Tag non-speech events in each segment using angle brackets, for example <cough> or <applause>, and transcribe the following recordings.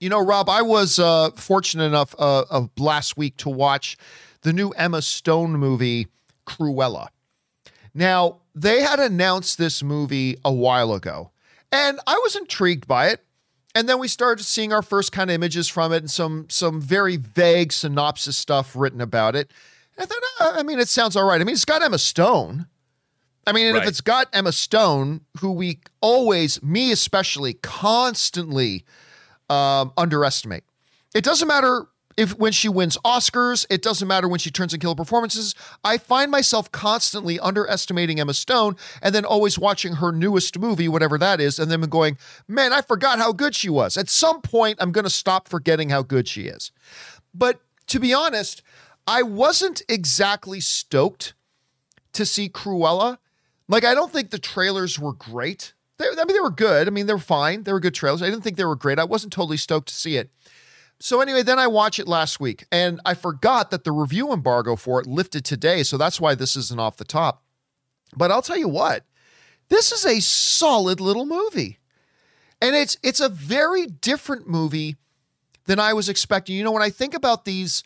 You know, Rob, I was uh, fortunate enough uh, of last week to watch the new Emma Stone movie, Cruella. Now, they had announced this movie a while ago, and I was intrigued by it. And then we started seeing our first kind of images from it and some some very vague synopsis stuff written about it. I thought, uh, I mean, it sounds all right. I mean, it's got Emma Stone. I mean, and Right. if it's got Emma Stone, who we always, me especially, constantly um, underestimate. It doesn't matter if when she wins Oscars, it doesn't matter when she turns in killer performances. I find myself constantly underestimating Emma Stone and then always watching her newest movie, whatever that is, and then going, man, I forgot how good she was. At some point, I'm going to stop forgetting how good she is. But to be honest, I wasn't exactly stoked to see Cruella. Like, I don't think the trailers were great. They, I mean, they were good. I mean, they were fine. They were good trailers. I didn't think they were great. I wasn't totally stoked to see it. So anyway, then I watched it last week, and I forgot that the review embargo for it lifted today. So that's why this isn't off the top. But I'll tell you what, this is a solid little movie, and it's it's a very different movie than I was expecting. You know, when I think about these,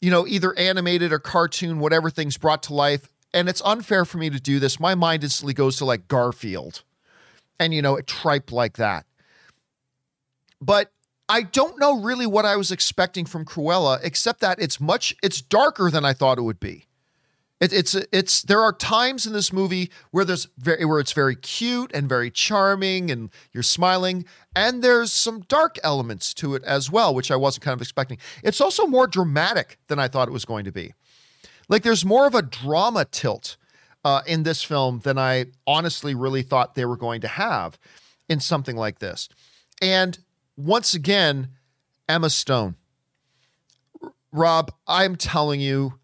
you know, either animated or cartoon, whatever things brought to life, and it's unfair for me to do this, my mind instantly goes to like Garfield and, you know, a tripe like that. But I don't know really what I was expecting from Cruella, except that it's much, it's darker than I thought it would be. It, it's it's there are times in this movie where there's very where it's very cute and very charming and you're smiling and there's some dark elements to it as well which I wasn't kind of expecting. It's also more dramatic than I thought it was going to be. Like there's more of a drama tilt uh, in this film than I honestly really thought they were going to have in something like this. And once again, Emma Stone. Rob, I'm telling you,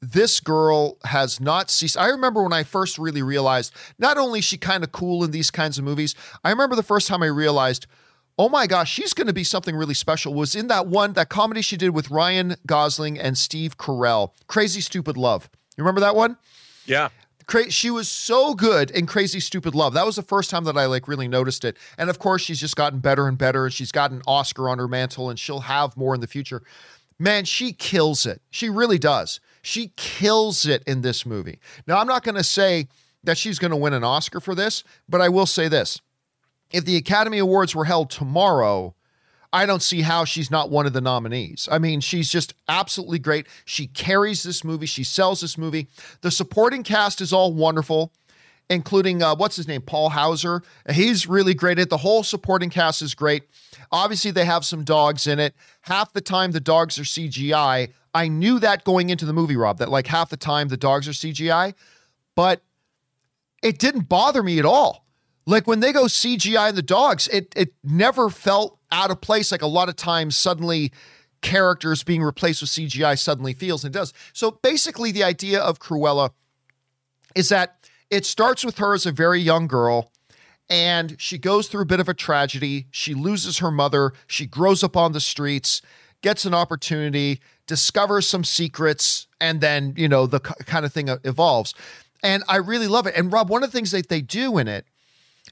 this girl has not ceased. I remember when I first really realized not only is she kind of cool in these kinds of movies, I remember the first time I realized, oh my gosh, she's going to be something really special. Was in that one, that comedy she did with Ryan Gosling and Steve Carell, Crazy Stupid Love. You remember that one? Yeah. Cra- she was so good in Crazy Stupid Love. That was the first time that I like really noticed it. And of course, she's just gotten better and better. She's got an Oscar on her mantle, and she'll have more in the future. Man, she kills it. She really does. She kills it in this movie. Now, I'm not going to say that she's going to win an Oscar for this, but I will say this: if the Academy Awards were held tomorrow, I don't see how she's not one of the nominees. I mean, she's just absolutely great. She carries this movie, she sells this movie. The supporting cast is all wonderful, including uh, what's his name? Paul Hauser. He's really great at. The whole supporting cast is great. Obviously, they have some dogs in it. Half the time, the dogs are CGI. I knew that going into the movie, Rob, that like half the time the dogs are CGI, but it didn't bother me at all. Like when they go CGI in the dogs, it it never felt out of place. Like a lot of times, suddenly characters being replaced with CGI suddenly feels and does. So basically, the idea of Cruella is that it starts with her as a very young girl and she goes through a bit of a tragedy. She loses her mother. She grows up on the streets, gets an opportunity, discovers some secrets, and then, you know, the kind of thing evolves. And I really love it. And Rob, one of the things that they do in it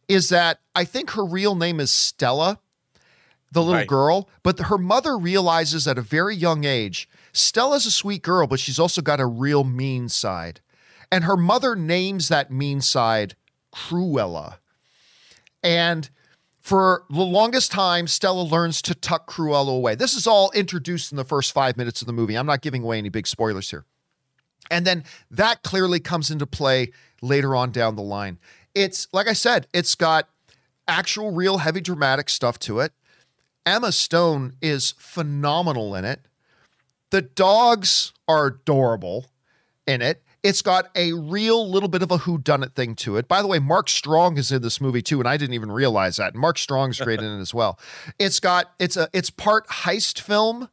is that I think her real name is Stella, the little Right. girl, but her mother realizes at a very young age Stella's a sweet girl, but she's also got a real mean side. And her mother names that mean side Cruella. And for the longest time, Stella learns to tuck Cruella away. This is all introduced in the first five minutes of the movie. I'm not giving away any big spoilers here. And then that clearly comes into play later on down the line. It's, like I said, it's got actual, real, heavy, dramatic stuff to it. Emma Stone is phenomenal in it. The dogs are adorable in it. It's got a real little bit of a whodunit thing to it. By the way, Mark Strong is in this movie too, and I didn't even realize that. Mark Strong's great in it as well. <laughs> It's got it's a it's part heist film,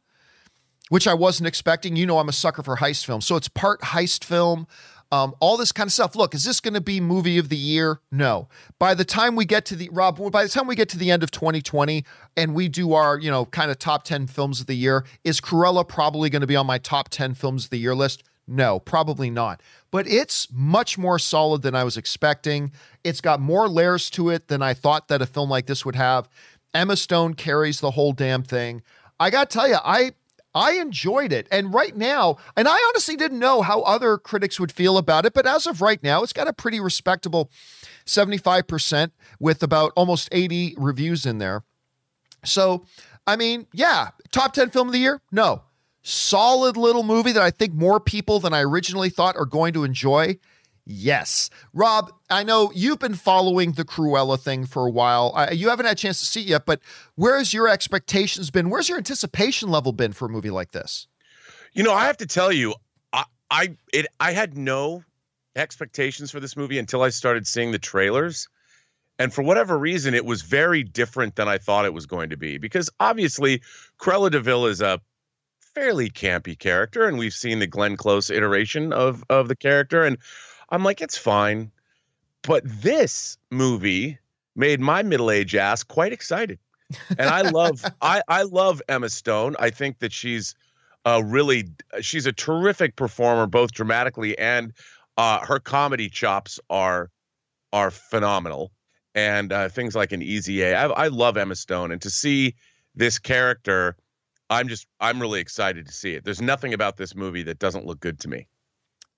which I wasn't expecting. You know, I'm a sucker for heist films, so it's part heist film. Um, all this kind of stuff. Look, is this going to be movie of the year? No. By the time we get to the Rob, by the time we get to the end of 2020 and we do our, you know, kind of top 10 films of the year, is Cruella probably going to be on my top 10 films of the year list? No, probably not. But it's much more solid than I was expecting. It's got more layers to it than I thought that a film like this would have. Emma Stone carries the whole damn thing. I got to tell you, I I enjoyed it. And right now, and I honestly didn't know how other critics would feel about it, but as of right now, it's got a pretty respectable 75% with about almost 80 reviews in there. So, I mean, yeah, top 10 film of the year? No. Solid little movie that I think more people than I originally thought are going to enjoy. Yes. Rob, I know you've been following the Cruella thing for a while. Uh, you haven't had a chance to see it yet, but where's your expectations been? Where's your anticipation level been for a movie like this? You know, I have to tell you, I I it I had no expectations for this movie until I started seeing the trailers. And for whatever reason, it was very different than I thought it was going to be. Because obviously, Cruella de Vil is a fairly campy character, and we've seen the Glenn Close iteration of of the character. And I'm like, it's fine. But this movie made my middle-aged ass quite excited. And I love <laughs> I I love Emma Stone. I think that she's a really she's a terrific performer both dramatically and uh, her comedy chops are are phenomenal. And uh, things like an Easy A. I, I love Emma Stone and to see this character I'm just I'm really excited to see it. There's nothing about this movie that doesn't look good to me.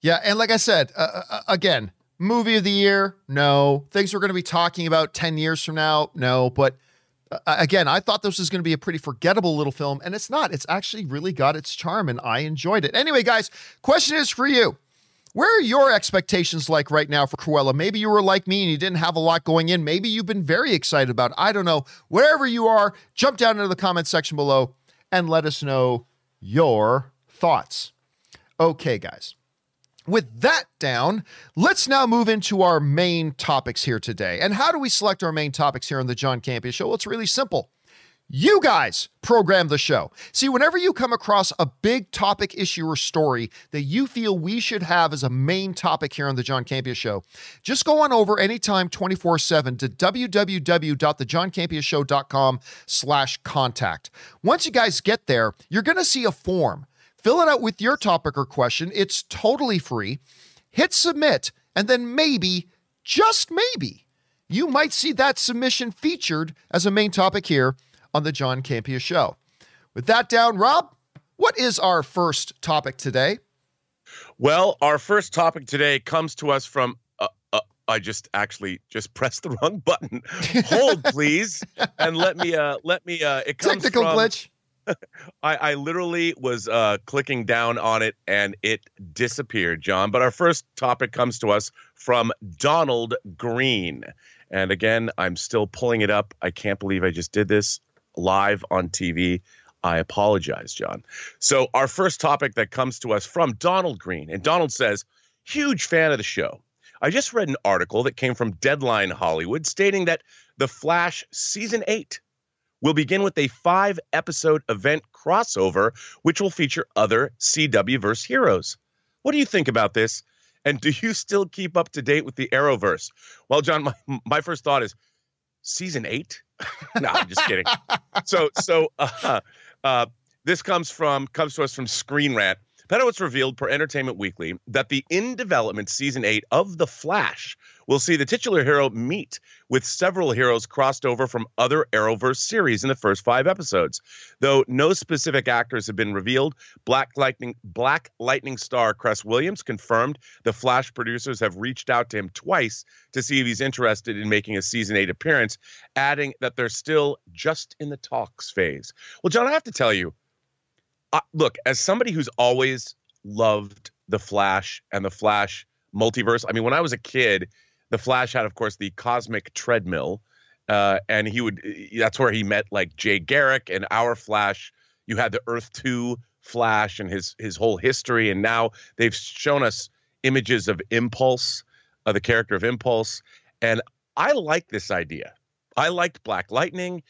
Yeah, and like I said, uh, uh, uh, again, movie of the year, no. Things we're going to be talking about 10 years from now, no. But uh, again, I thought this was going to be a pretty forgettable little film, and it's not. It's actually really got its charm, and I enjoyed it. Anyway, guys, question is for you. Where are your expectations like right now for Cruella? Maybe you were like me and you didn't have a lot going in. Maybe you've been very excited about it. I don't know. Wherever you are, jump down into the comment section below and let us know your thoughts. Okay, guys. With that down, let's now move into our main topics here today. And how do we select our main topics here on the John Campea Show? Well, it's really simple. You guys program the show. See, whenever you come across a big topic, issue, or story that you feel we should have as a main topic here on the John Campea Show, just go on over anytime 24-7 to www.thejohncampeashow.com slash contact. Once you guys get there, you're going to see a form Fill it out with your topic or question. It's totally free. Hit submit, and then maybe, just maybe, you might see that submission featured as a main topic here on the John Campea Show. With that down, Rob, what is our first topic today? Well, our first topic today comes to us from. Uh, uh, I just actually just pressed the wrong button. <laughs> Hold, please, and let me. Uh, let me. Uh, it comes technical from, glitch. <laughs> I, I literally was uh, clicking down on it and it disappeared, John. But our first topic comes to us from Donald Green. And again, I'm still pulling it up. I can't believe I just did this live on TV. I apologize, John. So, our first topic that comes to us from Donald Green. And Donald says, huge fan of the show. I just read an article that came from Deadline Hollywood stating that The Flash Season 8 will begin with a five episode event crossover, which will feature other CW verse heroes. What do you think about this? And do you still keep up to date with the Arrowverse? Well, John, my, my first thought is season eight. <laughs> no, I'm just kidding. So, so uh, uh, this comes from comes to us from Screen Rant. Pedowitz revealed per Entertainment Weekly that the in development season eight of The Flash will see the titular hero meet with several heroes crossed over from other Arrowverse series in the first five episodes. Though no specific actors have been revealed, Black Lightning Black Lightning star Cress Williams confirmed the Flash producers have reached out to him twice to see if he's interested in making a season eight appearance, adding that they're still just in the talks phase. Well, John, I have to tell you look, as somebody who's always loved the Flash and the Flash multiverse, I mean, when I was a kid, the Flash had, of course, the cosmic treadmill, uh, and he would. That's where he met like Jay Garrick and our Flash. You had the Earth Two Flash and his his whole history, and now they've shown us images of Impulse, uh, the character of Impulse, and I like this idea. I liked Black Lightning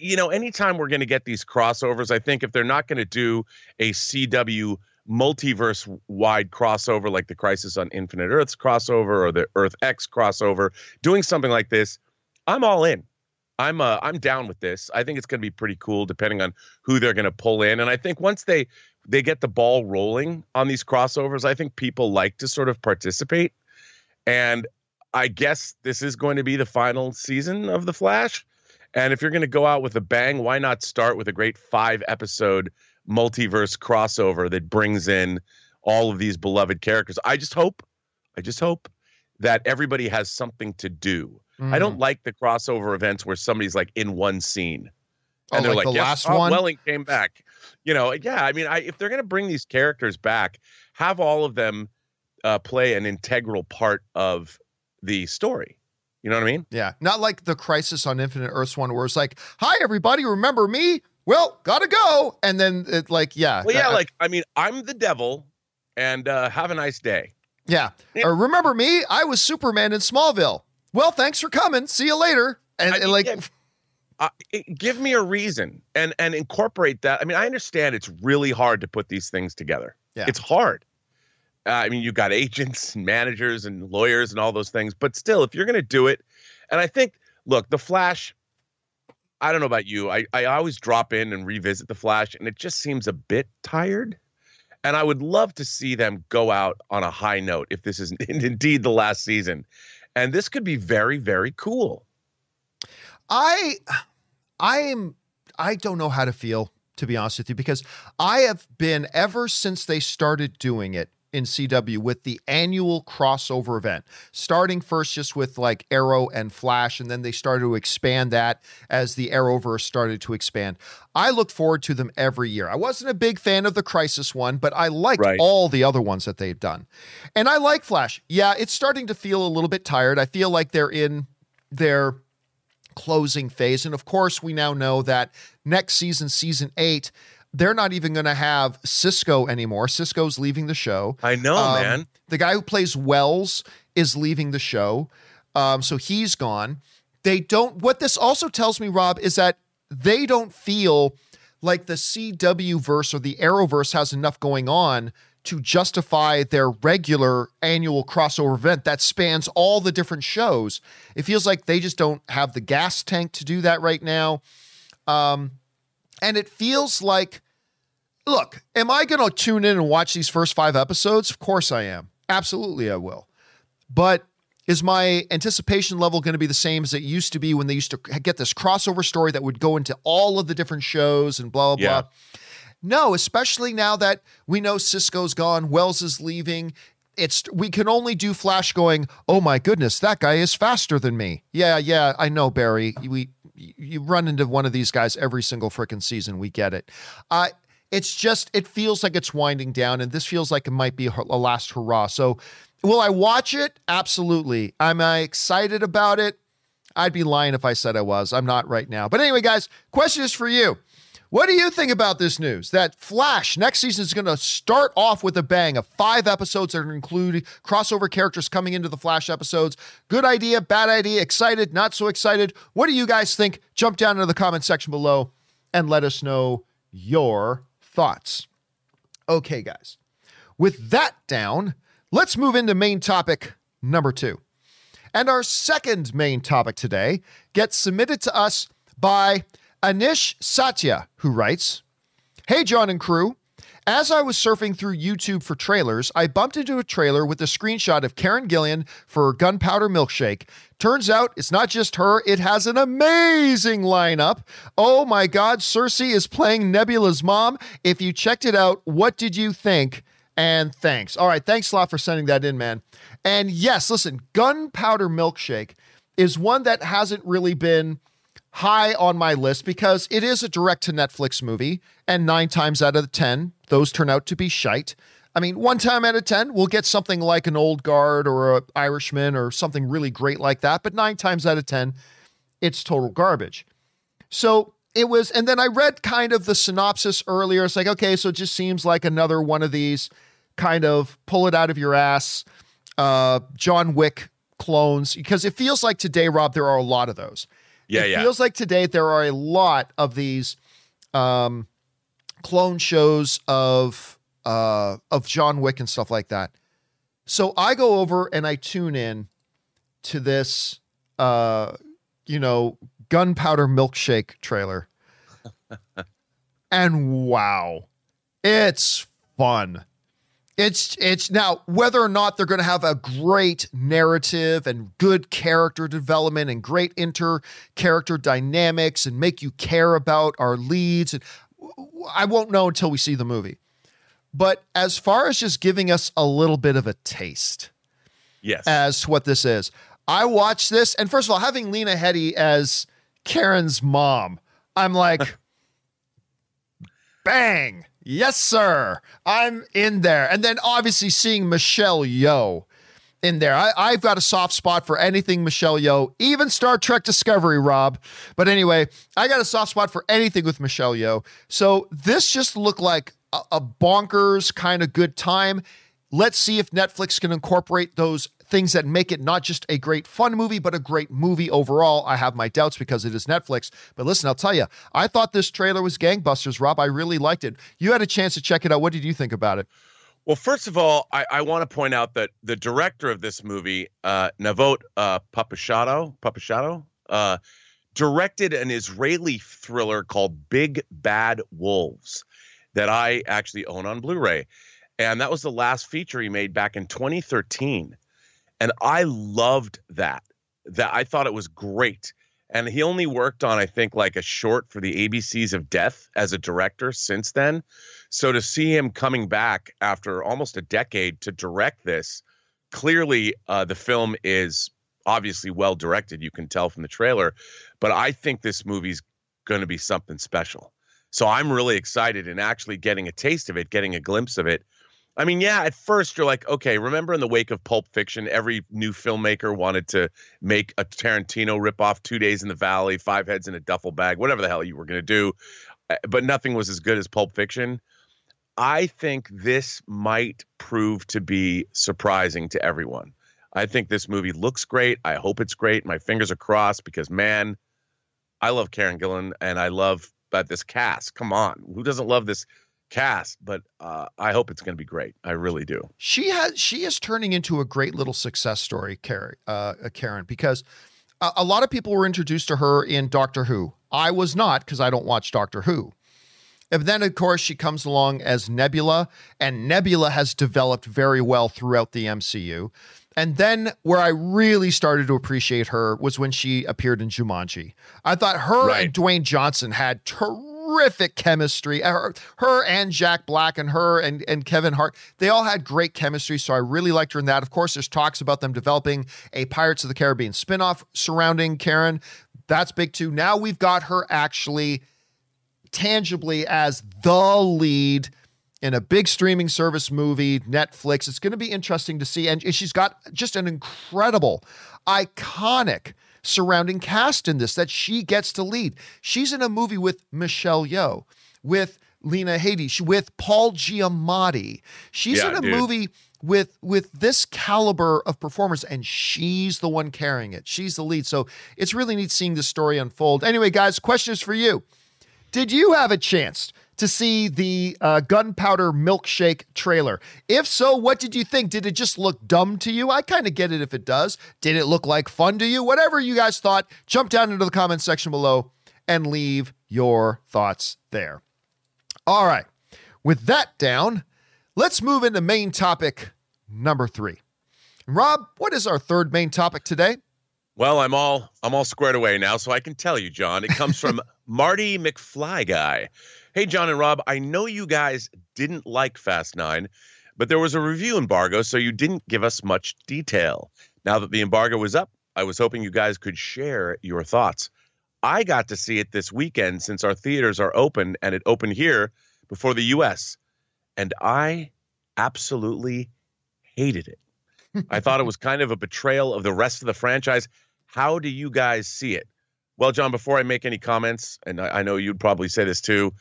you know, anytime we're going to get these crossovers, I think if they're not going to do a CW multiverse wide crossover like the Crisis on Infinite Earths crossover or the Earth X crossover, doing something like this, I'm all in. I'm uh, I'm down with this. I think it's going to be pretty cool, depending on who they're going to pull in. And I think once they they get the ball rolling on these crossovers, I think people like to sort of participate. And I guess this is going to be the final season of the Flash. And if you're going to go out with a bang, why not start with a great five episode multiverse crossover that brings in all of these beloved characters? I just hope, I just hope that everybody has something to do. Mm. I don't mm. like the crossover events where somebody's like in one scene. And oh, they're like, like the yes, last Tom one? Welling came back. You know, yeah. I mean, I, if they're going to bring these characters back, have all of them uh, play an integral part of the story. You know what I mean? Yeah. Not like the Crisis on Infinite Earths one where it's like, hi, everybody, remember me? Well, gotta go. And then it like, yeah. Well, yeah, that, like, I mean, I'm the devil and uh, have a nice day. Yeah. yeah. Or remember me? I was Superman in Smallville. Well, thanks for coming. See you later. And, I mean, and like, yeah, uh, give me a reason and and incorporate that. I mean, I understand it's really hard to put these things together. Yeah. It's hard. Uh, I mean, you've got agents and managers and lawyers and all those things, but still, if you're going to do it, and I think, look, the Flash. I don't know about you. I, I always drop in and revisit the Flash, and it just seems a bit tired. And I would love to see them go out on a high note if this is <laughs> indeed the last season. And this could be very, very cool. I I am I don't know how to feel to be honest with you because I have been ever since they started doing it in CW with the annual crossover event, starting first just with like Arrow and Flash, and then they started to expand that as the Arrowverse started to expand. I look forward to them every year. I wasn't a big fan of the Crisis one, but I liked right. all the other ones that they've done. And I like Flash. Yeah, it's starting to feel a little bit tired. I feel like they're in their closing phase. And of course, we now know that next season, season eight, they're not even going to have Cisco anymore. Cisco's leaving the show. I know, um, man. The guy who plays Wells is leaving the show. Um, so he's gone. They don't, what this also tells me, Rob, is that they don't feel like the CW verse or the Arrowverse has enough going on to justify their regular annual crossover event that spans all the different shows. It feels like they just don't have the gas tank to do that right now. Um, and it feels like, look, am I going to tune in and watch these first five episodes? Of course I am. Absolutely, I will. But is my anticipation level going to be the same as it used to be when they used to get this crossover story that would go into all of the different shows and blah, blah, yeah. blah? No, especially now that we know Cisco's gone, Wells is leaving. It's we can only do Flash going, "Oh my goodness, that guy is faster than me." Yeah, yeah, I know, Barry. We you run into one of these guys every single freaking season. We get it. Uh, it's just it feels like it's winding down, and this feels like it might be a last hurrah. So, will I watch it? Absolutely. Am I excited about it? I'd be lying if I said I was. I'm not right now. But anyway, guys, question is for you. What do you think about this news? That Flash next season is going to start off with a bang of five episodes that include crossover characters coming into the Flash episodes. Good idea, bad idea, excited, not so excited. What do you guys think? Jump down into the comment section below and let us know your thoughts. Okay, guys. With that down, let's move into main topic number two. And our second main topic today gets submitted to us by Anish Satya, who writes Hey, John and crew. As I was surfing through YouTube for trailers, I bumped into a trailer with a screenshot of Karen Gillan for Gunpowder Milkshake. Turns out it's not just her, it has an amazing lineup. Oh my God, Cersei is playing Nebula's mom. If you checked it out, what did you think? And thanks. All right, thanks a lot for sending that in, man. And yes, listen, Gunpowder Milkshake is one that hasn't really been high on my list because it is a direct to Netflix movie, and nine times out of 10, those turn out to be shite. I mean, one time out of 10, we'll get something like an old guard or an Irishman or something really great like that, but nine times out of 10, it's total garbage. So it was, and then I read kind of the synopsis earlier. It's like, okay, so it just seems like another one of these kind of pull it out of your ass, uh, John Wick clones, because it feels like today, Rob, there are a lot of those. Yeah, it yeah. feels like today there are a lot of these um, clone shows of uh, of John Wick and stuff like that. So I go over and I tune in to this, uh, you know, gunpowder milkshake trailer, <laughs> and wow, it's fun. It's it's now whether or not they're going to have a great narrative and good character development and great inter character dynamics and make you care about our leads and I won't know until we see the movie. But as far as just giving us a little bit of a taste, yes, as to what this is, I watched this and first of all, having Lena Headey as Karen's mom, I'm like, <laughs> bang Yes, sir. I'm in there. And then obviously seeing Michelle Yeoh in there. I, have got a soft spot for anything Michelle Yeoh, even Star Trek Discovery, Rob. But anyway, I got a soft spot for anything with Michelle Yeoh. So this just looked like a, a bonkers kind of good time. Let's see if Netflix can incorporate those things that make it not just a great fun movie, but a great movie overall. I have my doubts because it is Netflix. But listen, I'll tell you, I thought this trailer was gangbusters, Rob. I really liked it. You had a chance to check it out. What did you think about it? Well, first of all, I, I want to point out that the director of this movie, uh, Navot uh, Papushado, uh, directed an Israeli thriller called Big Bad Wolves that I actually own on Blu-ray. And that was the last feature he made back in 2013 and I loved that. That I thought it was great. And he only worked on, I think, like a short for the ABCs of Death as a director since then. So to see him coming back after almost a decade to direct this, clearly uh, the film is obviously well directed. You can tell from the trailer. But I think this movie's going to be something special. So I'm really excited and actually getting a taste of it, getting a glimpse of it I mean, yeah, at first you're like, okay, remember in the wake of Pulp Fiction, every new filmmaker wanted to make a Tarantino ripoff, Two Days in the Valley, Five Heads in a Duffel Bag, whatever the hell you were going to do. Uh, but nothing was as good as Pulp Fiction. I think this might prove to be surprising to everyone. I think this movie looks great. I hope it's great. My fingers are crossed because, man, I love Karen Gillan and I love uh, this cast. Come on. Who doesn't love this cast, but uh, I hope it's going to be great. I really do. She has she is turning into a great little success story, Karen, uh, Karen, because a, a lot of people were introduced to her in Doctor Who. I was not because I don't watch Doctor Who. And then, of course, she comes along as Nebula, and Nebula has developed very well throughout the MCU. And then, where I really started to appreciate her was when she appeared in Jumanji. I thought her right. and Dwayne Johnson had terrific terrific chemistry. Uh, her, her and Jack Black and her and, and Kevin Hart, they all had great chemistry. So I really liked her in that. Of course, there's talks about them developing a Pirates of the Caribbean spinoff surrounding Karen. That's big too. Now we've got her actually tangibly as the lead in a big streaming service movie, Netflix. It's going to be interesting to see. And she's got just an incredible, iconic surrounding cast in this that she gets to lead. She's in a movie with Michelle Yeoh, with Lena Headey, with Paul Giamatti. She's yeah, in a dude. movie with with this caliber of performers and she's the one carrying it she's the lead so it's really neat seeing this story unfold anyway guys question is for you did you have a chance to see the uh, Gunpowder Milkshake trailer? If so, what did you think? Did it just look dumb to you? I kind of get it if it does. Did it look like fun to you? Whatever you guys thought, jump down into the comment section below and leave your thoughts there. All right. With that down, let's move into main topic number three. Rob, what is our third main topic today? Well, I'm all I'm all squared away now, so I can tell you, John. It comes from <laughs> Marty McFly guy. Hey, John and Rob, I know you guys didn't like Fast Nine, but there was a review embargo, so you didn't give us much detail. Now that the embargo was up, I was hoping you guys could share your thoughts. I got to see it this weekend since our theaters are open and it opened here before the US. And I absolutely hated it. I thought it was <laughs> kind of a betrayal of the rest of the franchise. How do you guys see it? Well, John, before I make any comments, and I, I know you'd probably say this too,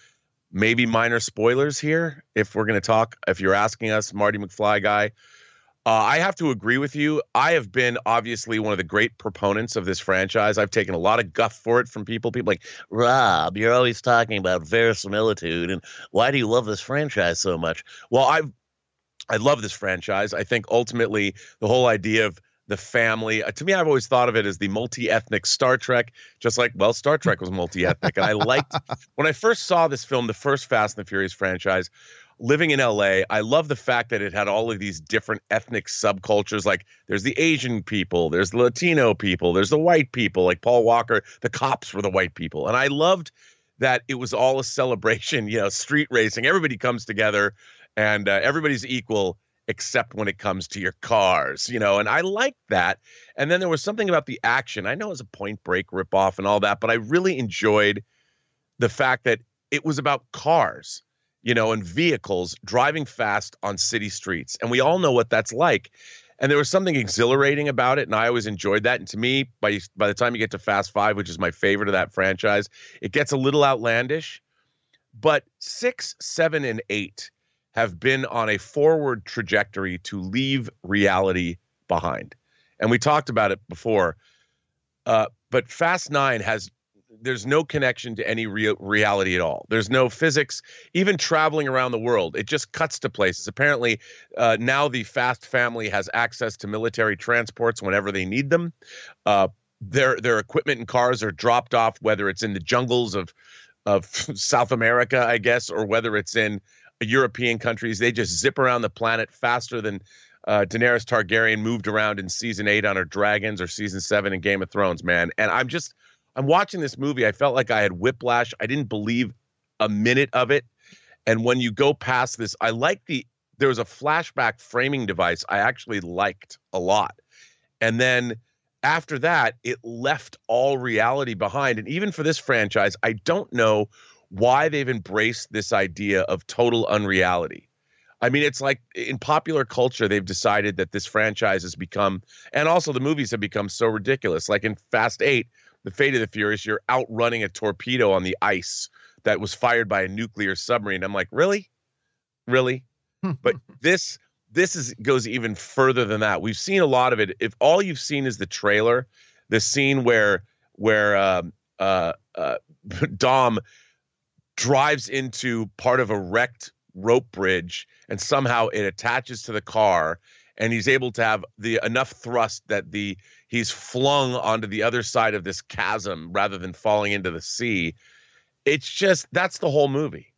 maybe minor spoilers here if we're going to talk if you're asking us marty mcfly guy. Uh, i have to agree with you. I have been obviously one of the great proponents of this franchise. I've taken a lot of guff for it from people people like rob you're always talking about verisimilitude and why do you love this franchise so much? Well i've i love this franchise. I think ultimately the whole idea of the family. Uh, to me, I've always thought of it as the multi-ethnic Star Trek, just like well, Star Trek was multi-ethnic, and I liked <laughs> when I first saw this film, the first Fast and the Furious franchise. living in LA, I love the fact that it had all of these different ethnic subcultures. Like there's the Asian people, there's the Latino people, there's the white people. Like Paul Walker, the cops were the white people, and I loved that it was all a celebration. <laughs> You know, street racing. Everybody comes together, and uh, everybody's equal except when it comes to your cars, you know, and I like that. And then there was something about the action. I know it was a point break ripoff and all that, but I really enjoyed the fact that it was about cars, you know, and vehicles driving fast on city streets. And we all know what that's like. And there was something exhilarating about it, and I always enjoyed that. And to me, by by the time you get to Fast Five, which is my favorite of that franchise, it gets a little outlandish. But six, seven, and eight have been on a forward trajectory to leave reality behind. And we talked about it before. Uh, but Fast Nine has there's no connection to any real reality at all. There's no physics, even traveling around the world. It just cuts to places. Apparently, uh, now the Fast family has access to military transports whenever they need them. Uh, their their equipment and cars are dropped off, whether it's in the jungles of of <laughs> South America, I guess, or whether it's in European countries. They just zip around the planet faster than uh, Daenerys Targaryen moved around in season eight on her dragons or season seven in Game of Thrones, man. And I'm just, I'm watching this movie. I felt like I had whiplash. I didn't believe a minute of it. And when you go past this, I like the, there was a flashback framing device I actually liked a lot. And then after that, it left all reality behind. And even for this franchise, I don't know why they've embraced this idea of total unreality. I mean, it's like in popular culture, they've decided that this franchise has become, and also the movies have become so ridiculous. Like in Fast Eight, The Fate of the Furious, you're outrunning a torpedo on the ice that was fired by a nuclear submarine. I'm like, really, really? but this this is goes even further than that. We've seen a lot of it. If all you've seen is the trailer, the scene where where um, uh, uh, <laughs> Dom drives into part of a wrecked rope bridge and somehow it attaches to the car and he's able to have the enough thrust that the he's flung onto the other side of this chasm rather than falling into the sea. It's just that's the whole movie.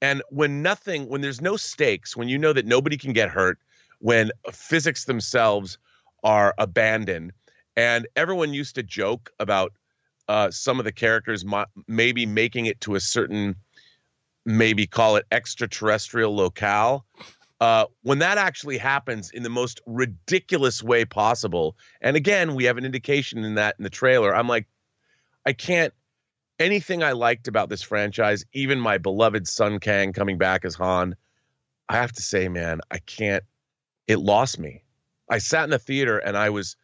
And when nothing when there's no stakes when you know that nobody can get hurt when physics themselves are abandoned and everyone used to joke about uh, some of the characters maybe making it to a certain, maybe call it extraterrestrial locale. Uh, when that actually happens in the most ridiculous way possible, and again, we have an indication in that in the trailer. I'm like, I can't. Anything I liked about this franchise, even my beloved Sung Kang coming back as Han, I have to say, man, I can't. It lost me. I sat in the theater and I was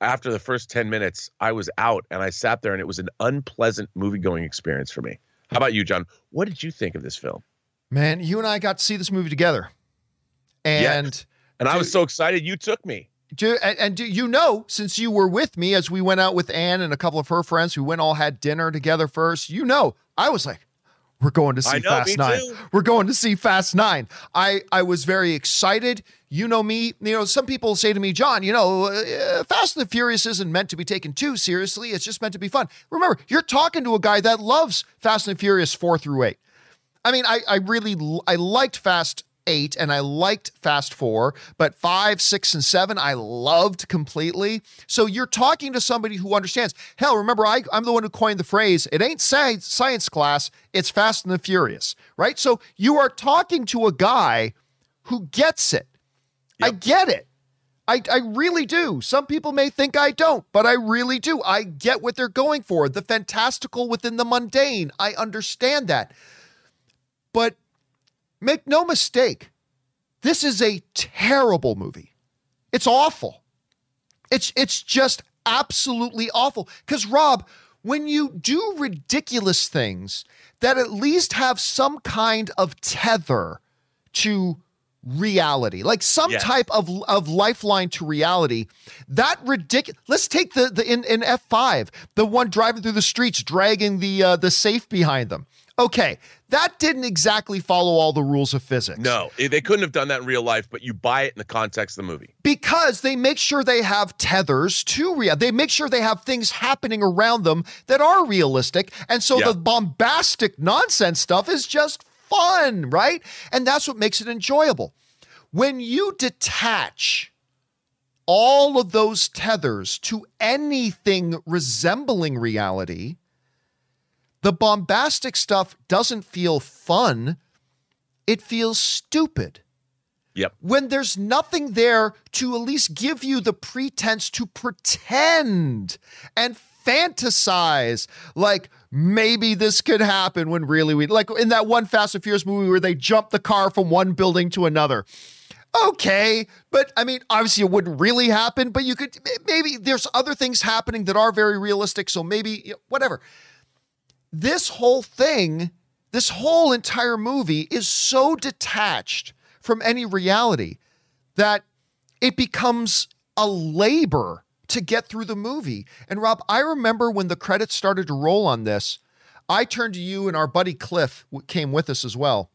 after the first 10 minutes, I was out and I sat there and it was an unpleasant movie going experience for me. How about you, John? What did you think of this film? Man, you and I got to see this movie together. And yeah. and I was so excited you took me. Do, and, and do you know, since you were with me as we went out with Anne and a couple of her friends who went all had dinner together first, you know, I was like, we're going to see know, Fast Nine. Too. We're going to see Fast Nine. I I was very excited. You know me. You know some people say to me, John. You know, uh, Fast and the Furious isn't meant to be taken too seriously. It's just meant to be fun. Remember, you're talking to a guy that loves Fast and the Furious four through eight. I mean, I I really I liked Fast eight and I liked Fast Four, but five, six, and seven I loved completely. So you're talking to somebody who understands. Hell, remember, I, I'm the one who coined the phrase, it ain't science, science class, it's Fast and the Furious, right? So you are talking to a guy who gets it. Yep. I get it. I, I really do. Some people may think I don't, but I really do. I get what they're going for. The fantastical within the mundane. I understand that. But Make no mistake, this is a terrible movie. It's awful. It's it's just absolutely awful. Because Rob, when you do ridiculous things that at least have some kind of tether to reality, like some yes. type of, of lifeline to reality. That ridiculous. Let's take the the in, in F five, the one driving through the streets, dragging the uh, the safe behind them. Okay, that didn't exactly follow all the rules of physics. No, eh, they couldn't have done that in real life, but you buy it in the context of the movie. Because they make sure they have tethers to real. They make sure they have things happening around them that are realistic. And so yeah. the bombastic nonsense stuff is just fun, right? And that's what makes it enjoyable. When you detach all of those tethers to anything resembling reality, the bombastic stuff doesn't feel fun, it feels stupid. Yep. When there's nothing there to at least give you the pretense to pretend and fantasize like maybe this could happen when really we like in that one Fast and Furious movie where they jump the car from one building to another. Okay, but I mean, obviously it wouldn't really happen, but you could maybe there's other things happening that are very realistic, so maybe whatever. This whole thing, this whole entire movie is so detached from any reality that it becomes a labor to get through the movie. And Rob, I remember when the credits started to roll on this, I turned to you and our buddy Cliff came with us as well.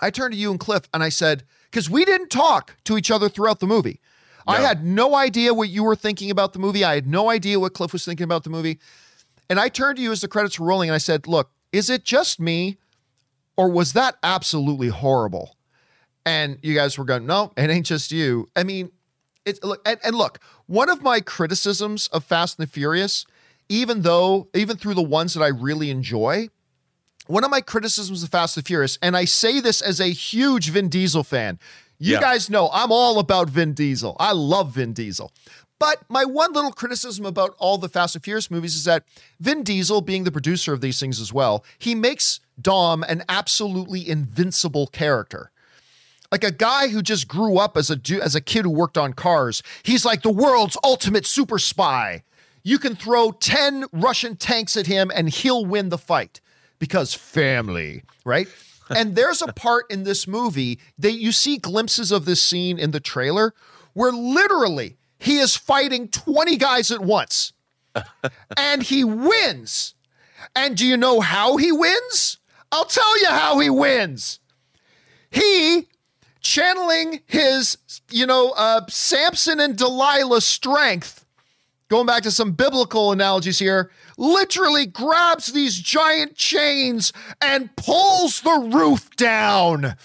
I turned to you and Cliff and I said, because we didn't talk to each other throughout the movie. No. I had no idea what you were thinking about the movie. I had no idea what Cliff was thinking about the movie. And I turned to you as the credits were rolling and I said, Look, is it just me or was that absolutely horrible? And you guys were going, No, it ain't just you. I mean, it's look, and, and look, one of my criticisms of Fast and the Furious, even though, even through the ones that I really enjoy, one of my criticisms of Fast and the Furious, and I say this as a huge Vin Diesel fan. You yeah. guys know I'm all about Vin Diesel. I love Vin Diesel. But my one little criticism about all the Fast and Furious movies is that Vin Diesel, being the producer of these things as well, he makes Dom an absolutely invincible character. Like a guy who just grew up as a as a kid who worked on cars. He's like the world's ultimate super spy. You can throw 10 Russian tanks at him and he'll win the fight because family, right? <laughs> and there's a part in this movie that you see glimpses of this scene in the trailer where literally he is fighting 20 guys at once <laughs> and he wins. And do you know how he wins? I'll tell you how he wins. He channeling his, you know, uh, Samson and Delilah strength, going back to some biblical analogies here, literally grabs these giant chains and pulls the roof down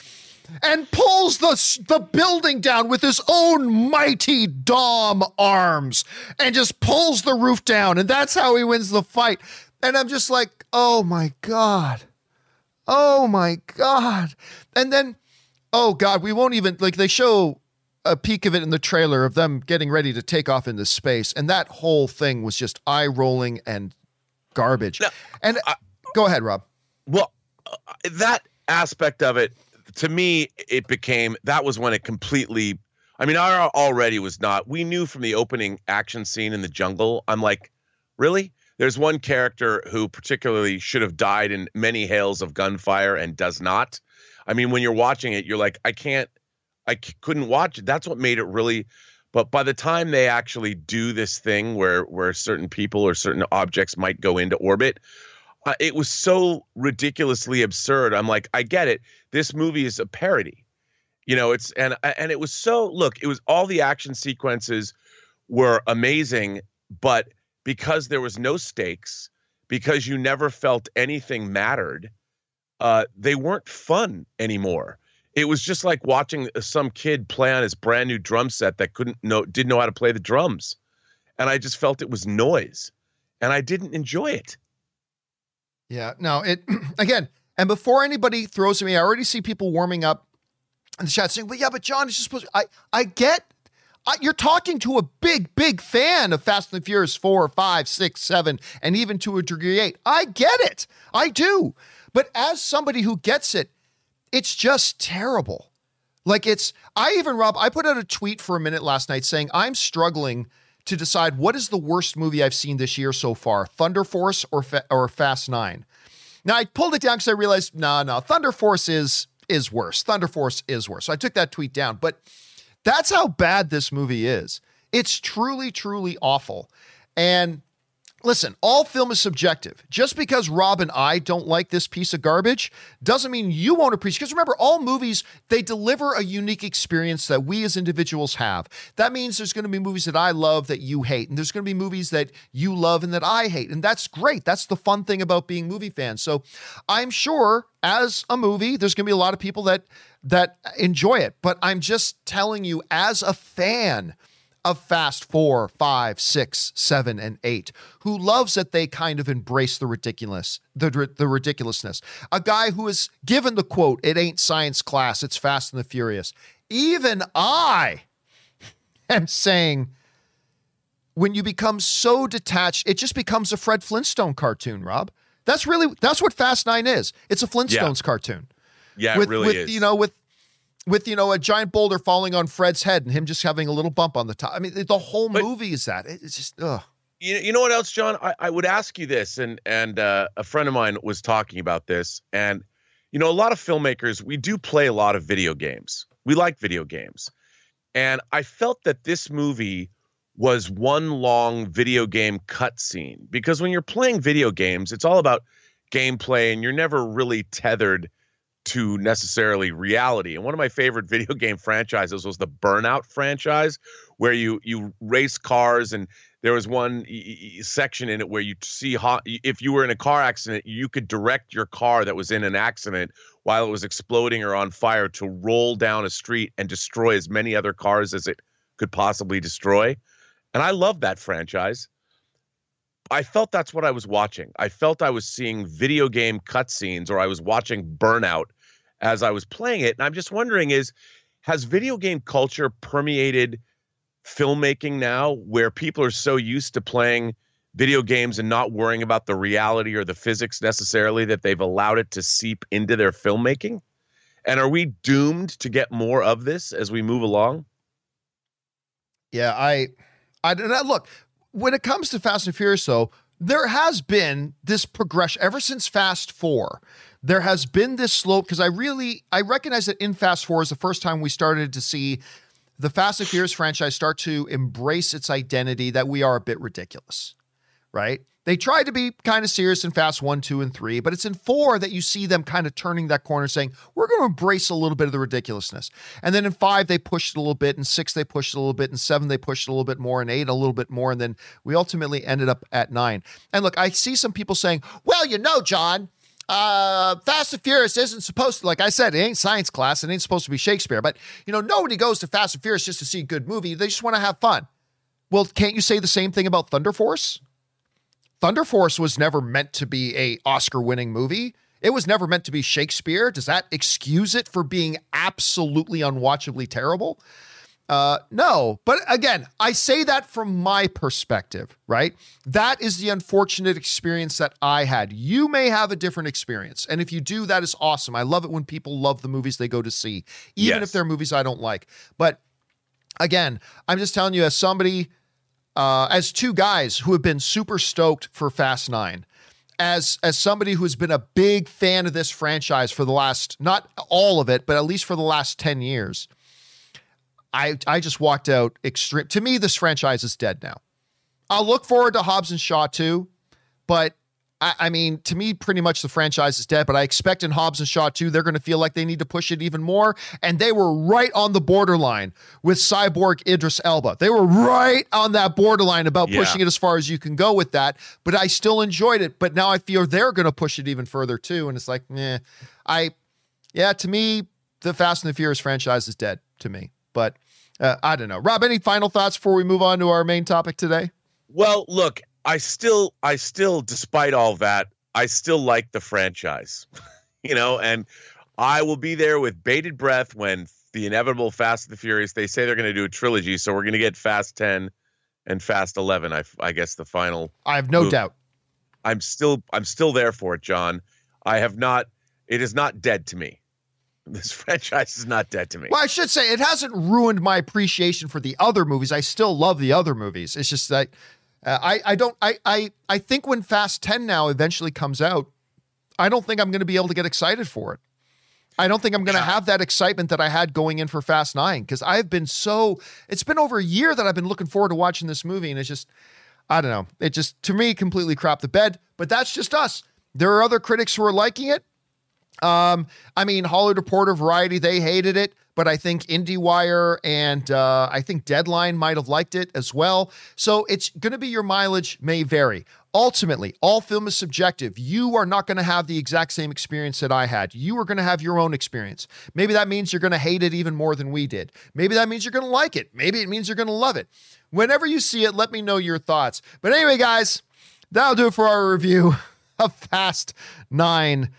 and pulls the, the building down with his own mighty Dom arms and just pulls the roof down. And that's how he wins the fight. And I'm just like, oh my God. Oh my God. And then, oh God, we won't even, like, they show a peek of it in the trailer of them getting ready to take off into space. And that whole thing was just eye rolling and garbage. And I, go ahead, Rob. Well, uh, that aspect of it, to me, it became that was when it completely. I mean, I already was not. We knew from the opening action scene in the jungle. I'm like, really? There's one character who particularly should have died in many hails of gunfire and does not. I mean, when you're watching it, you're like, I can't, I c- couldn't watch it. That's what made it really but by the time they actually do this thing where where certain people or certain objects might go into orbit, uh, it was so ridiculously absurd. I'm like, I get it. This movie is a parody. You know, it's and and it was so look, it was all the action sequences were amazing, but because there was no stakes, because you never felt anything mattered, uh, they weren't fun anymore it was just like watching some kid play on his brand new drum set that couldn't know didn't know how to play the drums and i just felt it was noise and i didn't enjoy it yeah no it <clears throat> again and before anybody throws at me i already see people warming up in the chat saying well yeah but john is just supposed to, i i get I, you're talking to a big, big fan of Fast and Furious 4, 5, 6, 7, and even to a degree 8. I get it. I do. But as somebody who gets it, it's just terrible. Like it's, I even, Rob, I put out a tweet for a minute last night saying I'm struggling to decide what is the worst movie I've seen this year so far, Thunder Force or Fa- or Fast Nine. Now I pulled it down because I realized, no, nah, no, nah, Thunder Force is is worse. Thunder Force is worse. So I took that tweet down. But that's how bad this movie is. It's truly, truly awful. And listen, all film is subjective. Just because Rob and I don't like this piece of garbage doesn't mean you won't appreciate. Because remember, all movies they deliver a unique experience that we as individuals have. That means there's going to be movies that I love that you hate, and there's going to be movies that you love and that I hate, and that's great. That's the fun thing about being movie fans. So I'm sure as a movie, there's going to be a lot of people that that enjoy it. But I'm just telling you, as a fan of Fast Four, Five, Six, Seven, and Eight, who loves that they kind of embrace the ridiculous, the the ridiculousness. A guy who is given the quote, "It ain't science class, it's Fast and the Furious." Even I am saying, when you become so detached, it just becomes a Fred Flintstone cartoon. Rob, that's really that's what Fast Nine is. It's a Flintstones yeah. cartoon. Yeah, with, it really with, is. You know, with with you know a giant boulder falling on Fred's head and him just having a little bump on the top. I mean, the whole but, movie is that. It's just ugh. You, you know what else, John? I, I would ask you this, and and uh, a friend of mine was talking about this, and you know, a lot of filmmakers we do play a lot of video games. We like video games, and I felt that this movie was one long video game cutscene because when you're playing video games, it's all about gameplay, and you're never really tethered to necessarily reality. And one of my favorite <laughs> video game franchises was the Burnout franchise, where you you race cars, and there was one section in it where you see how, if you were in a car accident, you could direct your car that was in an accident while it was exploding or on fire to roll down a street and destroy as many other cars as it could possibly destroy. And I love that franchise. I felt that's what I was watching. I felt I was seeing video game cutscenes or I was watching Burnout as I was playing it. And I'm just wondering is has video game culture permeated filmmaking now where people are so used to playing video games and not worrying about the reality or the physics necessarily that they've allowed it to seep into their filmmaking? And are we doomed to get more of this as we move along? Yeah, I I look, when it comes to Fast and Furious, though, there has been this progression ever since Fast Four. There has been this slope because I really I recognize that in Fast Four is the first time we started to see the Fast and Furious franchise start to embrace its identity that we are a bit ridiculous, right? They tried to be kind of serious in Fast 1, 2, and 3, but it's in 4 that you see them kind of turning that corner saying, we're going to embrace a little bit of the ridiculousness. And then in 5, they pushed a little bit. In 6, they pushed a little bit. In 7, they pushed a little bit more. In 8, a little bit more. And then we ultimately ended up at 9. And look, I see some people saying, well, you know, John, uh, Fast and Furious isn't supposed to, like I said, it ain't science class. It ain't supposed to be Shakespeare. But, you know, nobody goes to Fast and Furious just to see a good movie. They just want to have fun. Well, can't you say the same thing about Thunder Force? Thunder Force was never meant to be a Oscar-winning movie. It was never meant to be Shakespeare. Does that excuse it for being absolutely unwatchably terrible? Uh, no, but again, I say that from my perspective, right? That is the unfortunate experience that I had. You may have a different experience. And if you do, that is awesome. I love it when people love the movies they go to see, even yes. if they're movies I don't like. But again, I'm just telling you, as somebody uh, as two guys who have been super stoked for Fast Nine. As as somebody who's been a big fan of this franchise for the last not all of it, but at least for the last ten years, I I just walked out extreme. To me, this franchise is dead now. I'll look forward to Hobbs and Shaw too, but I, I, mean, to me, pretty much the franchise is dead, but I expect in Hobbs and Shaw 2, they're going to feel like they need to push it even more. And they were right on the borderline with Cyborg Idris Elba. They were right on that borderline about yeah. pushing it as far as you can go with that. But I still enjoyed it. But now I feel they're going to push it even further too. And it's like, eh, I, yeah, to me, the Fast and the Furious franchise is dead to me. But uh, I don't know. Rob, any final thoughts before we move on to our main topic today? Well, look, I still, I still, despite all that, I still like the franchise, <laughs> you know, and I will be there with bated breath when the inevitable Fast and the Furious. They say they're going to do a trilogy, so we're going to get Fast Ten and Fast Eleven. I, I guess the final. I have no doubt. I'm still, I'm still there for it, John. I have not. It is not dead to me. This <laughs> franchise is not dead to me. Well, I should say it hasn't ruined my appreciation for the other movies. I still love the other movies. It's just that uh, I I don't I I I think when Fast 10 now eventually comes out, I don't think I'm going to be able to get excited for it. I don't think I'm going to have that excitement that I had going in for Fast 9 because I've been so it's been over a year that I've been looking forward to watching this movie and it's just I don't know. It just, to me, completely crapped the bed, but that's just us. There are other critics who are liking it. Um, I mean, Hollywood Reporter, Variety, they hated it, but I think IndieWire and uh, I think Deadline might have liked it as well. So it's going to be your mileage may vary. Ultimately, all film is subjective. You are not going to have the exact same experience that I had. You are going to have your own experience. Maybe that means you're going to hate it even more than we did. Maybe that means you're going to like it. Maybe it means you're going to love it. Whenever you see it, let me know your thoughts. But anyway, guys, that'll do it for our review <laughs> of Fast Nine.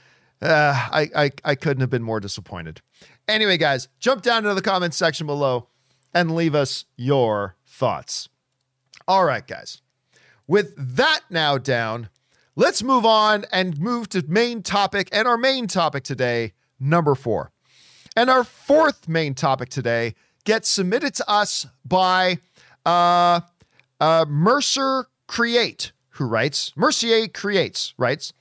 Uh, I, I I couldn't have been more disappointed. Anyway, guys, jump down into the comments section below and leave us your thoughts. All right, guys. With that now down, let's move on and move to main topic and our main topic today, number four. And our fourth main topic today gets submitted to us by uh, uh, Mercer Create, who writes, Mercier Creates, writes,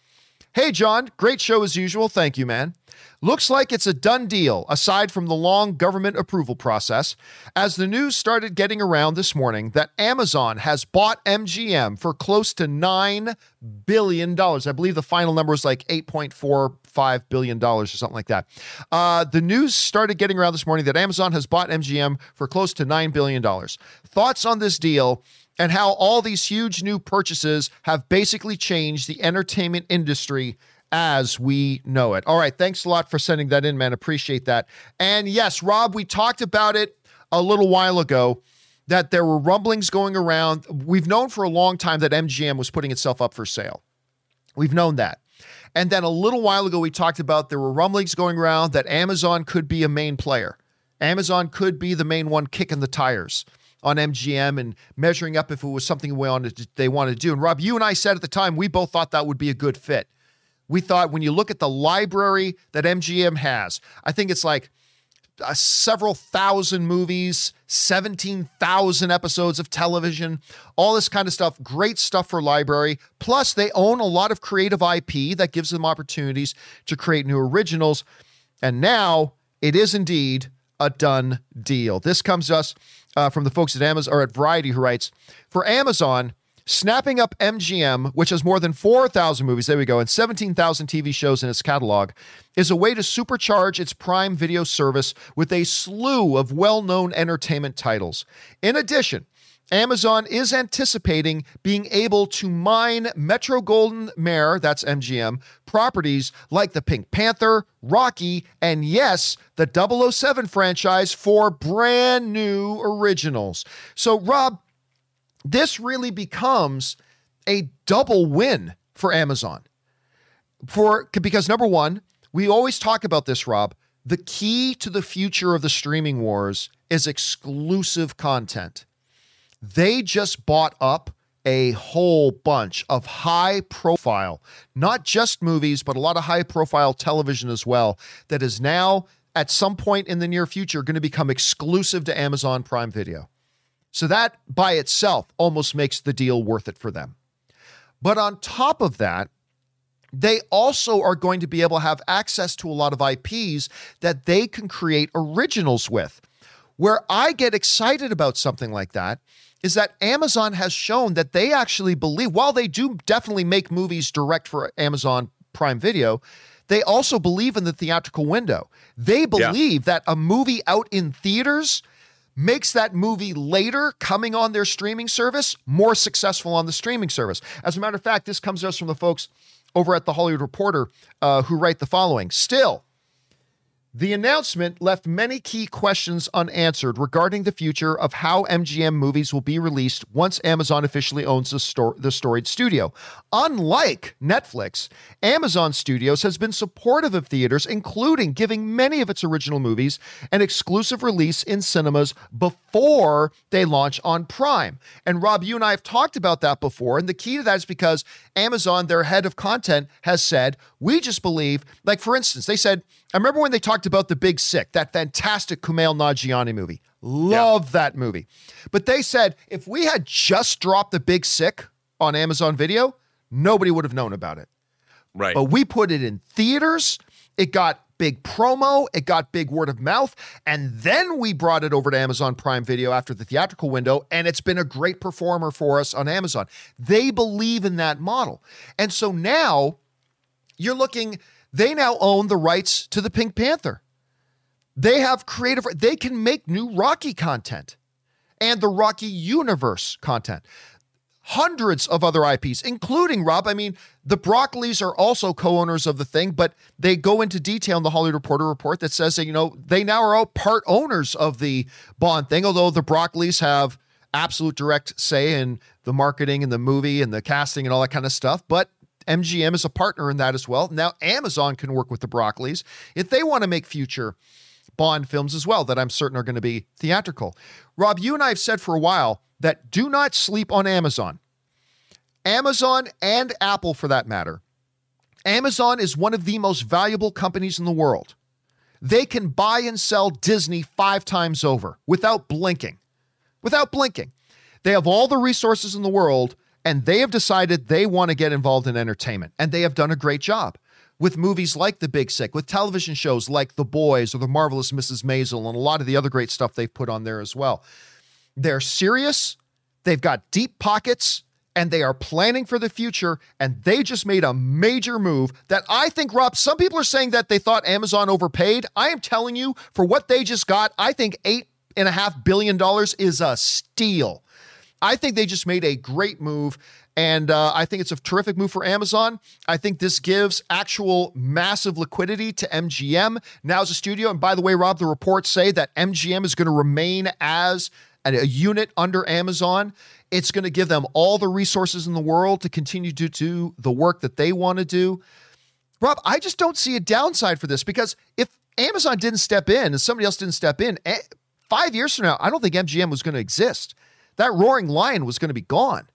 Hey, John, great show as usual. Thank you, man. Looks like it's a done deal, aside from the long government approval process, as the news started getting around this morning that Amazon has bought MGM for close to $9 billion. I believe the final number is like $8.45 billion or something like that. Uh, the news started getting around this morning that Amazon has bought MGM for close to $9 billion. Thoughts on this deal? And how all these huge new purchases have basically changed the entertainment industry as we know it. All right. Thanks a lot for sending that in, man. Appreciate that. And yes, Rob, we talked about it a little while ago that there were rumblings going around. We've known for a long time that MGM was putting itself up for sale. We've known that. And then a little while ago, we talked about there were rumblings going around that Amazon could be a main player. Amazon could be the main one kicking the tires on MGM and measuring up if it was something we wanted to, they wanted to do. And Rob, you and I said at the time we both thought that would be a good fit. We thought when you look at the library that MGM has, I think it's like uh, several thousand movies, 17,000 episodes of television, all this kind of stuff. Great stuff for library. Plus, they own a lot of creative IP that gives them opportunities to create new originals. And now it is indeed a done deal. This comes to us uh, from the folks at Amazon or at Variety who writes For Amazon, snapping up MGM, which has more than 4,000 movies, there we go, and 17,000 TV shows in its catalog, is a way to supercharge its Prime video service with a slew of well known entertainment titles. In addition, Amazon is anticipating being able to mine Metro-Goldwyn-Mayer, that's MGM, properties like the Pink Panther, Rocky, and yes, the 007 franchise for brand new originals. So, Rob, this really becomes a double win for Amazon. For because number 1, we always talk about this, Rob. The key to the future of the streaming wars is exclusive content. They just bought up a whole bunch of high profile, not just movies, but a lot of high profile television as well, that is now at some point in the near future going to become exclusive to Amazon Prime Video. So that by itself almost makes the deal worth it for them. But on top of that, they also are going to be able to have access to a lot of IPs that they can create originals with. Where I get excited about something like that is that Amazon has shown that they actually believe, while they do definitely make movies direct for Amazon Prime Video, they also believe in the theatrical window. They believe yeah. that a movie out in theaters makes that movie later coming on their streaming service more successful on the streaming service. As a matter of fact, this comes to us from the folks over at the Hollywood Reporter uh, who write the following Still, the announcement left many key questions unanswered regarding the future of how MGM movies will be released once Amazon officially owns the, stor- the storied studio. Unlike Netflix, Amazon Studios has been supportive of theaters, including giving many of its original movies an exclusive release in cinemas before they launch on Prime. And Rob, you and I have talked about that before. And the key to that is because Amazon, their head of content, has said, we just believe, like for instance, they said, I remember when they talked about The Big Sick, that fantastic Kumail Nanjiani movie. Love yeah. that movie. But they said if we had just dropped The Big Sick on Amazon Video, nobody would have known about it. Right. But we put it in theaters. It got big promo, it got big word of mouth, and then we brought it over to Amazon Prime Video after the theatrical window, and it's been a great performer for us on Amazon. They believe in that model. And so now you're looking, they now own the rights to the Pink Panther. They have creative, they can make new Rocky content and the Rocky universe content hundreds of other IPs, including Rob. I mean, the Broccoli's are also co-owners of the thing, but they go into detail in the Hollywood Reporter report that says that you know they now are all part owners of the Bond thing. Although the Broccoli's have absolute direct say in the marketing and the movie and the casting and all that kind of stuff, but MGM is a partner in that as well. Now Amazon can work with the Broccoli's if they want to make future Bond films as well that I'm certain are going to be theatrical. Rob, you and I have said for a while that do not sleep on Amazon. Amazon and Apple, for that matter. Amazon is one of the most valuable companies in the world. They can buy and sell Disney five times over without blinking. Without blinking. They have all the resources in the world, and they have decided they want to get involved in entertainment, and they have done a great job with movies like The Big Sick, with television shows like The Boys or The Marvelous Mrs. Maisel, and a lot of the other great stuff they've put on there as well. They're serious, they've got deep pockets, and they are planning for the future. And they just made a major move that I think, Rob, some people are saying that they thought Amazon overpaid. I am telling you, for what they just got, I think eight and a half billion dollars is a steal. I think they just made a great move. And uh, I think it's a terrific move for Amazon. I think this gives actual massive liquidity to MGM now as a studio. And by the way, Rob, the reports say that MGM is going to remain as a unit under Amazon. It's going to give them all the resources in the world to continue to do the work that they want to do. Rob, I just don't see a downside for this because if Amazon didn't step in and somebody else didn't step in, eh, five years from now, I don't think MGM was going to exist. That roaring lion was going to be gone.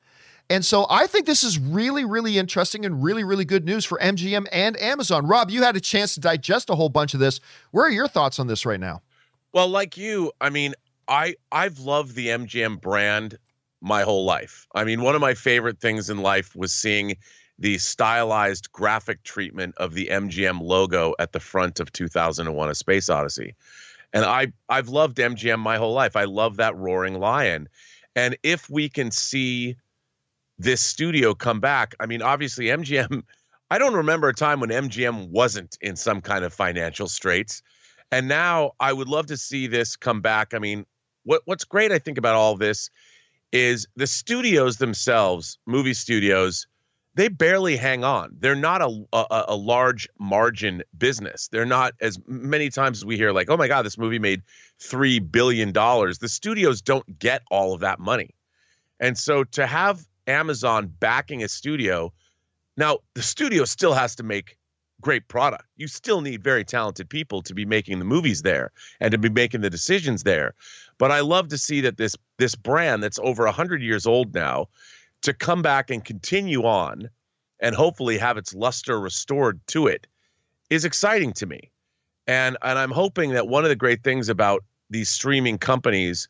And so I think this is really, really interesting and really, really good news for MGM and Amazon. Rob, you had a chance to digest a whole bunch of this. Where are your thoughts on this right now? Well, like you, I mean, I I've loved the MGM brand my whole life. I mean, one of my favorite things in life was seeing the stylized graphic treatment of the MGM logo at the front of 2001: A Space Odyssey. And I I've loved MGM my whole life. I love that roaring lion. And if we can see this studio come back, I mean, obviously MGM <laughs> I don't remember a time when MGM wasn't in some kind of financial straits. And now I would love to see this come back. I mean, what what's great I think about all this is the studios themselves, movie studios, they barely hang on. They're not a, a, a large margin business. They're not as many times as we hear like, "Oh my god, this movie made 3 billion dollars." The studios don't get all of that money. And so to have Amazon backing a studio, now the studio still has to make great product. You still need very talented people to be making the movies there and to be making the decisions there. But I love to see that this this brand that's over 100 years old now to come back and continue on and hopefully have its luster restored to it is exciting to me. And and I'm hoping that one of the great things about these streaming companies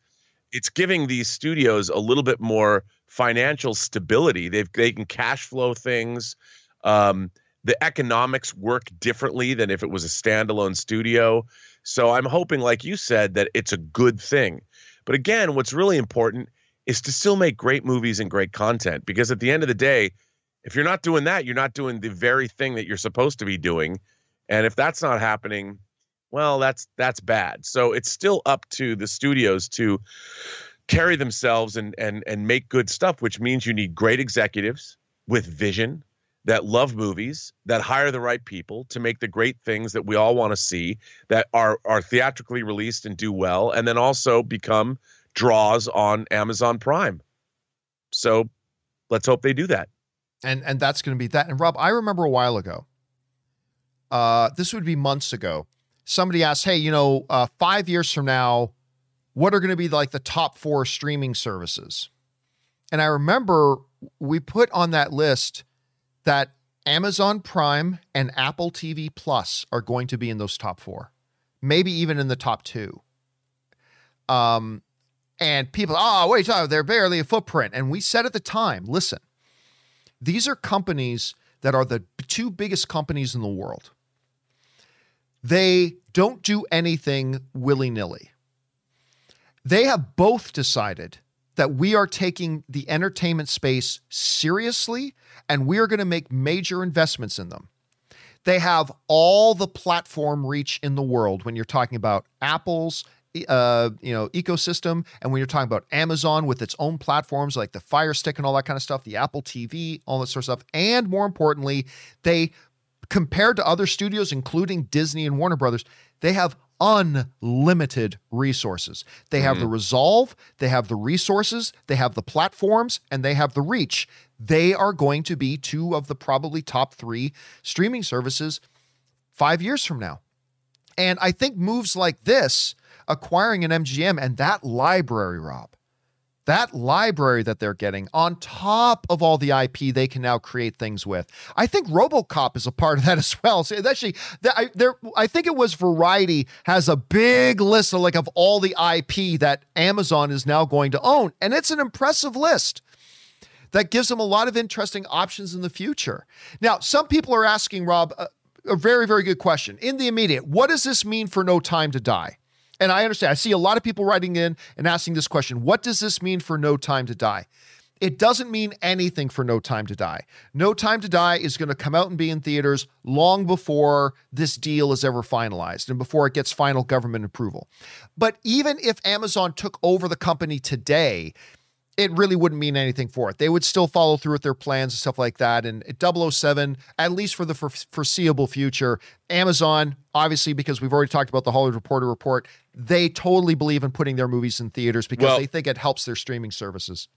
it's giving these studios a little bit more financial stability. They've they can cash flow things. Um, the economics work differently than if it was a standalone studio. So I'm hoping, like you said, that it's a good thing. But again, what's really important is to still make great movies and great content because at the end of the day, if you're not doing that, you're not doing the very thing that you're supposed to be doing. And if that's not happening, well, that's that's bad. So it's still up to the studios to carry themselves and and and make good stuff, which means you need great executives with vision, that love movies, that hire the right people to make the great things that we all want to see, that are are theatrically released and do well, and then also become draws on Amazon Prime. So let's hope they do that. And and that's going to be that. And Rob, I remember a while ago. Uh, this would be months ago. Somebody asked, "Hey, you know, uh, five years from now, what are going to be like the top four streaming services?" And I remember we put on that list that Amazon Prime and Apple TV Plus are going to be in those top four, maybe even in the top two. Um, and people, oh, wait, oh, they're barely a footprint. And we said at the time, listen, these are companies that are the two biggest companies in the world. They don't do anything willy nilly. They have both decided that we are taking the entertainment space seriously and we are going to make major investments in them. They have all the platform reach in the world when you're talking about Apple's uh, you know, ecosystem, and when you're talking about Amazon with its own platforms like the Fire Stick and all that kind of stuff, the Apple TV, all that sort of stuff, and more importantly, they compared to other studios, including Disney and Warner Brothers, they have unlimited resources. They have mm. the resolve, they have the resources, they have the platforms, and they have the reach. They are going to be two of the probably top three streaming services five years from now. And I think moves like this, acquiring an MGM and that library, Rob, that library that they're getting on top of all the IP they can now create things with. I think RoboCop is a part of that as well. So actually, I, there, I think it was Variety has a big list of like of all the IP that Amazon is now going to own, and it's an impressive list that gives them a lot of interesting options in the future. Now, some people are asking Rob a very, very good question in the immediate. What does this mean for No Time to Die? And I understand. I see a lot of people writing in and asking this question What does this mean for No Time to Die? It doesn't mean anything for No Time to Die. No Time to Die is going to come out and be in theaters long before this deal is ever finalized and before it gets final government approval. But even if Amazon took over the company today, it really wouldn't mean anything for it. They would still follow through with their plans and stuff like that. And 007, at least for the foreseeable future, Amazon, obviously, because we've already talked about the Hollywood Reporter report, they totally believe in putting their movies in theaters because well, they think it helps their streaming services.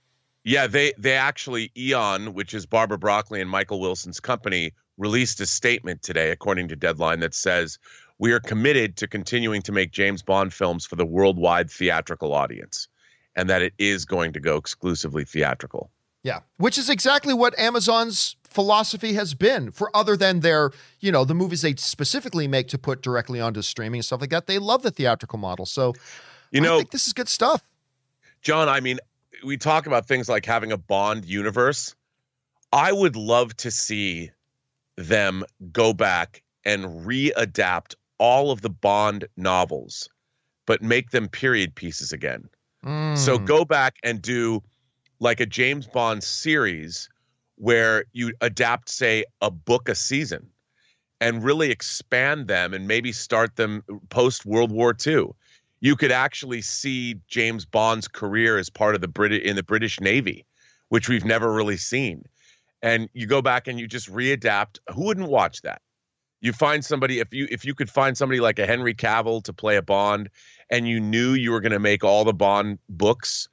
Yeah, they they actually Eon, which is Barbara Broccoli and Michael Wilson's company, released a statement today, according to Deadline, that says we are committed to continuing to make James Bond films for the worldwide theatrical audience and that it is going to go exclusively theatrical. Yeah, which is exactly what Amazon's philosophy has been for other than their, you know, the movies they specifically make to put directly onto streaming and stuff like that. They love the theatrical model. So, you know, I think this is good stuff. John, I mean, we talk about things like having a Bond universe. I would love to see them go back and readapt all of the Bond novels, but make them period pieces again. Mm. So go back and do like a James Bond series where you adapt, say, a book a season and really expand them and maybe start them post World War II. You could actually see James Bond's career as part of the Brit in the British Navy, which we've never really seen. And you go back and you just readapt. Who wouldn't watch that? You find somebody if you if you could find somebody like a Henry Cavill to play a Bond and you knew you were going to make all the Bond books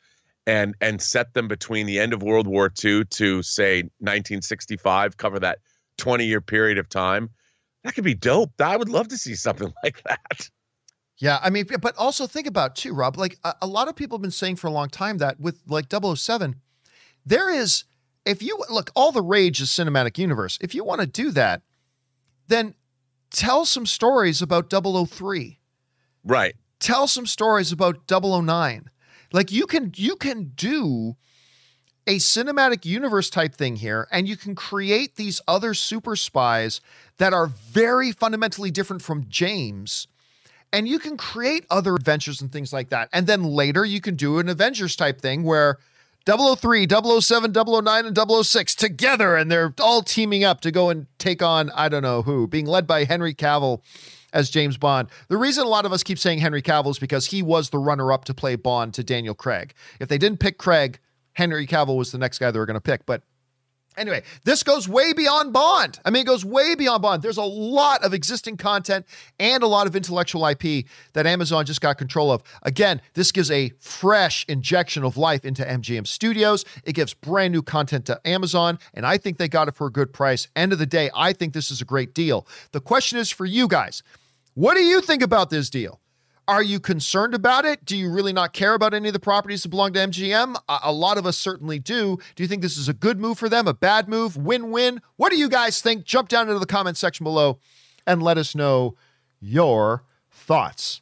and and set them between the end of World War II to say 1965, cover that 20 year period of time, that could be dope. I would love to see something <laughs> like that. Yeah, I mean, but also think about too, Rob. Like a, a lot of people have been saying for a long time that with like 007, there is if you look all the rage is cinematic universe. If you want to do that, then tell some stories about 003. Right tell some stories about 009. Like you can you can do a cinematic universe type thing here and you can create these other super spies that are very fundamentally different from James and you can create other adventures and things like that. And then later you can do an Avengers type thing where 003, 007, 009, and 006 together, and they're all teaming up to go and take on I don't know who, being led by Henry Cavill as James Bond. The reason a lot of us keep saying Henry Cavill is because he was the runner up to play Bond to Daniel Craig. If they didn't pick Craig, Henry Cavill was the next guy they were going to pick. But Anyway, this goes way beyond Bond. I mean, it goes way beyond Bond. There's a lot of existing content and a lot of intellectual IP that Amazon just got control of. Again, this gives a fresh injection of life into MGM Studios. It gives brand new content to Amazon, and I think they got it for a good price. End of the day, I think this is a great deal. The question is for you guys what do you think about this deal? Are you concerned about it? Do you really not care about any of the properties that belong to MGM? A, a, lot of us certainly do. Do you think this is a good move for them, a bad move, win win? What do you guys think? Jump down into the comment section below and let us know your thoughts.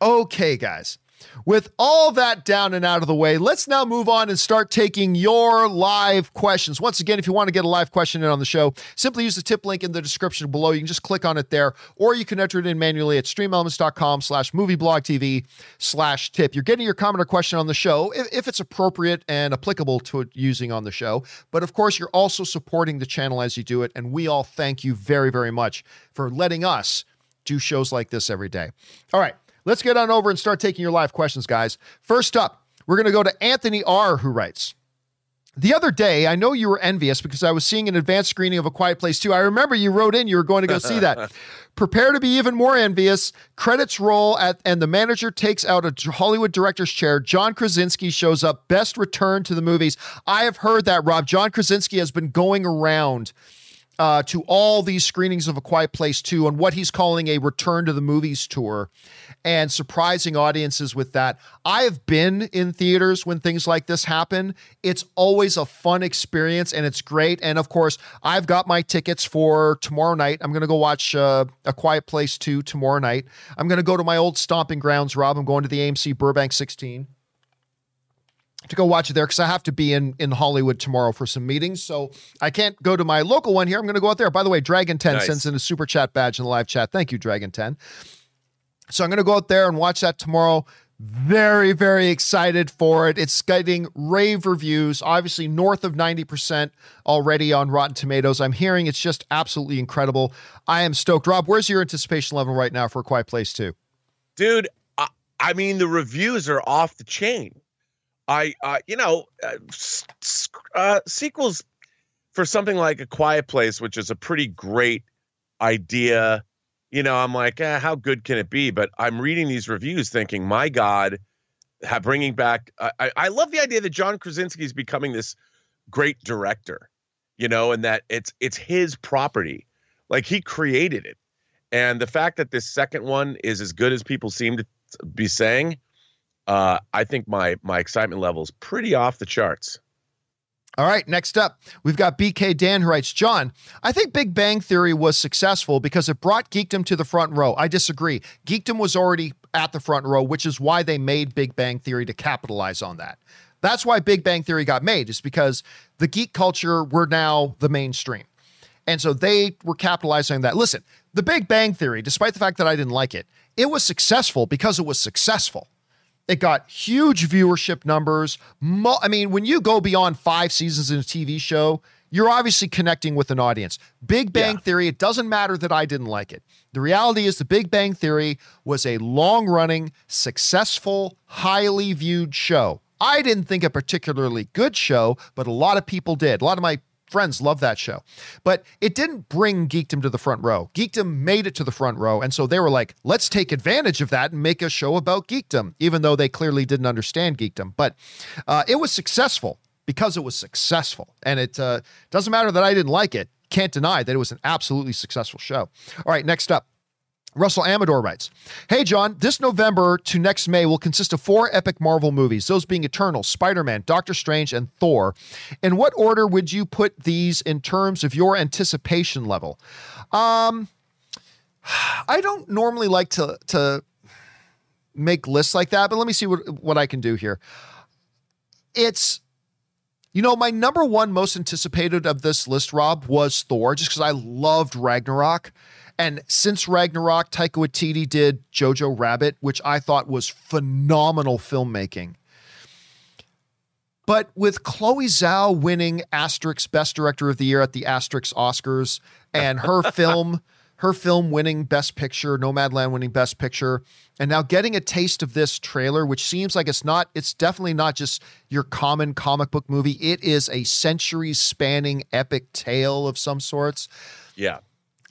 Okay, guys. With all that down and out of the way, let's now move on and start taking your live questions. Once again, if you want to get a live question in on the show, simply use the tip link in the description below. You can just click on it there, or you can enter it in manually at streamelements.com slash movieblogtv slash tip. You're getting your comment or question on the show if, if it's appropriate and applicable to using on the show. But of course, you're also supporting the channel as you do it. And we all thank you very, very much for letting us do shows like this every day. All right. Let's get on over and start taking your live questions, guys. First up, we're going to go to Anthony R., who writes, the other day, I know you were envious because I was seeing an advanced screening of A Quiet Place 2. I remember you wrote in you were going to go see that. <laughs> Prepare to be even more envious. Credits roll at and the manager takes out a Hollywood director's chair. John Krasinski shows up. Best return to the movies. I have heard that, Rob. John Krasinski has been going around uh, to all these screenings of A Quiet Place 2 on what he's calling a return to the movies tour and surprising audiences with that. I have been in theaters when things like this happen. It's always a fun experience and it's great. And of course, I've got my tickets for tomorrow night. I'm going to go watch uh, A Quiet Place 2 tomorrow night. I'm going to go to my old stomping grounds, Rob. I'm going to the AMC Burbank 16 to go watch it there because I have to be in in Hollywood tomorrow for some meetings. So I can't go to my local one here. I'm going to go out there. By the way, Dragon 10 nice. sends in a super chat badge in the live chat. Thank you, Dragon 10. So I'm going to go out there and watch that tomorrow. Very, very excited for it. It's getting rave reviews, obviously north of 90% already on Rotten Tomatoes. I'm hearing it's just absolutely incredible. I am stoked. Rob, where's your anticipation level right now for a Quiet Place 2? Dude, I, I mean, the reviews are off the chain. I, uh, you know, uh, uh, sequels for something like A Quiet Place, which is a pretty great idea. You know, I'm like, eh, how good can it be? But I'm reading these reviews, thinking, my God, bringing back. I, I love the idea that John Krasinski is becoming this great director. You know, and that it's it's his property, like he created it. And the fact that this second one is as good as people seem to be saying, uh, I think my my excitement level is pretty off the charts. All right, next up, we've got BK Dan who writes John, I think Big Bang Theory was successful because it brought geekdom to the front row. I disagree. Geekdom was already at the front row, which is why they made Big Bang Theory to capitalize on that. That's why Big Bang Theory got made, is because the geek culture were now the mainstream. And so they were capitalizing on that. Listen, the Big Bang Theory, despite the fact that I didn't like it, it was successful because it was successful. It got huge viewership numbers. Mo- I mean, when you go beyond five seasons in a TV show, you're obviously connecting with an audience. Big Bang yeah. Theory, it doesn't matter that I didn't like it. The reality is, the Big Bang Theory was a long running, successful, highly viewed show. I didn't think a particularly good show, but a lot of people did. A lot of my friends love that show. But it didn't bring Geekdom to the front row. Geekdom made it to the front row. And so they were like, let's take advantage of that and make a show about Geekdom, even though they clearly didn't understand Geekdom. But uh, it was successful because it was successful. And it uh, doesn't matter that I didn't like it. Can't deny that it was an absolutely successful show. All right, next up. Russell Amador writes, Hey, John, this November to next May will consist of four epic Marvel movies, those being Eternal, Spider Man, Doctor Strange, and Thor. In what order would you put these in terms of your anticipation level? Um, I don't normally like to, to make lists like that, but let me see what, what I can do here. It's, you know, my number one most anticipated of this list, Rob, was Thor, just because I loved Ragnarok. And since Ragnarok, Taika Waititi did Jojo Rabbit, which I thought was phenomenal filmmaking. But with Chloe Zhao winning Asterix Best Director of the Year at the Asterix Oscars and her <laughs> film, her film winning Best Picture, Nomadland winning Best Picture, and now getting a taste of this trailer, which seems like it's not, it's definitely not just your common comic book movie. It is a century spanning epic tale of some sorts. Yeah.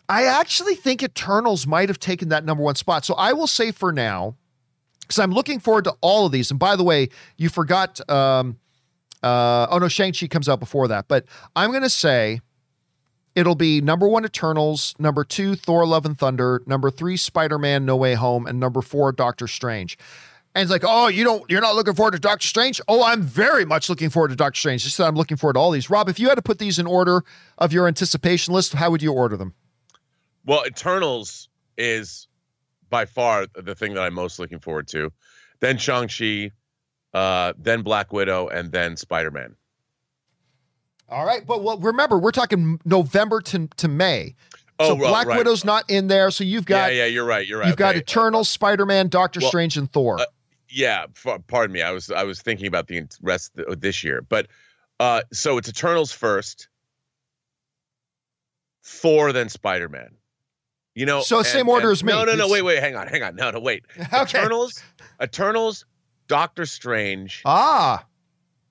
I actually think Eternals might have taken that number one spot. So I will say for now, because I'm looking forward to all of these. And by the way, you forgot. Um, uh, oh no, Shang Chi comes out before that. But I'm going to say it'll be number one Eternals, number two Thor: Love and Thunder, number three Spider Man: No Way Home, and number four Doctor Strange. And it's like, oh, you don't, you're not looking forward to Doctor Strange. Oh, I'm very much looking forward to Doctor Strange. Just that I'm looking forward to all these. Rob, if you had to put these in order of your anticipation list, how would you order them? Well, Eternals is by far the thing that I'm most looking forward to. Then Shang-Chi, uh, then Black Widow, and then Spider-Man. All right, but well, remember we're talking November to, to May. Oh, so right, Black right. Widow's not in there. So you've got yeah, yeah, you're right. You're right. you've got Okay. Eternal, Spider Man, Doctor Well, Strange, and Thor. uh, yeah f- pardon me i was i was thinking about the rest of this year but uh so it's eternals first thor then spider-man you know So same order as me. no no no It's- wait wait hang on hang on no no wait <laughs> okay. eternals eternals doctor strange Ah.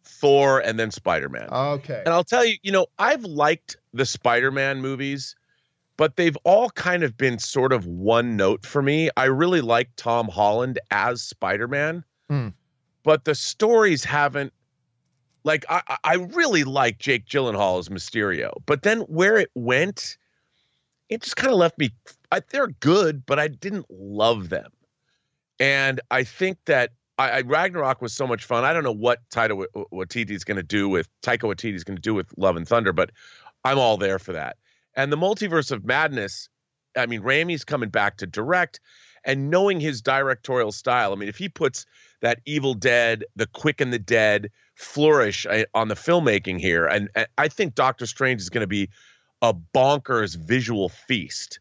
thor and then spider-man Okay. and I'll tell you, you know, I've liked the Spider Man movies, but they've all kind of been sort of one note for me. I really like Tom Holland as Spider Man, Hmm. but the stories haven't. Like, I- I really like Jake Gyllenhaal as Mysterio, but then where it went, it just kind of left me. I, they're good, but I didn't love them. And I think that I, I Ragnarok was so much fun. I don't know what Taika Waititi is going to do with Taika Waititi is going to do with Love and Thunder, but I'm all there for that. And the multiverse of madness. I mean, Raimi's coming back to direct, and knowing his directorial style. I mean, if he puts that Evil Dead, The Quick and the Dead flourish uh, on the filmmaking here, and, and I think Doctor Strange is going to be a bonkers visual feast.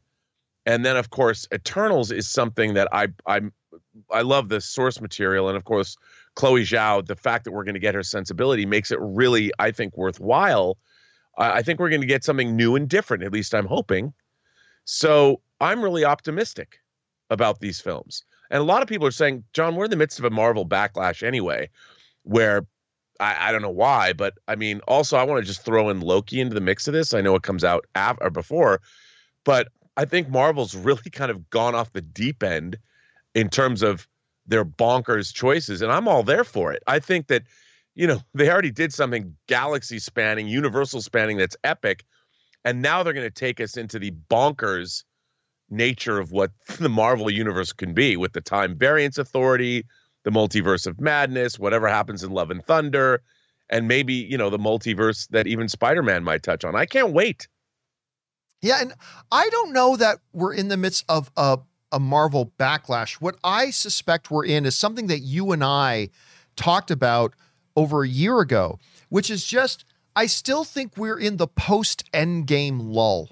And then, of course, Eternals is something that I I'm I love the source material, and of course, Chloe Zhao. The fact that we're going to get her sensibility makes it really, I think, worthwhile. I I think we're going to get something new and different. At least I'm hoping. So I'm really optimistic about these films. And a lot of people are saying, John, we're in the midst of a Marvel backlash anyway, where I, I don't know why, but I mean, also I want to just throw in Loki into the mix of this. I know it comes out or before, but I think Marvel's <laughs> really kind of gone off the deep end in terms of their bonkers choices, and I'm all there for it. I think that, you know, <laughs> they already did something galaxy spanning, universal spanning that's epic, and now they're going to take us into the bonkers nature of what <laughs> the Marvel universe can be with the time variance authority, the multiverse of madness, whatever happens in Love and Thunder, and maybe, you know, the multiverse that even Spider-Man might touch on. I can't wait. Yeah, and I don't know that we're in the midst of a, a Marvel backlash. What I suspect we're in is something that you and I talked about over a year ago, which is just I still think we're in the post Endgame lull.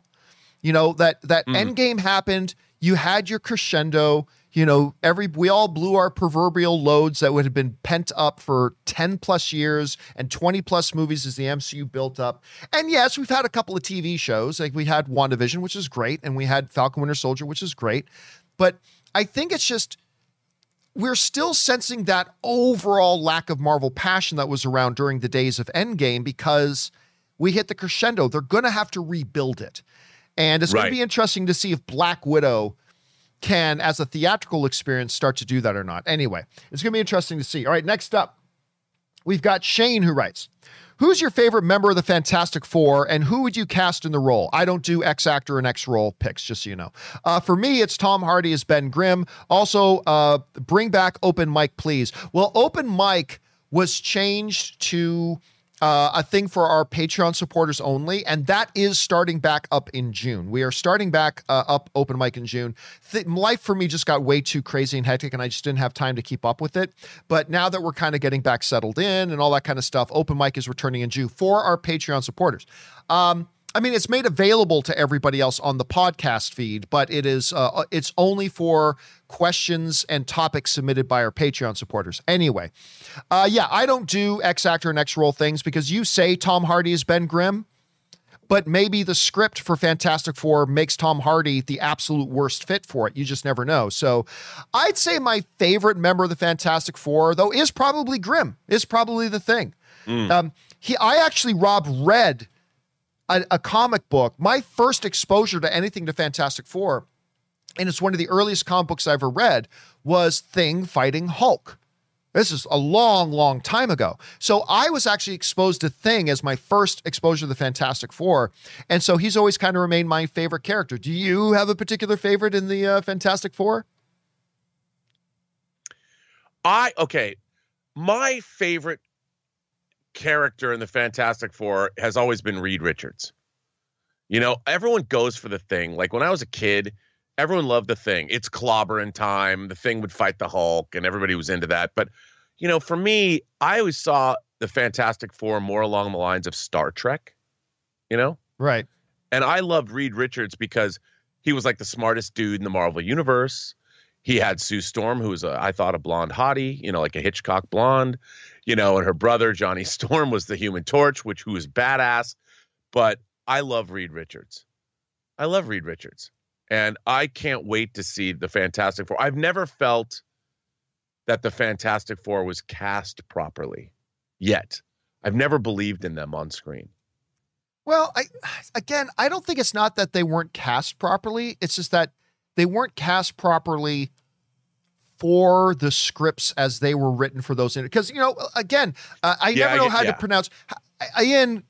You know that that Mm. Endgame happened. You had your crescendo. You know, every we all blew our proverbial loads that would have been pent up for 10 plus years and 20 plus movies as the MCU built up. And yes, we've had a couple of TV shows. Like we had WandaVision, which is great, and we had Falcon Winter Soldier, which is great. But I think it's just we're still sensing that overall lack of Marvel passion that was around during the days of Endgame because we hit the crescendo. They're going to have to rebuild it. And it's going to be interesting to see if Black Widow can, as a theatrical experience, start to do that or not. Anyway, it's going to be interesting to see. All right, next up, we've got Shane who writes Who's your favorite member of the Fantastic Four, and who would you cast in the role? I don't do X actor and X role picks, just so you know. Uh, for me, it's Tom Hardy as Ben Grimm. Also, uh, bring back Open Mic, please. Well, Open Mic was changed to uh, a thing for our Patreon supporters only, and that is starting back up in June. We are starting back uh, up open mic in June. Th- life for me just got way too crazy and hectic, and I just didn't have time to keep up with it. But now that we're kind of getting back settled in and all that kind of stuff, open mic is returning in June for our Patreon supporters. Um, I mean, it's made available to everybody else on the podcast feed, but it is uh, it's only for questions and topics submitted by our Patreon supporters. Anyway, uh, yeah, I don't do X actor and X role things because you say Tom Hardy is Ben Grimm, but maybe the script for Fantastic Four makes Tom Hardy the absolute worst fit for it. You just never know. So, I'd say my favorite member of the Fantastic Four, though, is probably Grimm. Is probably the thing. Um, he, I actually, Rob, read a, a comic book. My first exposure to anything to Fantastic Four, and it's one of the earliest comic books I ever read, was Thing fighting Hulk. This is a long, long time ago. So I was actually exposed to Thing as my first exposure to the Fantastic Four. And so he's always kind of remained my favorite character. Do you have a particular favorite in the uh, Fantastic Four? I okay. My favorite character in the Fantastic Four has always been Reed Richards. You know, everyone goes for the thing. Like when I was a kid, everyone loved the thing. It's clobbering time. The thing would fight the Hulk, and everybody was into that. But you know, for me, I always saw the Fantastic Four more along the lines of Star Trek. You know, right? And I loved Reed Richards because he was like the smartest dude in the Marvel universe. He had Sue Storm, who was a, I thought a blonde hottie, you know, like a Hitchcock blonde, you know, and her brother Johnny <laughs> Storm was the Human Torch, which who was badass. But I love Reed Richards. I love Reed Richards. And I can't wait to see the Fantastic Four. I've never felt that the Fantastic Four was cast properly yet. I've never believed in them on screen. Well, I again, I don't think it's not that they weren't cast properly. It's just that they weren't cast properly for the scripts as they were written for those. Because you know, again, uh, I yeah, never know how yeah. to pronounce Ian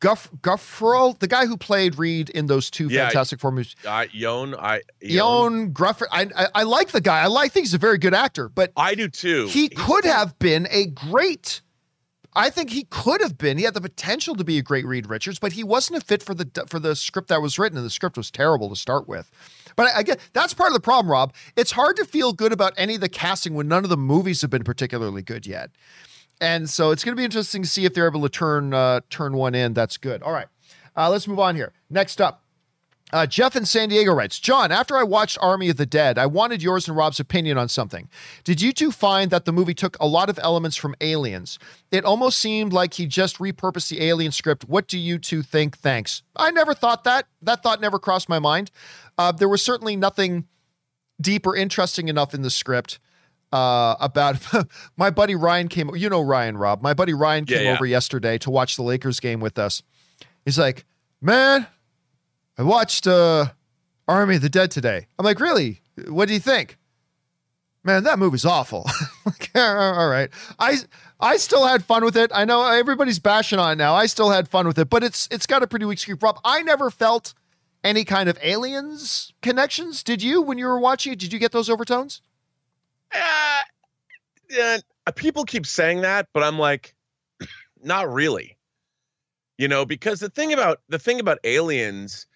Guff Guffrell, the guy who played Reed in those two yeah, Fantastic Four movies. Uh, Yon, I Yon Grufford. I, I, I like the guy. I like think he's a very good actor, but I do too. He could have been a great. I think he could have been. He had the potential to be a great Reed Richards, but he wasn't a fit for the for the script that was written, and the script was terrible to start with. But I, I get that's part of the problem, Rob. It's hard to feel good about any of the casting when none of the movies have been particularly good yet. And so it's going to be interesting to see if they're able to turn uh, turn one in. That's good. All right, uh, let's move on here. Next up, uh, Jeff in San Diego writes, John, after I watched Army of the Dead, I wanted yours and Rob's opinion on something. Did you two find that the movie took a lot of elements from Aliens? It almost seemed like he just repurposed the Alien script. What do you two think? Thanks. I never thought that. That thought never crossed my mind. Uh, there was certainly nothing deep or interesting enough in the script uh, about <laughs> my buddy Ryan came. You know Ryan, Rob. My buddy Ryan came yeah, yeah. over yesterday to watch the Lakers game with us. He's like, "Man, I watched uh, Army of the Dead today." I'm like, "Really? What do you think?" Man, that movie's awful. <laughs> <laughs> all right, I I still had fun with it. I know everybody's bashing on it now. I still had fun with it, but it's it's got a pretty weak script. Rob, I never felt any kind of aliens connections. Did you when you were watching it? Did you get those overtones? Uh, yeah, people keep saying that, but I'm like, <clears throat> not really. You know, because the thing about the thing about aliens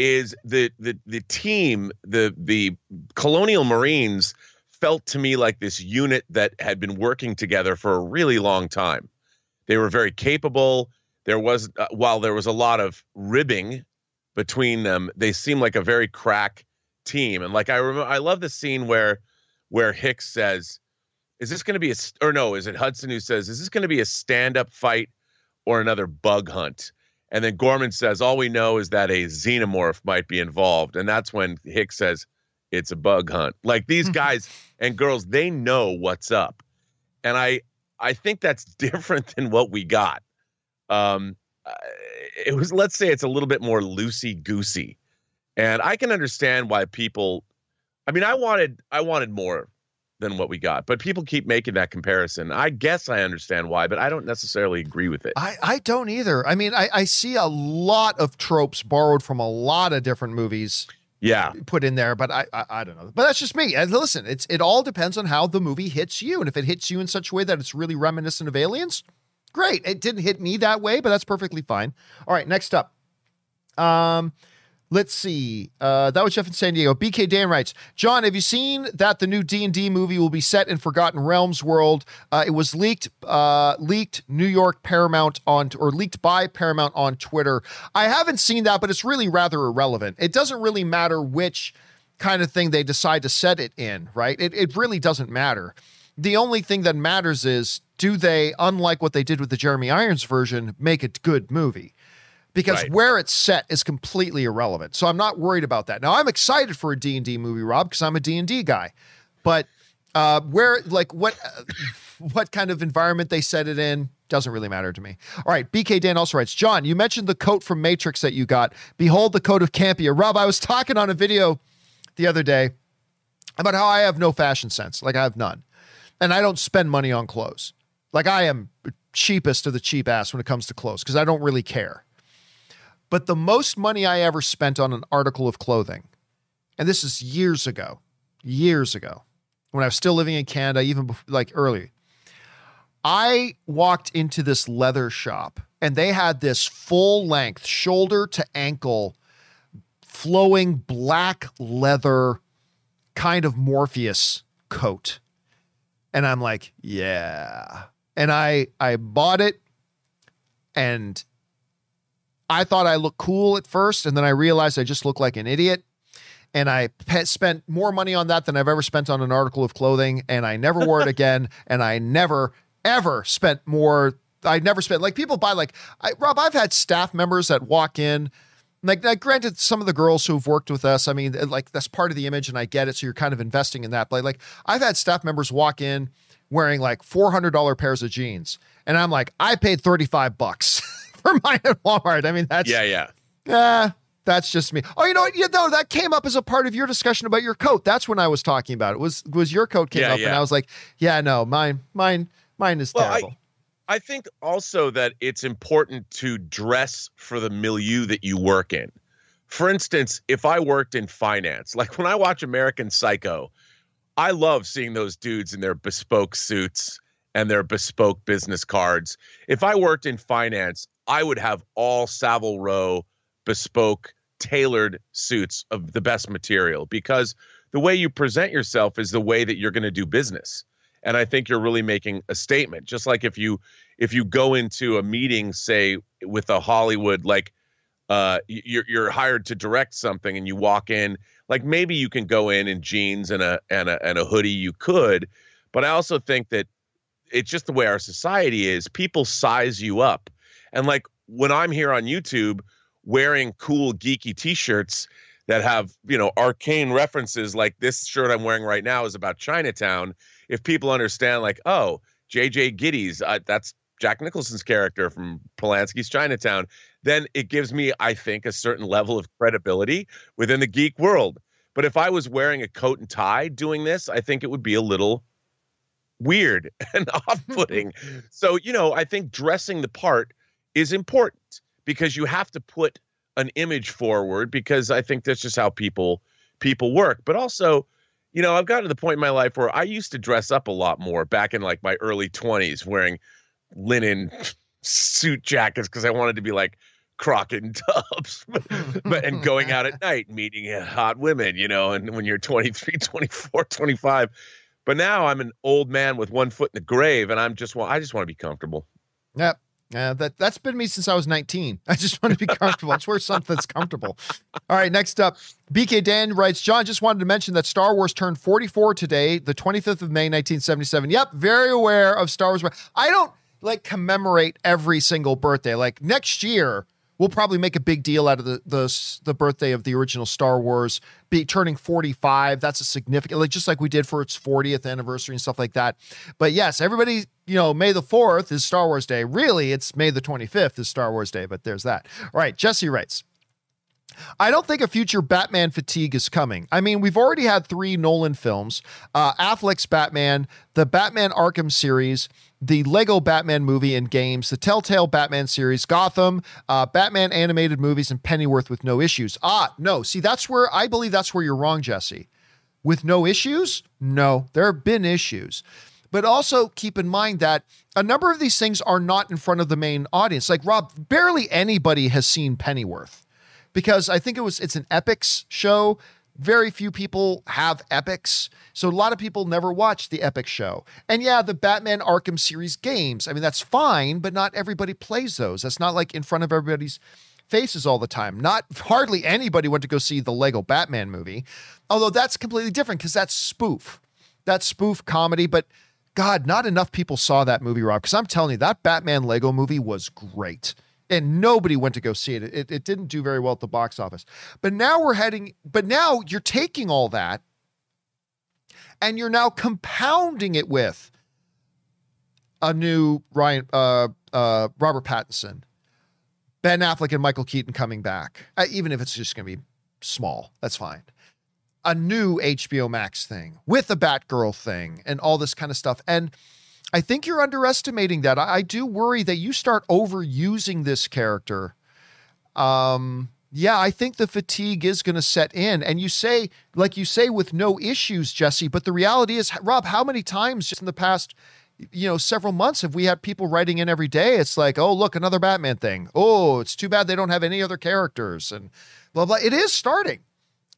is the the the team, the the colonial marines felt to me like this unit that had been working together for a really long time. They were very capable. There was uh, while there was a lot of ribbing between them, they seemed like a very crack team. And like I remember I love the scene where where Hicks says, "Is this going to be a or no? Is it Hudson who says, "Is this going to be a stand-up fight or another bug hunt?" And then Gorman says, "All we know is that a xenomorph might be involved," and that's when Hicks says, "It's a bug hunt." Like these mm-hmm. guys and girls, they know what's up, and I I think that's <laughs> different than what we got. Um, it was let's say it's a little bit more loosey goosey, and I can understand why people I mean, I wanted I wanted more than what we got, but people keep making that comparison. I guess I understand why, but I don't necessarily agree with it. I, I don't either. I mean, I, I see a lot of tropes borrowed from a lot of different movies. Yeah, put in there, but I, I, I don't know. But that's just me. And listen, it's it all depends on how the movie hits you, and if it hits you in such a way that it's really reminiscent of Aliens, great. It didn't hit me that way, but that's perfectly fine. All right, next up. Um, Let's see. Uh, that was Jeff in San Diego. BK Dan writes, John, have you seen that the new D and D movie will be set in Forgotten Realms world? Uh, it was leaked, uh, leaked New York Paramount on, or leaked by Paramount on Twitter. I haven't seen that, but it's really rather irrelevant. It doesn't really matter which kind of thing they decide to set it in, right? It it really doesn't matter. The only thing that matters is do they, unlike what they did with the Jeremy Irons version, make a good movie? Because right. where it's set is completely irrelevant. So I'm not worried about that. Now I'm excited for a D&D movie, Rob, because I'm a D&D guy. But uh, where like what uh, <laughs> what kind of environment they set it in doesn't really matter to me. All right, BK Dan also writes, John, you mentioned the coat from Matrix that you got. Behold the coat of Campea. Rob, I was talking on a video the other day about how I have no fashion sense. Like I have none. And I don't spend money on clothes. Like I am cheapest of the cheap ass when it comes to clothes because I don't really care. But the most money I ever spent on an article of clothing, and this is years ago, years ago, when I was still living in Canada, even before, like early, I walked into this leather shop and they had this full length, shoulder to ankle, flowing black leather kind of Morpheus coat. And I'm like, yeah. And I I bought it and I thought I looked cool at first and then I realized I just looked like an idiot. And I pe- spent more money on that than I've ever spent on an article of clothing and I never wore it <laughs> again and I never ever spent more I never spent like people buy like I, Rob I've had staff members that walk in like, like granted some of the girls who've worked with us i mean like that's part of the image and i get it so you're kind of investing in that but like i've had staff members walk in wearing like $400 pairs of jeans and i'm like i paid 35 bucks <laughs> for mine at walmart i mean that's Yeah, yeah. yeah that's just me. Oh you know what? You know that came up as a part of your discussion about your coat. That's when i was talking about it. Was was your coat came Yeah, up and i was like yeah no mine mine mine is Well, I- I think also that it's important to dress for the milieu that you work in. For instance, if I worked in finance, like when I watch American Psycho, I love seeing those dudes in their bespoke suits and their bespoke business cards. If I worked in finance, I would have all Savile Row bespoke tailored suits of the best material because the way you present yourself is the way that you're going to do business. And I think you're really making a statement. Just like if you if you go into a meeting, say with a Hollywood, like uh, you're you're hired to direct something, and you walk in, like maybe you can go in in jeans and a and a and a hoodie. You could, but I also think that it's just the way our society is. People size you up, and like when I'm here on YouTube wearing cool geeky T-shirts that have you know arcane references, like this shirt I'm wearing right now is about Chinatown. If people understand, like, oh, J.J. Gittes, uh, that's Jack Nicholson's character from Polanski's Chinatown, then it gives me, I think, a certain level of credibility within the geek world. But if I was wearing a coat and tie doing this, I think it would be a little weird <laughs> and <laughs> off putting. so, you know, I think dressing the part is important because you have to put an image forward because I think that's just how people people work. But also, you know, I've gotten to the point in my life where I used to dress up a lot more back in like my early 20s wearing linen suit jackets because I wanted to be like Crockett and <laughs> Tubbs, but and going out at night meeting uh, hot women, you know, and when you're 23, <laughs> 24, 25. But now I'm an old man with one foot in the grave and I'm just I just want to be comfortable. Yep. Yeah, that that's been me since I was 19. <laughs> I just want to be comfortable. I just wear something that's comfortable. All right, next up, BK Dan writes, John just wanted to mention that Star Wars turned 44 today, the 25th of May, 1977. Yep, very aware of Star Wars. I don't like commemorate every single birthday. Like next year, we'll probably make a big deal out of the the the birthday of the original Star Wars be turning 45. That's a significant like just like we did for its 40th anniversary and stuff like that. But yes, everybody, you know, May the 4th is Star Wars Day. Really, it's May the 25th is Star Wars Day, but there's that. All right, Jesse writes I don't think a future Batman fatigue is coming. I mean, we've already had three Nolan films uh, Affleck's Batman, the Batman Arkham series, the Lego Batman movie and games, the Telltale Batman series, Gotham, uh, Batman animated movies, and Pennyworth with no issues. Ah, no. See, that's where I believe that's where you're wrong, Jesse. With no issues? No, there have been issues. But also keep in mind that a number of these things are not in front of the main audience. Like Rob, barely anybody has seen Pennyworth because I think it was it's an Epix show. Very few people have Epix. So a lot of people never watch the epic show. And yeah, the Batman Arkham series games. I mean, that's fine, but not everybody plays those. That's not like in front of everybody's faces all the time. Not <laughs> hardly anybody went to go see the Lego Batman movie. Although that's completely different because that's spoof. That's spoof comedy, but God, not enough people saw that movie, Rob. Because I'm telling you, that Batman Lego movie was great and nobody went to go see it. it. It didn't do very well at the box office. But now we're heading, but now you're taking all that and you're now compounding it with a new Ryan, uh, uh, Robert Pattinson, Ben Affleck, and Michael Keaton coming back. Uh, even if it's just going to be small, that's fine. A new HBO Max thing with the Batgirl thing and all this kind of stuff. And I think you're underestimating that. I, I do worry that you start overusing this character. Um, yeah, I think the fatigue is going to set in. And you say, like you say, with no issues, Jesse, but the reality is, Rob, how many times just in the past you know, several months have we had people writing in every day. It's like, oh, look, another Batman thing. Oh, it's too bad they don't have any other characters and blah, blah. It is starting.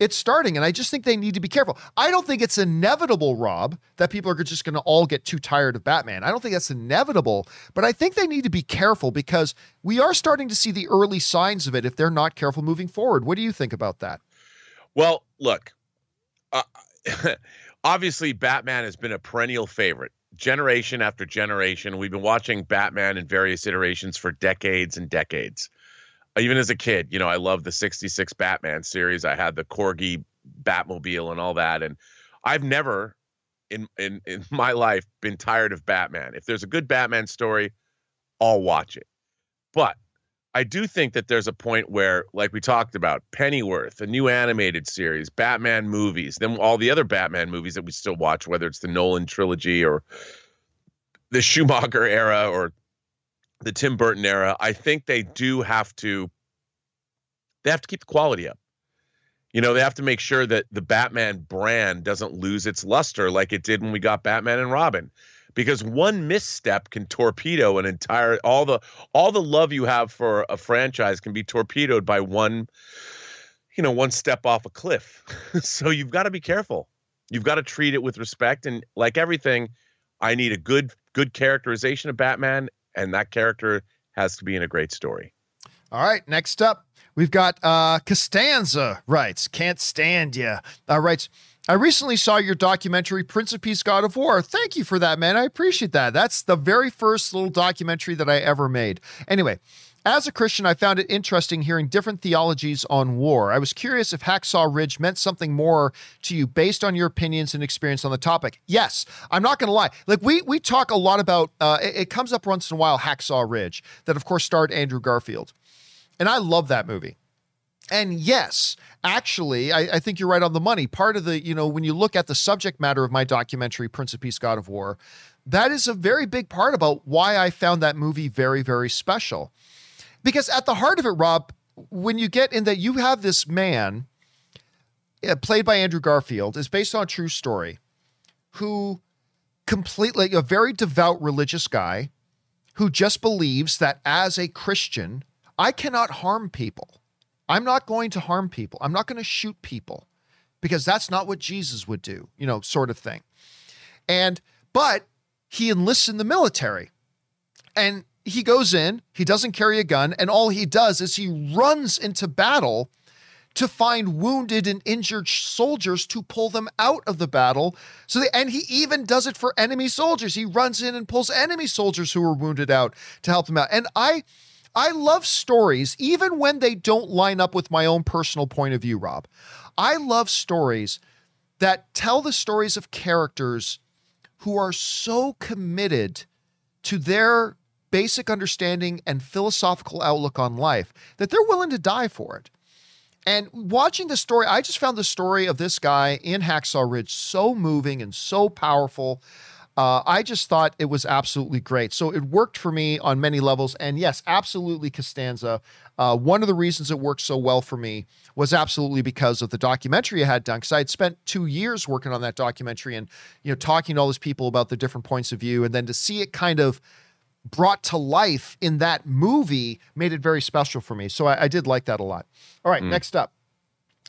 It's starting. And I just think they need to be careful. I don't think it's inevitable, Rob, that people are just going to all get too tired of Batman. I don't think that's inevitable, but I think they need to be careful because we are starting to see the early signs of it if they're not careful moving forward. What do you think about that? Well, look, uh, <laughs> obviously, Batman has been a perennial favorite generation after generation. We've been watching Batman in various iterations for decades and decades. Even as a kid, you know, I loved the 66 Batman series. I had the Corgi Batmobile and all that. And I've never in, in, in <laughs> my life been tired of Batman. If there's a good Batman story, I'll watch it. But I do think that there's a point where, like we talked about, Pennyworth, a new animated series, Batman movies, then all the other Batman movies that we still watch, whether it's the Nolan trilogy or the Schumacher era or the Tim Burton era, I think they do have to they have to keep the quality up. You know, they have to make sure that the Batman brand doesn't lose its luster like it did when we got Batman and Robin. Because one misstep can torpedo an entire all the all the love you have for a franchise can be torpedoed by one you know one step off a cliff. <laughs> So you've got to be careful. You've got to treat it with respect. And like everything i need a good good characterization of batman and that character has to be in a great story all right next up we've got uh costanza writes can't stand ya uh, writes I recently saw your documentary, Prince of Peace, God of War. Thank you for that, man. I appreciate that. That's the very first little documentary that I ever made. Anyway, as a Christian, I found it interesting hearing different theologies on war. I was curious if Hacksaw Ridge meant something more to you based on your opinions and experience on the topic. Yes, I'm not going to lie. Like we we talk a lot about. Uh, it, it comes up once in a while. Hacksaw Ridge, that of course starred Andrew Garfield, and I love that movie. And yes, actually, I, I, think you're right on the money. Part of the, you know, when you look at the subject matter of my documentary, Prince of Peace, God of War, that is a very big part about why I found that movie very, very special. Because at the heart of it, Rob, when you get in that you have this man played by Andrew Garfield, is based on a true story, who completely, a very devout religious guy who just believes that as a Christian, I cannot harm people. I'm not going to harm people. I'm not going to shoot people because that's not what Jesus would do, you know, sort of thing. And, but he enlists in the military and he goes in, he doesn't carry a gun, and all he does is he runs into battle to find wounded and injured soldiers to pull them out of the battle. So, they, and he even does it for enemy soldiers. He runs in and pulls enemy soldiers who are wounded out to help them out. And I, I love stories, even when they don't line up with my own personal point of view, Rob. I love stories that tell the stories of characters who are so committed to their basic understanding and philosophical outlook on life that they're willing to die for it. And watching the story, I just found the story of this guy in Hacksaw Ridge so moving and so powerful. Uh, I just thought it was absolutely great. So it worked for me on many levels. And yes, absolutely, Costanza. Uh, one of the reasons it worked so well for me was absolutely because of the documentary I had done. Because I had spent two years working on that documentary and you know talking to all these people about the different points of view, and then to see it kind of brought to life in that movie made it very special for me. So I, I did like that a lot. All right, mm. next up,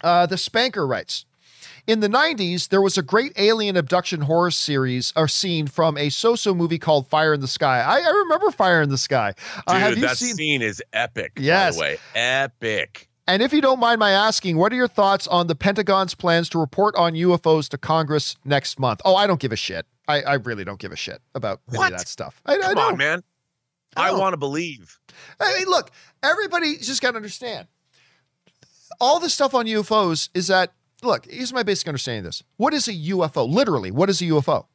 uh, the Spanker writes. In the 90s, there was a great alien abduction horror series or scene from a so-so movie called Fire in the Sky. I, I remember Fire in the Sky. Uh, Dude, that seen... scene is epic. Yes. By the way, epic. And if you don't mind my asking, what are your thoughts on the Pentagon's plans to report on UFOs to Congress next month? Oh, I don't give a shit. I, I really don't give a shit about any of that stuff. I, Come I on, man. I, I want to believe. I mean, look, everybody just got to understand. All the stuff on UFOs is that look, here's my basic understanding of this. What is a UFO? Literally, what is a UFO?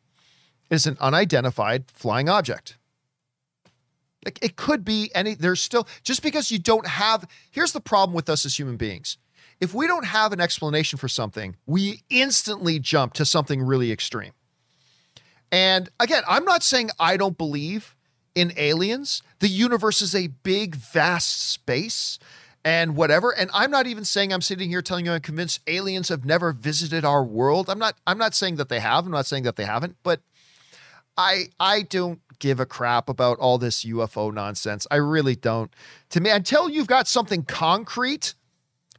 It's an unidentified flying object. Like it could be any, there's still, just because you don't have, here's the problem with us as human beings. If we don't have an explanation for something, we instantly jump to something really extreme. And again, I'm not saying I don't believe in aliens. The universe is a big, vast space and whatever. And I'm not even saying I'm sitting here telling you I'm convinced aliens have never visited our world. I'm not I'm not saying that they have. I'm not saying that they haven't, but I I don't give a crap about all this UFO nonsense. I really don't. To me, until you've got something concrete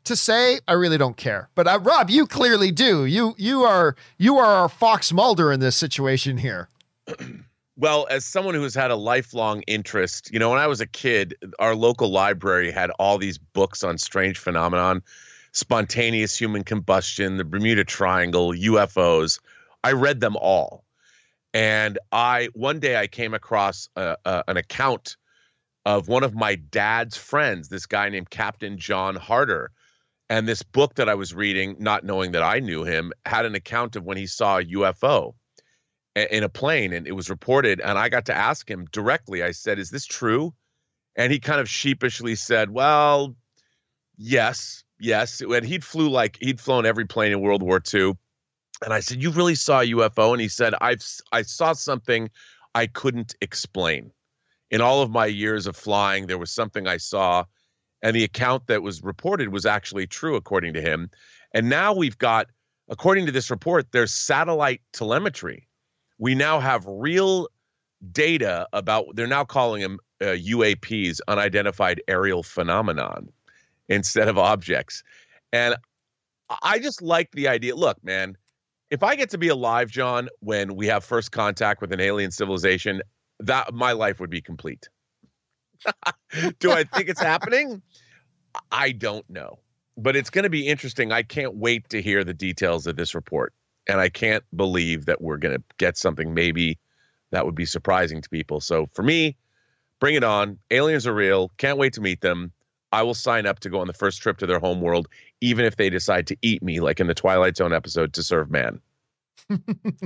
to say, I really don't care. But uh, Rob, you clearly do. You you are you are our Fox Mulder in this situation here. <clears throat> Well, as someone who has had a lifelong interest, you know, when I was a kid, our local library had all these books on strange phenomenon, spontaneous human combustion, the Bermuda Triangle, UFOs. I read them all. And I one day I came across a, a, an account of one of my dad's friends, this guy named Captain John Harder. And this book that I was reading, not knowing that I knew him, had an account of when he saw a UFO in a plane and it was reported and I got to ask him directly. I said, "Is this true?" And he kind of sheepishly said, "Well, yes, yes." And he'd flew like he'd flown every plane in World War II. And I said, "You really saw a UFO?" And he said, "I've I saw something I couldn't explain. In all of my years of flying, there was something I saw and the account that was reported was actually true according to him. And now we've got according to this report, there's satellite telemetry we now have real data about they're now calling them uh, UAPs, unidentified aerial phenomenon, instead of objects. And I just like the idea. Look, man, if I get to be alive, John, when we have first contact with an alien civilization, that my life would be complete. <laughs> Do I think it's happening? I don't know. But it's going to be interesting. I can't wait to hear the details of this report and I can't believe that we're going to get something maybe that would be surprising to people. So for me, bring it on. Aliens are real. Can't wait to meet them. I will sign up to go on the first trip to their home world, even if they decide to eat me, like in the Twilight Zone episode, to serve man. <laughs>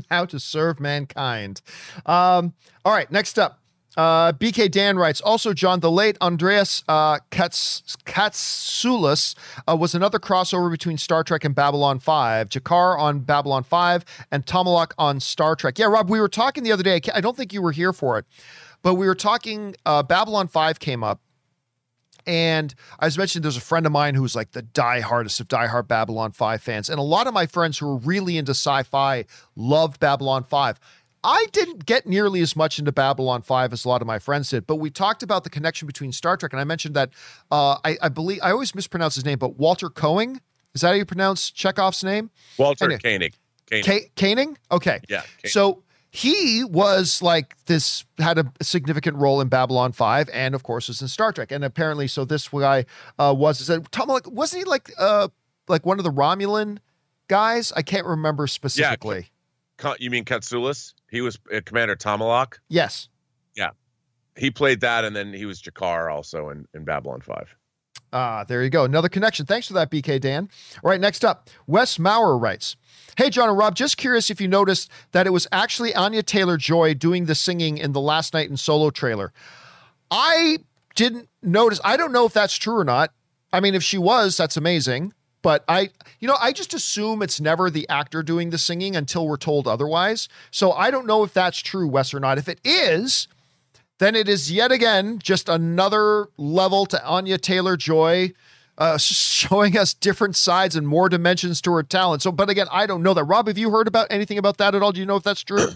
How to serve mankind. Um, all right, next up. Uh, BK Dan writes, also, John, the late Andreas uh, Kats- Katsulas uh, was another crossover between Star Trek and Babylon 5. G'Kar on Babylon 5 and Tomalak on Star Trek. Yeah, Rob, we were talking the other day. I don't think you were here for it, but we were talking. Uh, Babylon 5 came up. And as mentioned, there's a friend of mine who's like the diehardest of diehard Babylon 5 fans. And a lot of my friends who are really into sci fi loved Babylon 5. I didn't get nearly as much into Babylon 5 as a lot of my friends did, but we talked about the connection between Star Trek, and I mentioned that uh, I, I, believe I always mispronounce his name, but Walter Koenig is that how you pronounce Chekhov's name? Walter anyway, Koenig. Koenig. Koenig? Okay. Yeah. Koenig. So he was like this had a significant role in Babylon 5 and of course was in Star Trek. And apparently so this guy uh, was is that Tom like wasn't he like uh like one of the Romulan guys? I can't remember specifically. Yeah. You mean Katsulas? He was uh, Commander Tomalak. Yes. Yeah, he played that, and then he was G'Kar also in, in Babylon Five. Ah, there you go. Another connection. Thanks for that, BK Dan. All right, next up, Wes Maurer writes. Hey, John and Rob, just curious if you noticed that it was actually Anya Taylor Joy doing the singing in the Last Night in Soho trailer. I didn't notice. I don't know if that's true or not. I mean, if she was, that's amazing. But I, you know, I just assume it's never the actor doing the singing until we're told otherwise. So I don't know if that's true, Wes, or not. If it is, then it is yet again just another level to Anya Taylor Joy. Uh, <laughs> showing us different sides and more dimensions to her talent. So, but again, I don't know that. Rob, have you heard about anything about that at all? Do you know if that's true?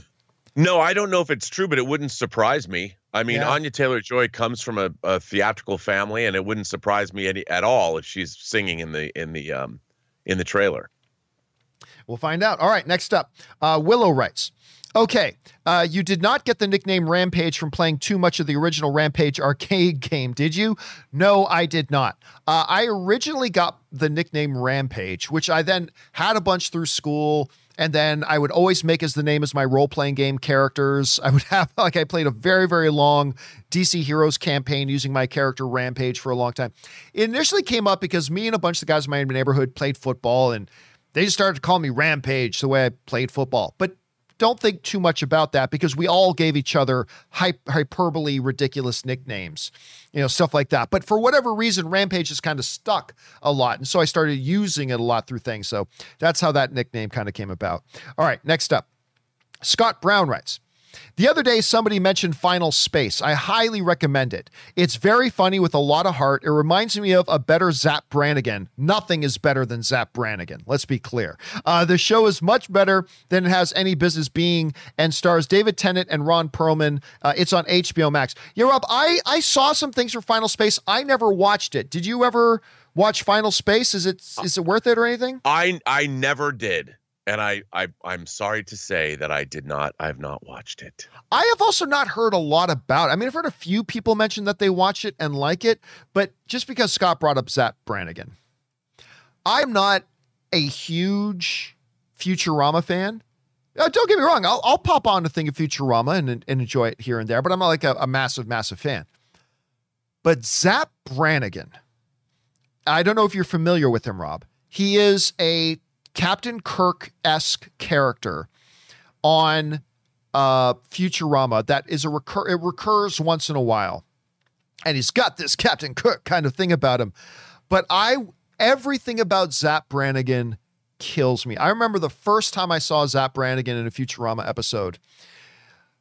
No, I don't know if it's true, but it wouldn't surprise me. I mean, yeah. Anya Taylor Joy comes from a, a, theatrical family, and it wouldn't surprise me any, at all if she's singing in the in the um, in the trailer. We'll find out. All right, next up, uh, Willow writes. Okay, uh, you did not get the nickname Rampage from playing too much of the original Rampage arcade <laughs> game, did you? No, I did not. Uh, I originally got the nickname Rampage, which I then had a bunch through school and then I would always make as the name as my role playing game characters. <laughs> I would have, like, I played a very, very long DC Heroes campaign using my character Rampage for a long time. It initially came up because me and a bunch of the guys in my neighborhood played football and they just started to call me Rampage the way I played football. But don't think too much about that because we all gave each other hyperbole, ridiculous nicknames, you know, stuff like that. But for whatever reason, Rampage is kind of stuck a lot. And so I started using it a lot through things. So that's how that nickname kind of came about. All right, next up. Scott Brown writes The other day, somebody mentioned Final Space. I highly recommend it. It's very funny with a lot of heart. It reminds me of a better Zapp Brannigan. Nothing is better than Zapp Brannigan. Let's be clear. Uh, the show is much better than it has any business being, and stars David Tennant and Ron Perlman. Uh, it's on HBO Max. Yeah, Rob, I I saw some things for Final Space. I never watched it. Did you ever watch Final Space? Is it is it worth it or anything? I I never did. And I, I I'm sorry to say that I did not I have not watched it. I have also not heard a lot about it. I mean, I've heard a few people mention that they watch it and like it, but just because Scott brought up Zapp Brannigan, I'm not a huge Futurama fan. Uh, don't get me wrong, I'll, I'll pop on a thing of Futurama and, and enjoy it here and there, but I'm not like a, a massive, massive fan. But Zapp Brannigan, I don't know if you're familiar with him, Rob. He is a Captain Kirk esque character on uh, Futurama that is a recur. It recurs once in a while, and he's got this Captain Kirk kind of thing about him. But I everything about Zapp Brannigan kills me. I remember the first time I saw Zapp Brannigan in a Futurama episode.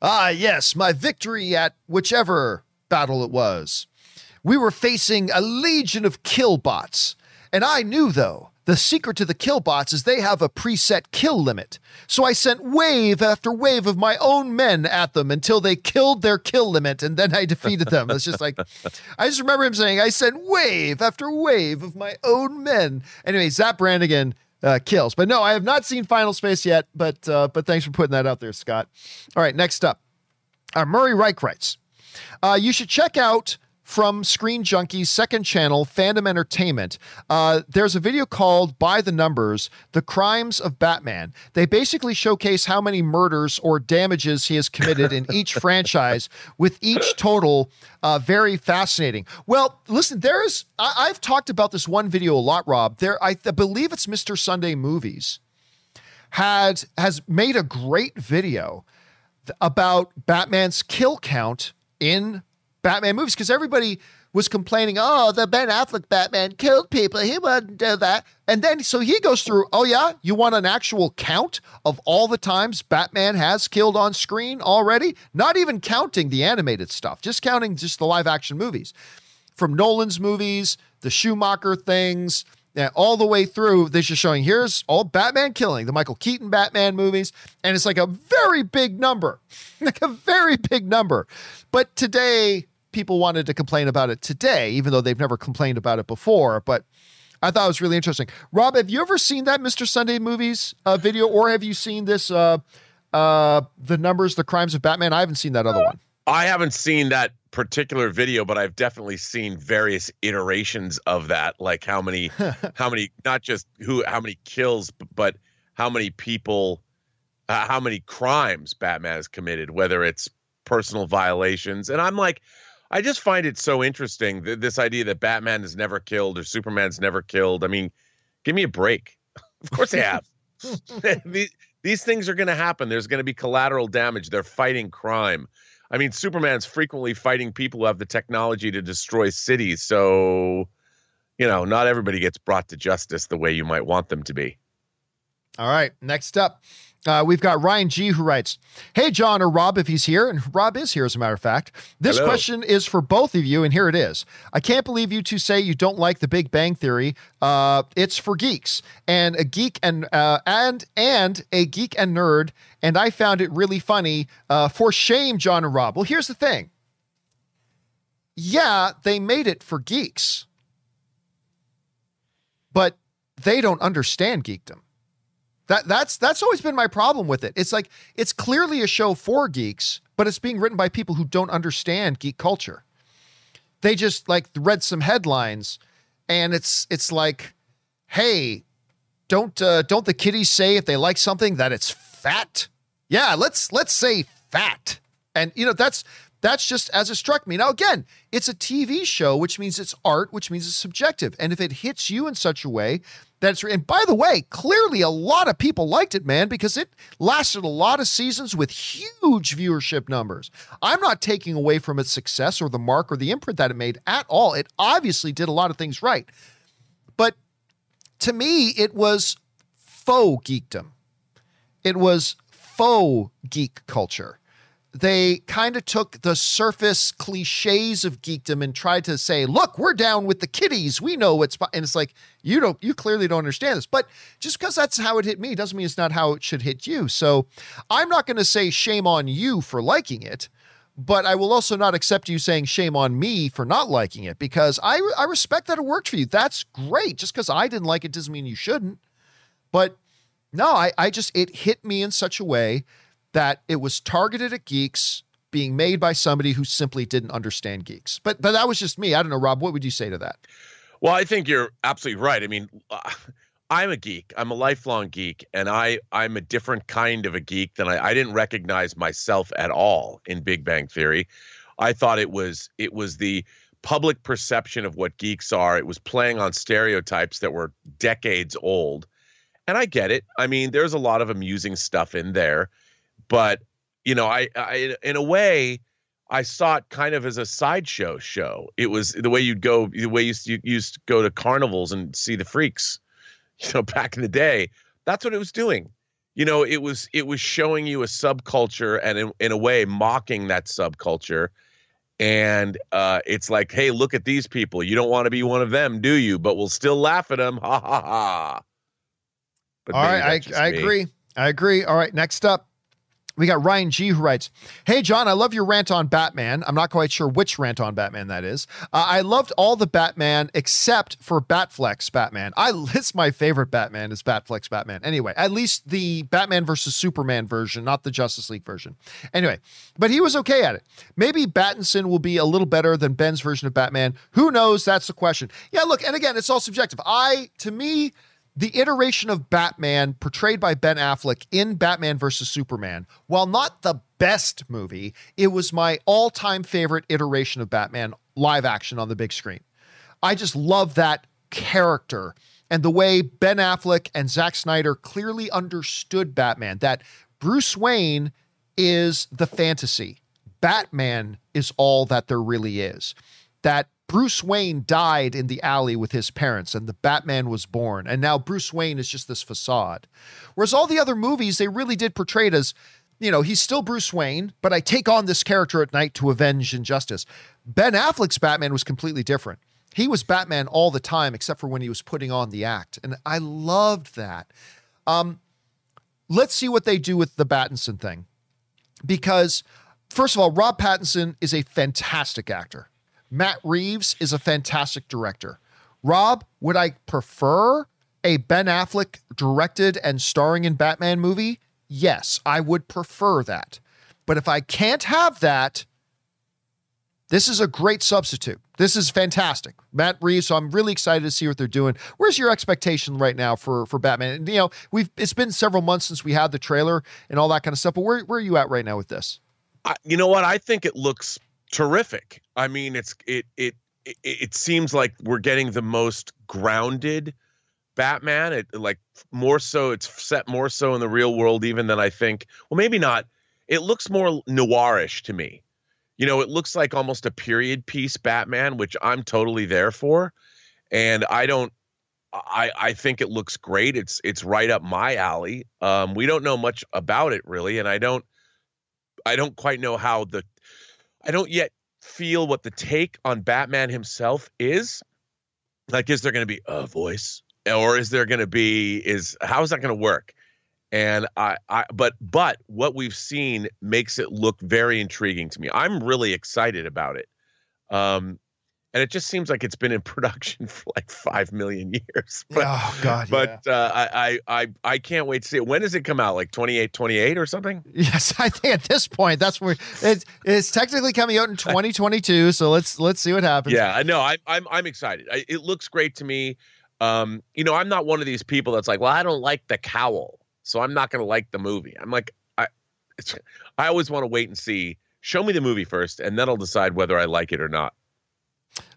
Ah, yes, my victory at whichever battle it was. We were facing a legion of killbots, and I knew though the secret to the killbots is they have a preset kill limit. So I sent wave after wave of my own men at them until they killed their kill limit, and then I <laughs> defeated them. It's just like, I just remember him saying, I sent wave after wave of my own men. Anyway, Zapp Brannigan uh, kills. But no, I have not seen Final Space yet, but, uh, but thanks for putting that out there, Scott. All right, next up. Uh, Murray Reich writes, uh, you should check out from Screen Junkie's second channel, Fandom Entertainment. Uh, there's a video called By the Numbers The Crimes of Batman. They basically showcase how many murders or damages he has committed in each <laughs> franchise, with each total uh, very fascinating. Well, listen, there's, I- have talked about this one video a lot, Rob. There, I th- believe it's Mr. Sunday Movies, had has made a great video about Batman's kill count in Batman movies because everybody was complaining, oh, the Ben Affleck Batman killed people. He wouldn't do that. And then, so he goes through, oh, yeah, you want an actual count of all the times Batman has killed on screen already? Not even counting the animated stuff, just counting just the live action movies. From Nolan's movies, the Schumacher things, all the way through, they're just showing here's all Batman killing, the Michael Keaton Batman movies, and it's like a very big number, <laughs> like a very big number. But today, people wanted to complain about it today, even though they've never complained about it before. But I thought it was really interesting. Rob, have you ever seen that Mr. Sunday movies uh, video, or have you seen this uh, uh, the numbers, the crimes of Batman? I haven't seen that other one. I haven't seen that particular video, but I've definitely seen various iterations of that, like how many, <laughs> how many, not just who, how many kills, but how many people, uh, how many crimes Batman has committed, whether it's personal violations. And I'm like, I just find it so interesting th- this idea that Batman is never killed or Superman's never killed. I mean, give me a break. <laughs> of course they have. <laughs> <laughs> these, these things are going to happen. There's going to be collateral damage. They're fighting crime. I mean, Superman's frequently fighting people who have the technology to destroy cities. So, you know, not everybody gets brought to justice the way you might want them to be. All right. Next up, uh, we've got Ryan G who writes, Hey, John or Rob, if he's here, and Rob is here as a matter of fact. This Hello. question is for both of you, and here it is. I can't believe you two say you don't like the Big Bang Theory. Uh, it's for geeks and a geek and uh, and and a geek and nerd, and I found it really funny. Uh, for shame, John and Rob. Well, here's the thing. Yeah, they made it for geeks, but they don't understand geekdom. That that's that's always been my problem with it. It's like it's clearly a show for geeks, but it's being written by people who don't understand geek culture. They just like read some headlines and it's it's like, "Hey, don't uh, don't the kiddies say if they like something that it's fat?" Yeah, let's let's say fat. And you know, that's that's just as it struck me. Now, again, it's a TV show, which means it's art, which means it's subjective. And if it hits you in such a way that's and by the way, clearly a lot of people liked it, man, because it lasted a lot of seasons with huge viewership numbers. I'm not taking away from its success or the mark or the imprint that it made at all. It obviously did a lot of things right. But to me, it was faux geekdom. It was faux geek culture. They kind of took the surface cliches of geekdom and tried to say, "Look, we're down with the kiddies. We know what's," and it's like you don't, you clearly don't understand this. But just because that's how it hit me doesn't mean it's not how it should hit you. So I'm not going to say shame on you for liking it but I will also not accept you saying shame on me for not liking it because I I respect that it worked for you. That's great. Just because I didn't like it doesn't mean you shouldn't. But no, I, I just it hit me in such a way that it was targeted at geeks being made by somebody who simply didn't understand geeks. But but that was just me. I don't know, Rob. What would you say to that? Well, I think you're absolutely right. I mean. Uh, I'm a geek. I'm a lifelong geek, and I I'm a different kind of a geek than I, I didn't recognize myself at all in Big Bang Theory. I thought it was it was the public perception of what geeks are. It was playing on stereotypes that were decades old. And I get it. I mean, there's a lot of amusing stuff in there, but you know, I, I in a way, I saw it kind of as a sideshow show. It was the way you'd go, the way you used, you used to go to carnivals and see the freaks <laughs> you know, back in the day, that's what it was doing. You know, it was it was showing you a subculture and in, in a way mocking that subculture. And uh, it's like, hey, look at these people. You don't want to be one of them, do you? But we'll still laugh at them. Ha ha ha. But All right, I, I agree. I agree. All right, next up, we got Ryan G who writes, Hey, John, I love your rant on Batman. I'm not quite sure which rant on Batman that is. Uh, I loved all the Batman except for Batfleck Batman. I <laughs> It's my favorite Batman is Batfleck Batman. Anyway, at least the Batman versus Superman version, not the Justice League version. Anyway, but he was okay at it. Maybe Battinson will be a little better than Ben's version of Batman. Who knows? That's the question. Yeah, look, and again, it's all subjective. I, to me, the iteration of Batman portrayed by Ben Affleck in Batman vs. Superman, while not the best movie, it was my all time favorite iteration of Batman live action on the big screen. I just love that character and the way Ben Affleck and Zack Snyder clearly understood Batman, that Bruce Wayne is the fantasy. Batman is all that there really is. That Bruce Wayne died in the alley with his parents and the Batman was born. And now Bruce Wayne is just this facade. Whereas all the other movies, they really did portray it as, you know, he's still Bruce Wayne, but I take on this character at night to avenge injustice. Ben Affleck's Batman was completely different. He was Batman all the time, except for when he was putting on the act. And I loved that. Um, let's see what they do with the Battinson thing. Because, first of all, Rob Pattinson is a fantastic actor. Matt Reeves is a fantastic director. Rob, would I prefer a Ben Affleck directed and starring in Batman movie? Yes, I would prefer that. But if I can't have that, this is a great substitute. This is fantastic. Matt Reeves, so I'm really excited to see what they're doing. Where's your expectation right now for for Batman? And you know, we've it's been several months since we had the trailer and all that kind of stuff, but where where are you at right now with this? I, you know what? I think it looks terrific. I mean, it's it it it, it seems like we're getting the most grounded Batman. It like more so it's set more so in the real world even than I think. Well, maybe not. It looks more noirish to me. You know, it looks like almost a period piece Batman, which I'm totally there for. And I don't I I think it looks great. It's it's right up my alley. Um we don't know much about it really and I don't I don't quite know how the I don't yet feel what the take on Batman himself is. Like, is there going to be a voice, or is there going to be is how is that going to work? And I, I, but but what we've seen makes it look very intriguing to me. I'm really excited about it. Um, and it just seems like it's been in production <laughs> for like five million years. <laughs> But, oh God! But yeah. uh, I, I I can't wait to see it. When does it come out? Like 28, 28 or something? Yes, I think at this point that's where it's it's technically coming out in <laughs> twenty twenty two. So let's let's see what happens. Yeah, I know. I, I'm I'm excited. I, it looks great to me. Um, you know, I'm not one of these people that's like, well, I don't like the cowl, so I'm not going to like the movie. I'm like, I I always want to wait and see. Show me the movie first, and then I'll decide whether I like it or not.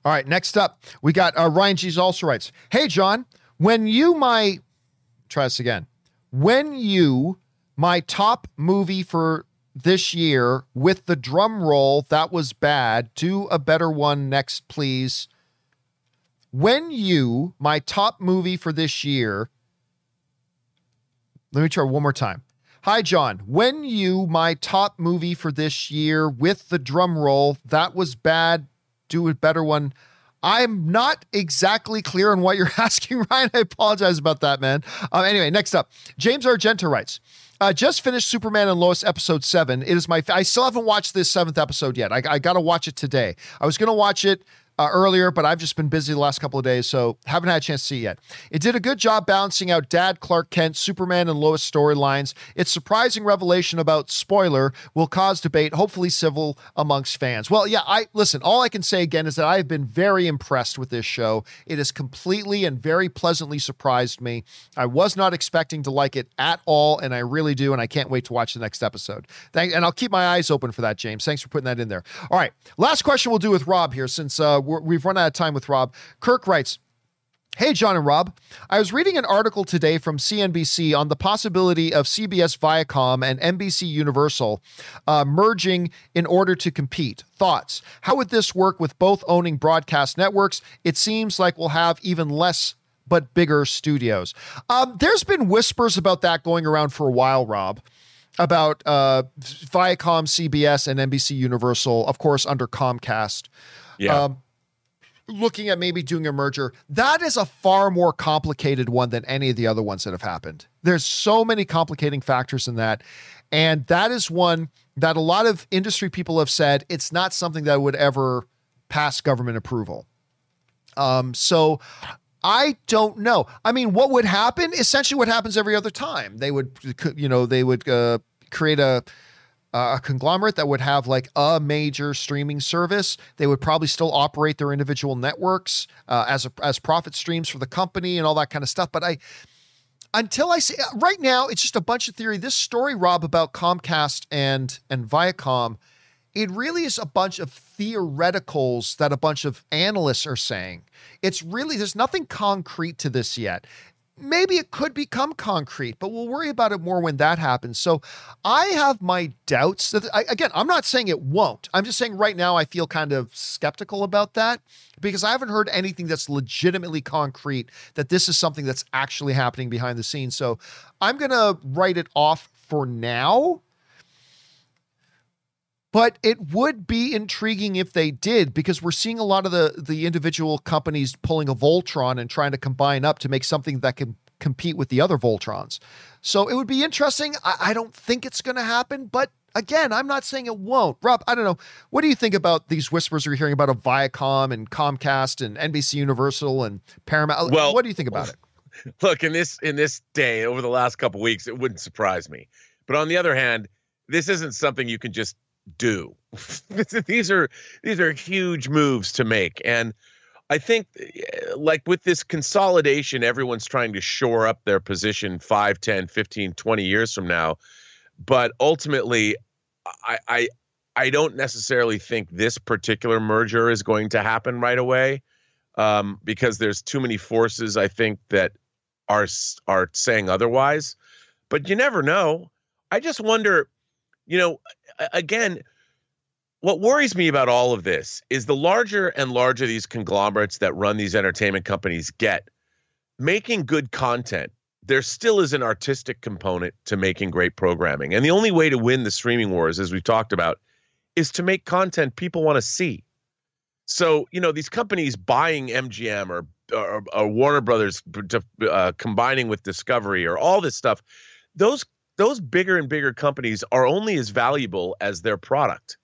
All right, next up, we got uh, Ryan G's also writes, Hey, John, when you, my, try this again. When you, my top movie for this year with the drum roll, that was bad. Do a better one next, please. When you, my top movie for this year, let me try one more time. Hi, John. When you my top movie for this year with the drum roll, that was bad. Do a better one. I'm not exactly clear on what you're <laughs> asking, Ryan. I apologize about that, man. Um, anyway, next up, James Argenta writes. Uh, just finished Superman and Lois episode seven. It is my. I still haven't watched this seventh episode yet. I, I got to watch it today. I was going to watch it uh, earlier, but I've just been busy the last couple of days, so haven't had a chance to see it yet. It did a good job balancing out Dad, Clark Kent, Superman, and Lois storylines. Its surprising revelation about spoiler will cause debate, hopefully civil amongst fans. Well, yeah, I listen. All I can say again is that I have been very impressed with this show. It has completely and very pleasantly surprised me. I was not expecting to like it at all, and I really do, and I can't wait to watch the next episode. Thank, and I'll keep my eyes open for that, James. Thanks for putting that in there. All right, last question we'll do with Rob here, since uh, we've run out of time with Rob. Kirk writes, Hey, John and Rob. I was reading an article today from CNBC on the possibility of CBS Viacom and NBC Universal uh, merging in order to compete. Thoughts? How would this work with both owning broadcast networks? It seems like we'll have even less but bigger studios. Um, there's been whispers about that going around for a while, Rob about uh, Viacom, CBS, and NBC Universal, of course, under Comcast. Yeah. Um, looking at maybe doing a merger, that is a far more complicated one than any of the other ones that have happened. There's so many complicating factors in that. And that is one that a lot of industry people have said it's not something that would ever pass government approval. Um, so I don't know. I mean, what would happen? Essentially, what happens every other time. They would, you know, they would uh, create a uh, a conglomerate that would have like a major streaming service. They would probably still operate their individual networks uh, as a, as profit streams for the company and all that kind of stuff. But I until I see right now, it's just a bunch of theory. This story, Rob, about Comcast and and Viacom, it really is a bunch of theoreticals that a bunch of analysts are saying. It's really there's nothing concrete to this yet maybe it could become concrete, but we'll worry about it more when that happens. So I have my doubts that, I, again, I'm not saying it won't. I'm just saying right now I feel kind of skeptical about that because I haven't heard anything that's legitimately concrete that this is something that's actually happening behind the scenes. So I'm going to write it off for now. But it would be intriguing if they did, because we're seeing a lot of the the individual companies pulling a Voltron and trying to combine up to make something that can compete with the other Voltrons. So it would be interesting. I, I don't think it's going to happen, but again, I'm not saying it won't. Rob, I don't know. What do you think about these whispers we're hearing about a Viacom and Comcast and NBC Universal and Paramount? Well, what do you think about it? <laughs> Look, in this in this day over the last couple weeks, it wouldn't surprise me. But on the other hand, this isn't something you can just do. <laughs> these are these are huge moves to make and I think eh, like with this consolidation everyone's trying to shore up their position 5, 10, 15, 20 years from now. But ultimately I I I don't necessarily think this particular merger is going to happen right away um, because there's too many forces I think that are are saying otherwise. But you never know. I just wonder you know, again, what worries me about all of this is the larger and larger these conglomerates that run these entertainment companies get, making good content, there still is an artistic component to making great programming. And the only way to win the streaming wars, as we've talked about, is to make content people want to see. So, you know, these companies buying MGM or, or, or Warner Brothers uh, combining with Discovery or all this stuff, those those bigger and bigger companies are only as valuable as their product.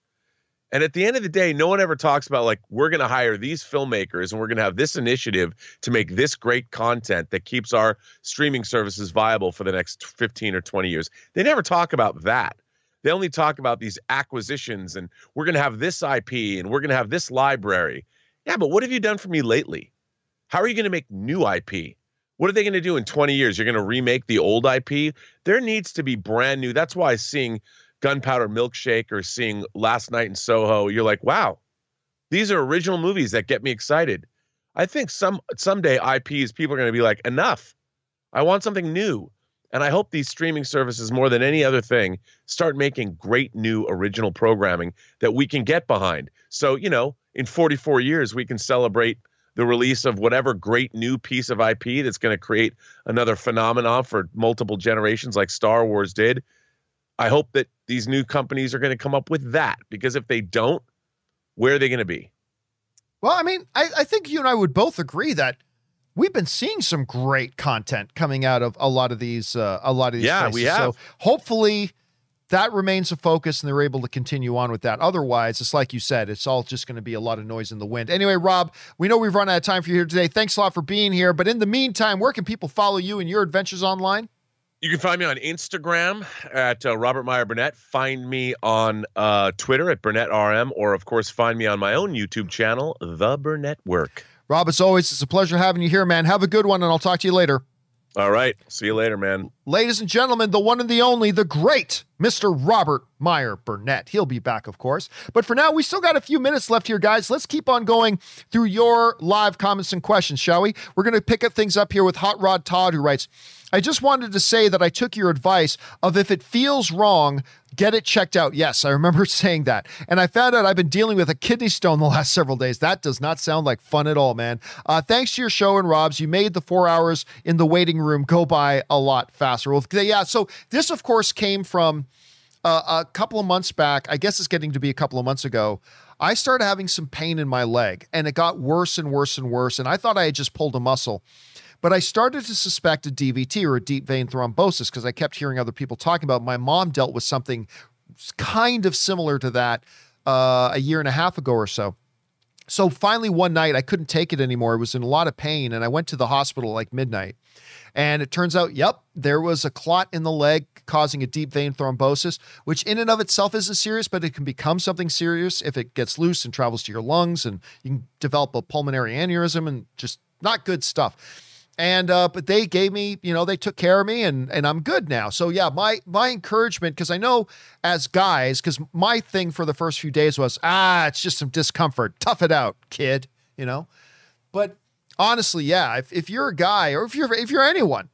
And at the end of the day, no one ever talks about like we're going to hire these filmmakers and we're going to have this initiative to make this great content that keeps our streaming services viable for the next 15 or 20 years. They never talk about that. They only talk about these acquisitions and we're going to have this IP and we're going to have this library. Yeah, but what have you done for me lately? How are you going to make new IP? What are they going to do in 20 years? You're going to remake the old IP? There needs to be brand new. That's why seeing Gunpowder Milkshake or seeing Last Night in Soho, you're like, wow, these are original movies that get me excited. I think some someday IPs people are going to be like, enough. I want something new. And I hope these streaming services, more than any other thing, start making great new original programming that we can get behind. So, you know, in 44 years, we can celebrate the release of whatever great new piece of IP that's going to create another phenomenon for multiple generations like Star Wars did. I hope that these new companies are going to come up with that because if they don't, where are they going to be? Well, I mean, I, I think you and I would both agree that we've been seeing some great content coming out of a lot of these uh, a lot of these Yeah, places. we have. So hopefully that remains a focus and they're able to continue on with that. Otherwise, it's like you said, it's all just going to be a lot of noise in the wind. Anyway, Rob, we know we've run out of time for you here today. Thanks a lot for being here. But in the meantime, where can people follow you and your adventures online? You can find me on Instagram at uh, Robert Meyer Burnett. Find me on uh, Twitter at Burnett RM, or of course, find me on my own YouTube channel, The Burnett Work. Rob, as always, it's a pleasure having you here, man. Have a good one, and I'll talk to you later. All right. See you later, man. Ladies and gentlemen, the one and the only, the great Mr. Robert Meyer Burnett. He'll be back, of course. But for now, we still got a few minutes left here, guys. Let's keep on going through your live comments and questions, shall we? We're going to pick up things up here with Hot Rod Todd, who writes, I just wanted to say that I took your advice of if it feels wrong, get it checked out. Yes, I remember <laughs> saying that. And I found out I've been dealing with a kidney stone the <laughs> last several days. That does not sound like fun at all, man. Uh, thanks to your show and Rob's, you made the four hours in the waiting room go by a lot faster. Well, yeah, so this, of course, came from uh, a couple of months back. I guess it's getting to be a couple of months ago. I started having some pain in my leg and it got worse and worse and worse. And I thought I had just pulled a muscle. But I started to suspect a DVT or a deep vein thrombosis because I kept hearing other people talking about. It. My mom dealt with something kind of similar to that uh, a year and a half ago or so. So finally, one night I couldn't take it anymore. I was in a lot of pain, and I went to the hospital like midnight. And it turns out, yep, there was a clot in the leg causing a deep vein thrombosis, which in and of itself isn't serious, but it can become something serious if it gets loose and travels to your lungs, and you can develop a pulmonary aneurysm and just not good stuff and uh, but they gave me you know they took care of me and and i'm good now. So yeah my my encouragement because i know as guys because my thing for the first few days was ah it's just some discomfort. Tough it out kid you know? But honestly yeah if, if you're a guy or if you're if you're anyone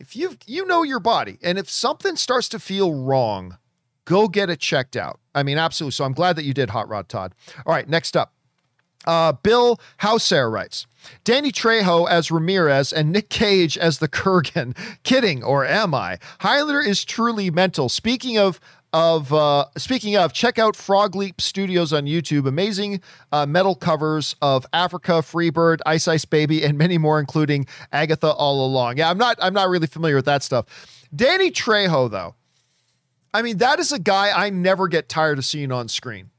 if you you know your body and if something starts to feel wrong go get it checked out. I mean absolutely. So i'm glad that you did hot rod todd. All right next up uh, Bill Hauser writes Danny Trejo as Ramirez and Nick Cage as the Kurgan. <laughs> Kidding, or am I? Highlander is truly mental. Speaking of of uh, speaking of, check out Frog Leap Studios on YouTube. Amazing uh, metal covers of Africa, Freebird, Ice Ice Baby, and many more, including Agatha All Along. Yeah, I'm not I'm not really familiar with that stuff. Danny Trejo, though, I mean, that is a guy I never get tired of seeing on screen.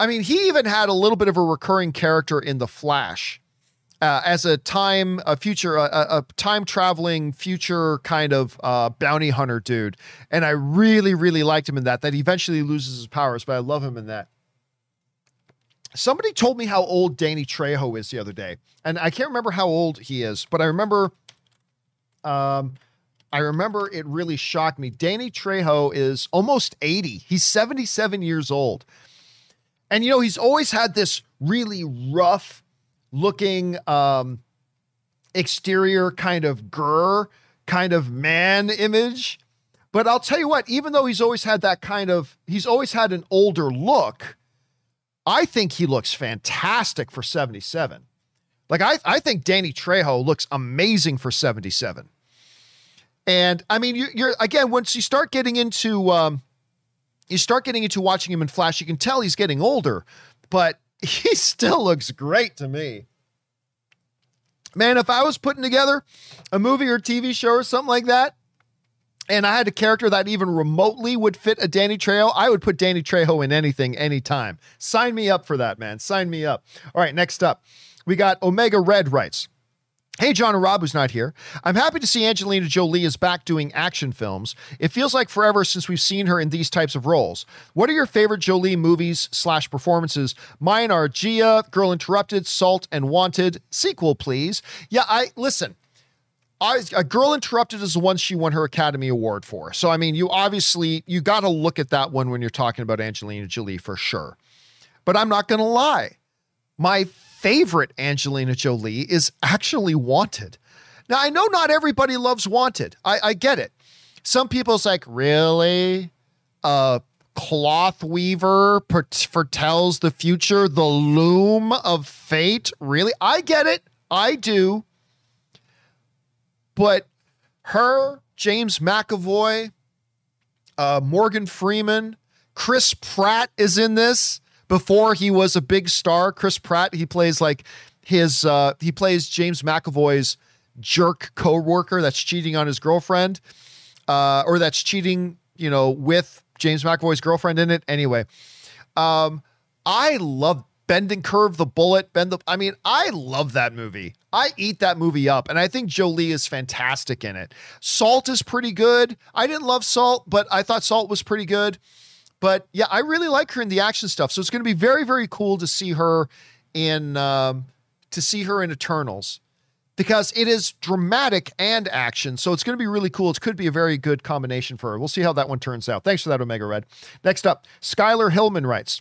I mean, he even had a little bit of a recurring character in The Flash uh, as a time, a future, a, a time traveling future kind of uh, bounty hunter dude. And I really, really liked him in that. That he eventually loses his powers, but I love him in that. Somebody told me how old Danny Trejo is the other day, and I can't remember how old he is, but I remember, um, I remember it really shocked me. Danny Trejo is almost eighty. He's seventy-seven years old. And you know, he's always had this really rough looking um exterior kind of grr kind of man image. But I'll tell you what, even though he's always had that kind of he's always had an older look, I think he looks fantastic for 77. Like I I think Danny Trejo looks amazing for 77. And I mean, you, you're again once you start getting into um, you start getting into watching him in Flash, you can tell he's getting older, but <laughs> he still looks great to me. Man, if I was putting together a movie or TV show or something like that, and I had a character that even remotely would fit a Danny Trejo, I would put Danny Trejo in anything, anytime. Sign me up for that, man. Sign me up. All right, next up, we got Omega Red writes. Hey, John and Rob, who's not here. I'm happy to see Angelina Jolie is back doing action films. It feels like forever since we've seen her in these types of roles. What are your favorite Jolie movies slash performances? Mine are Gia, Girl Interrupted, Salt, and Wanted. Sequel, please. Yeah, I listen. I, a Girl Interrupted is the one she won her Academy Award for. So I mean, you obviously you got to look at that one when you're talking about Angelina Jolie for sure. But I'm not going to lie. My favorite Angelina Jolie is actually Wanted. Now, I know not everybody loves Wanted. I, I get it. Some people's like, really? Cloth weaver foretells the future, the loom of fate? Really? I get it. I do. But her, James McAvoy, Uh, Morgan Freeman, Chris Pratt is in this. Before he was a big star, Chris Pratt, he plays like his uh, he plays James McAvoy's jerk co-worker that's cheating on his girlfriend, uh, or that's cheating, you know, with James McAvoy's girlfriend in it. Anyway, um, I love Bend and Curve the Bullet. Bend the. I mean, I love that movie. I eat that movie up, and I think Jolie is fantastic in it. Salt is pretty good. I didn't love Salt, but I thought Salt was pretty good. But yeah, I really like her in the action stuff. So it's going to be very, very cool to see her in um, to see her in Eternals because it is dramatic and action. So it's going to be really cool. It could be a very good combination for her. We'll see how that one turns out. Thanks for that, Omega Red. Next up, Skylar Hillman writes.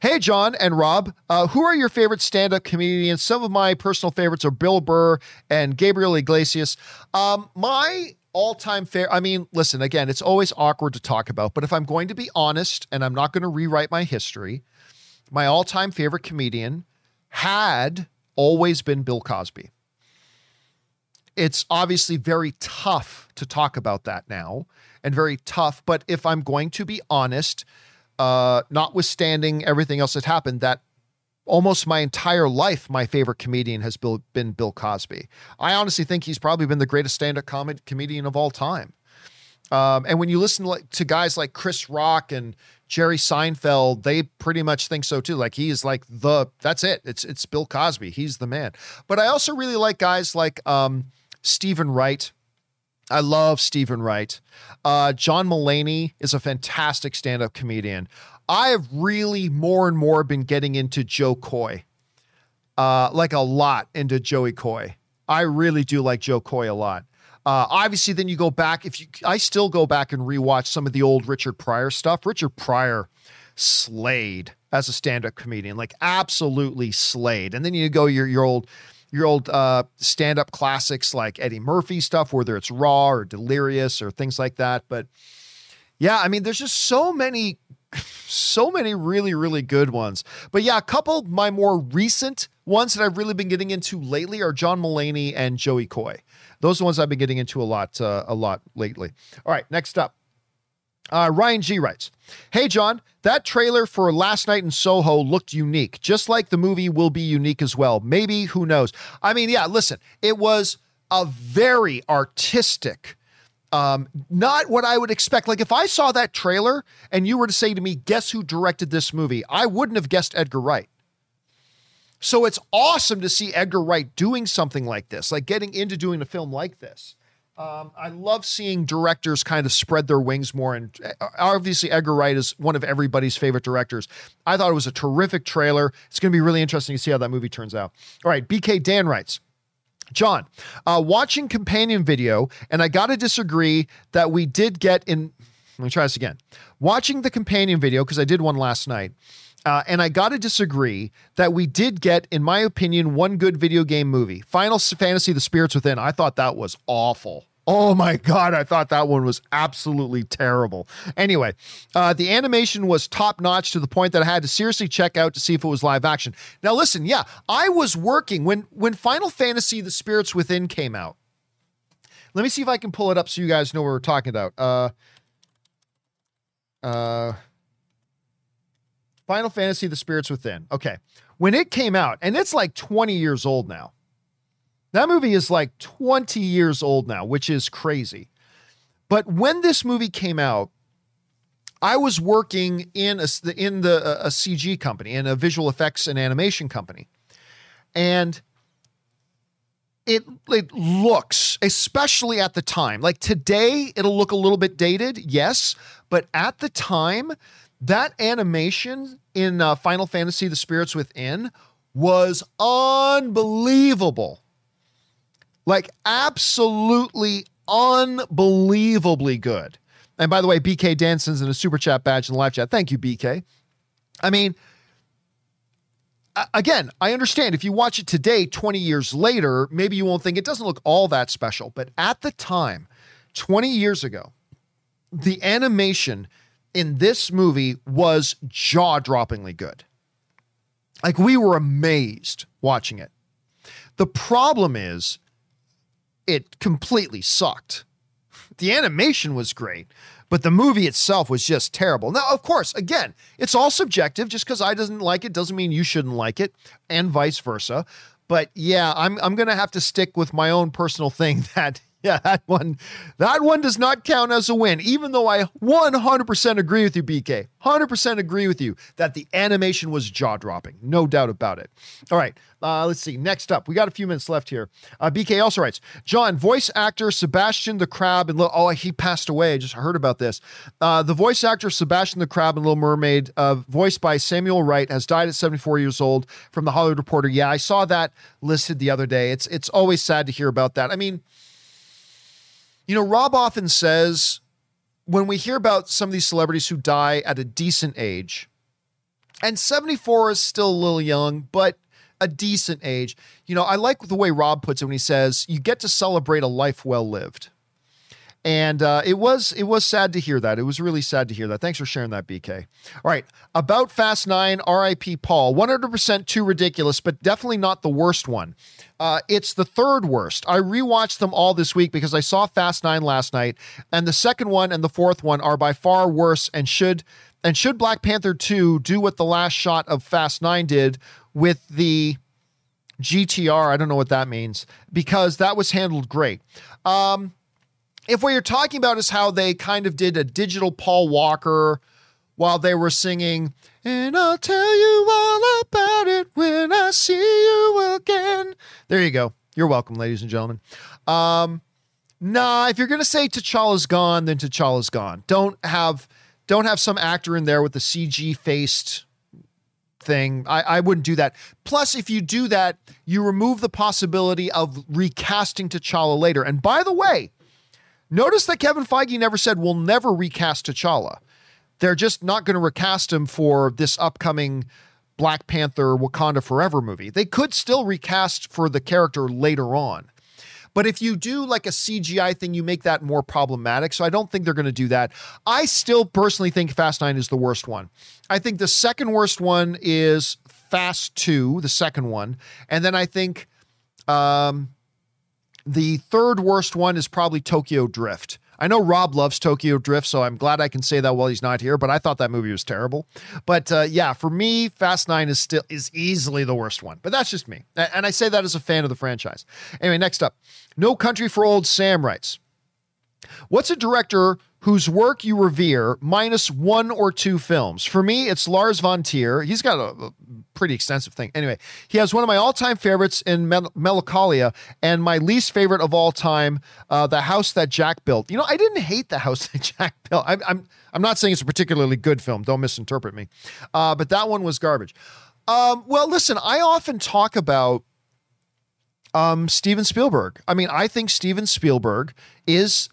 Hey, John and Rob, uh, who are your favorite stand up comedians? Some of my personal favorites are Bill Burr and Gabriel Iglesias. Um, my all time favorite, I mean, listen, again, it's always awkward to talk about, but if I'm going to be honest and I'm not going to rewrite my history, my all time favorite comedian had always been Bill Cosby. It's obviously very tough to talk about that now and very tough. But if I'm going to be honest, uh, notwithstanding everything else that happened, that almost my entire life, my favorite comedian has been Bill Cosby. I honestly think he's probably been the greatest stand up com- comedian of all time. Um, and when you listen to guys like Chris Rock and Jerry Seinfeld, they pretty much think so too. Like he is like the that's it. It's it's Bill Cosby. He's the man. But I also really like guys like um, Steven Wright. I love Steven Wright. Uh, John Mulaney is a fantastic stand-up comedian. I have really more and more been getting into Jo Koy, uh, like a lot into Joey Coy. I really do like Jo Koy a lot. Uh, obviously, then you go back. If you, I still go back and rewatch some of the old Richard Pryor stuff. Richard Pryor slayed as a stand-up comedian, like absolutely slayed. And then you go your your old your old uh, stand-up classics like Eddie Murphy stuff, whether it's Raw or Delirious or things like that. But yeah, I mean, there's just so many, so many really, really good ones. But yeah, a couple of my more recent ones that I've really been getting into lately are John Mulaney and Joey Coy. Those are the ones I've been getting into a lot, uh, a lot lately. All right, next up. Uh, Ryan G writes, Hey, John, that trailer for Last Night in Soho looked unique, just like the movie will be unique as well. Maybe, who knows? I mean, yeah, listen, it was a very artistic, um, not what I would expect. Like, if I saw that trailer and you were to say to me, Guess who directed this movie? I wouldn't have guessed Edgar Wright. So it's awesome to see Edgar Wright doing something like this, like getting into doing a film like this. Um, I love seeing directors kind of spread their wings more. And uh, obviously, Edgar Wright is one of everybody's favorite directors. I thought it was a terrific trailer. It's going to be really interesting to see how that movie turns out. All right, BK Dan writes. John, uh, watching companion video, and I got to disagree that we did get in. Let me try this again. Watching the companion video, because I did one last night, uh, and I got to disagree that we did get, in my opinion, one good video game movie Final Fantasy The Spirits Within. I thought that was awful. Oh my God, I thought that one was absolutely terrible. Anyway, uh, the animation was top notch to the point that I had to seriously check out to see if it was live action. Now, listen, yeah, I was working when, when Final Fantasy The Spirits Within came out. Let me see if I can pull it up so you guys know what we're talking about. Uh, uh, Final Fantasy The Spirits Within. Okay. When it came out, and it's like 20 years old now. That movie is like 20 years old now, which is crazy. But when this movie came out, I was working in a, in the a CG company, in a visual effects and animation company. And it it looks, especially at the time, like today, it'll look a little bit dated, yes, but at the time, that animation in uh, Final Fantasy The Spirits Within was unbelievable. Like, absolutely unbelievably good. And by the way, BK Danson's in a super chat badge in the live chat. Thank you, BK. I mean, again, I understand if you watch it today, 20 years later, maybe you won't think it doesn't look all that special. But at the time, 20 years ago, the animation in this movie was jaw droppingly good. Like we were amazed watching it. The problem is it completely sucked. The animation was great, but the movie itself was just terrible. Now, of course, again, it's all subjective. Just because I doesn't like it doesn't mean you shouldn't like it, and vice versa. But yeah, I'm I'm gonna have to stick with my own personal thing <laughs> that yeah, that one, that one does not count as a win, even though I 100% agree with you, BK. 100% agree with you that the animation was jaw dropping. No doubt about it. All right, uh, let's see. Next up, we got a few minutes left here. Uh, BK also writes John, voice actor Sebastian the Crab and Little, oh, he passed away. I just heard about this. Uh, the voice actor Sebastian the Crab and Little Mermaid, uh, voiced by Samuel Wright, has died at 74 years old from the Hollywood Reporter. Yeah, I saw that listed the other day. It's it's always sad to hear about that. I mean, you know, Rob often says when we hear about some of these celebrities who die at a decent age, and 74 is still a little young, but a decent age. You know, I like the way Rob puts it when he says, you get to celebrate a life well lived and uh, it was it was sad to hear that. It was really sad to hear that. Thanks for sharing that, BK. All right, about Fast Nine, R.I.P. Paul. One hundred percent too ridiculous, but definitely not the worst one. Uh, it's the third worst. I rewatched them all this week because I saw Fast Nine last night, and the second one and the fourth one are by far worse and should and should Black Panther two do what the last shot of Fast Nine did with the GTR. I don't know what that means because that was handled great. Um, if what you're talking about is how they kind of did a digital Paul Walker while they were singing, and I'll tell you all about it when I see you again. There you go. You're welcome, ladies and gentlemen. Um, nah, if you're gonna say T'Challa's gone, then T'Challa's gone. Don't have don't have some actor in there with the CG faced thing. I, I wouldn't do that. Plus, if you do that, you remove the possibility of recasting T'Challa later. And by the way, Notice that Kevin Feige never said we'll never recast T'Challa. They're just not going to recast him for this upcoming Black Panther Wakanda Forever movie. They could still recast for the character later on. But if you do like a CGI thing, you make that more problematic. So I don't think they're going to do that. I still personally think Fast 9 is the worst one. I think the second worst one is Fast 2, the second one. And then I think um, the third worst one is probably Tokyo Drift. I know Rob loves Tokyo Drift, so I'm glad I can say that while he's not here. But I thought that movie was terrible. But uh, yeah, for me, Fast Nine is still is easily the worst one. But that's just me, and I say that as a fan of the franchise. Anyway, next up, No Country for Old Sam writes, "What's a director whose work you revere minus one or two films. For me, it's Lars von Trier. He's got a, a pretty extensive thing. Anyway, he has one of my all-time favorites in Mel- Melancholia and my least favorite of all time, uh, The House That Jack Built. You know, I didn't hate The House <laughs> That Jack Built. I, I'm I'm not saying it's a particularly good film. Don't misinterpret me. Uh, but that one was garbage. Um, well, listen, I often talk about um, Steven Spielberg. I mean, I think Steven Spielberg is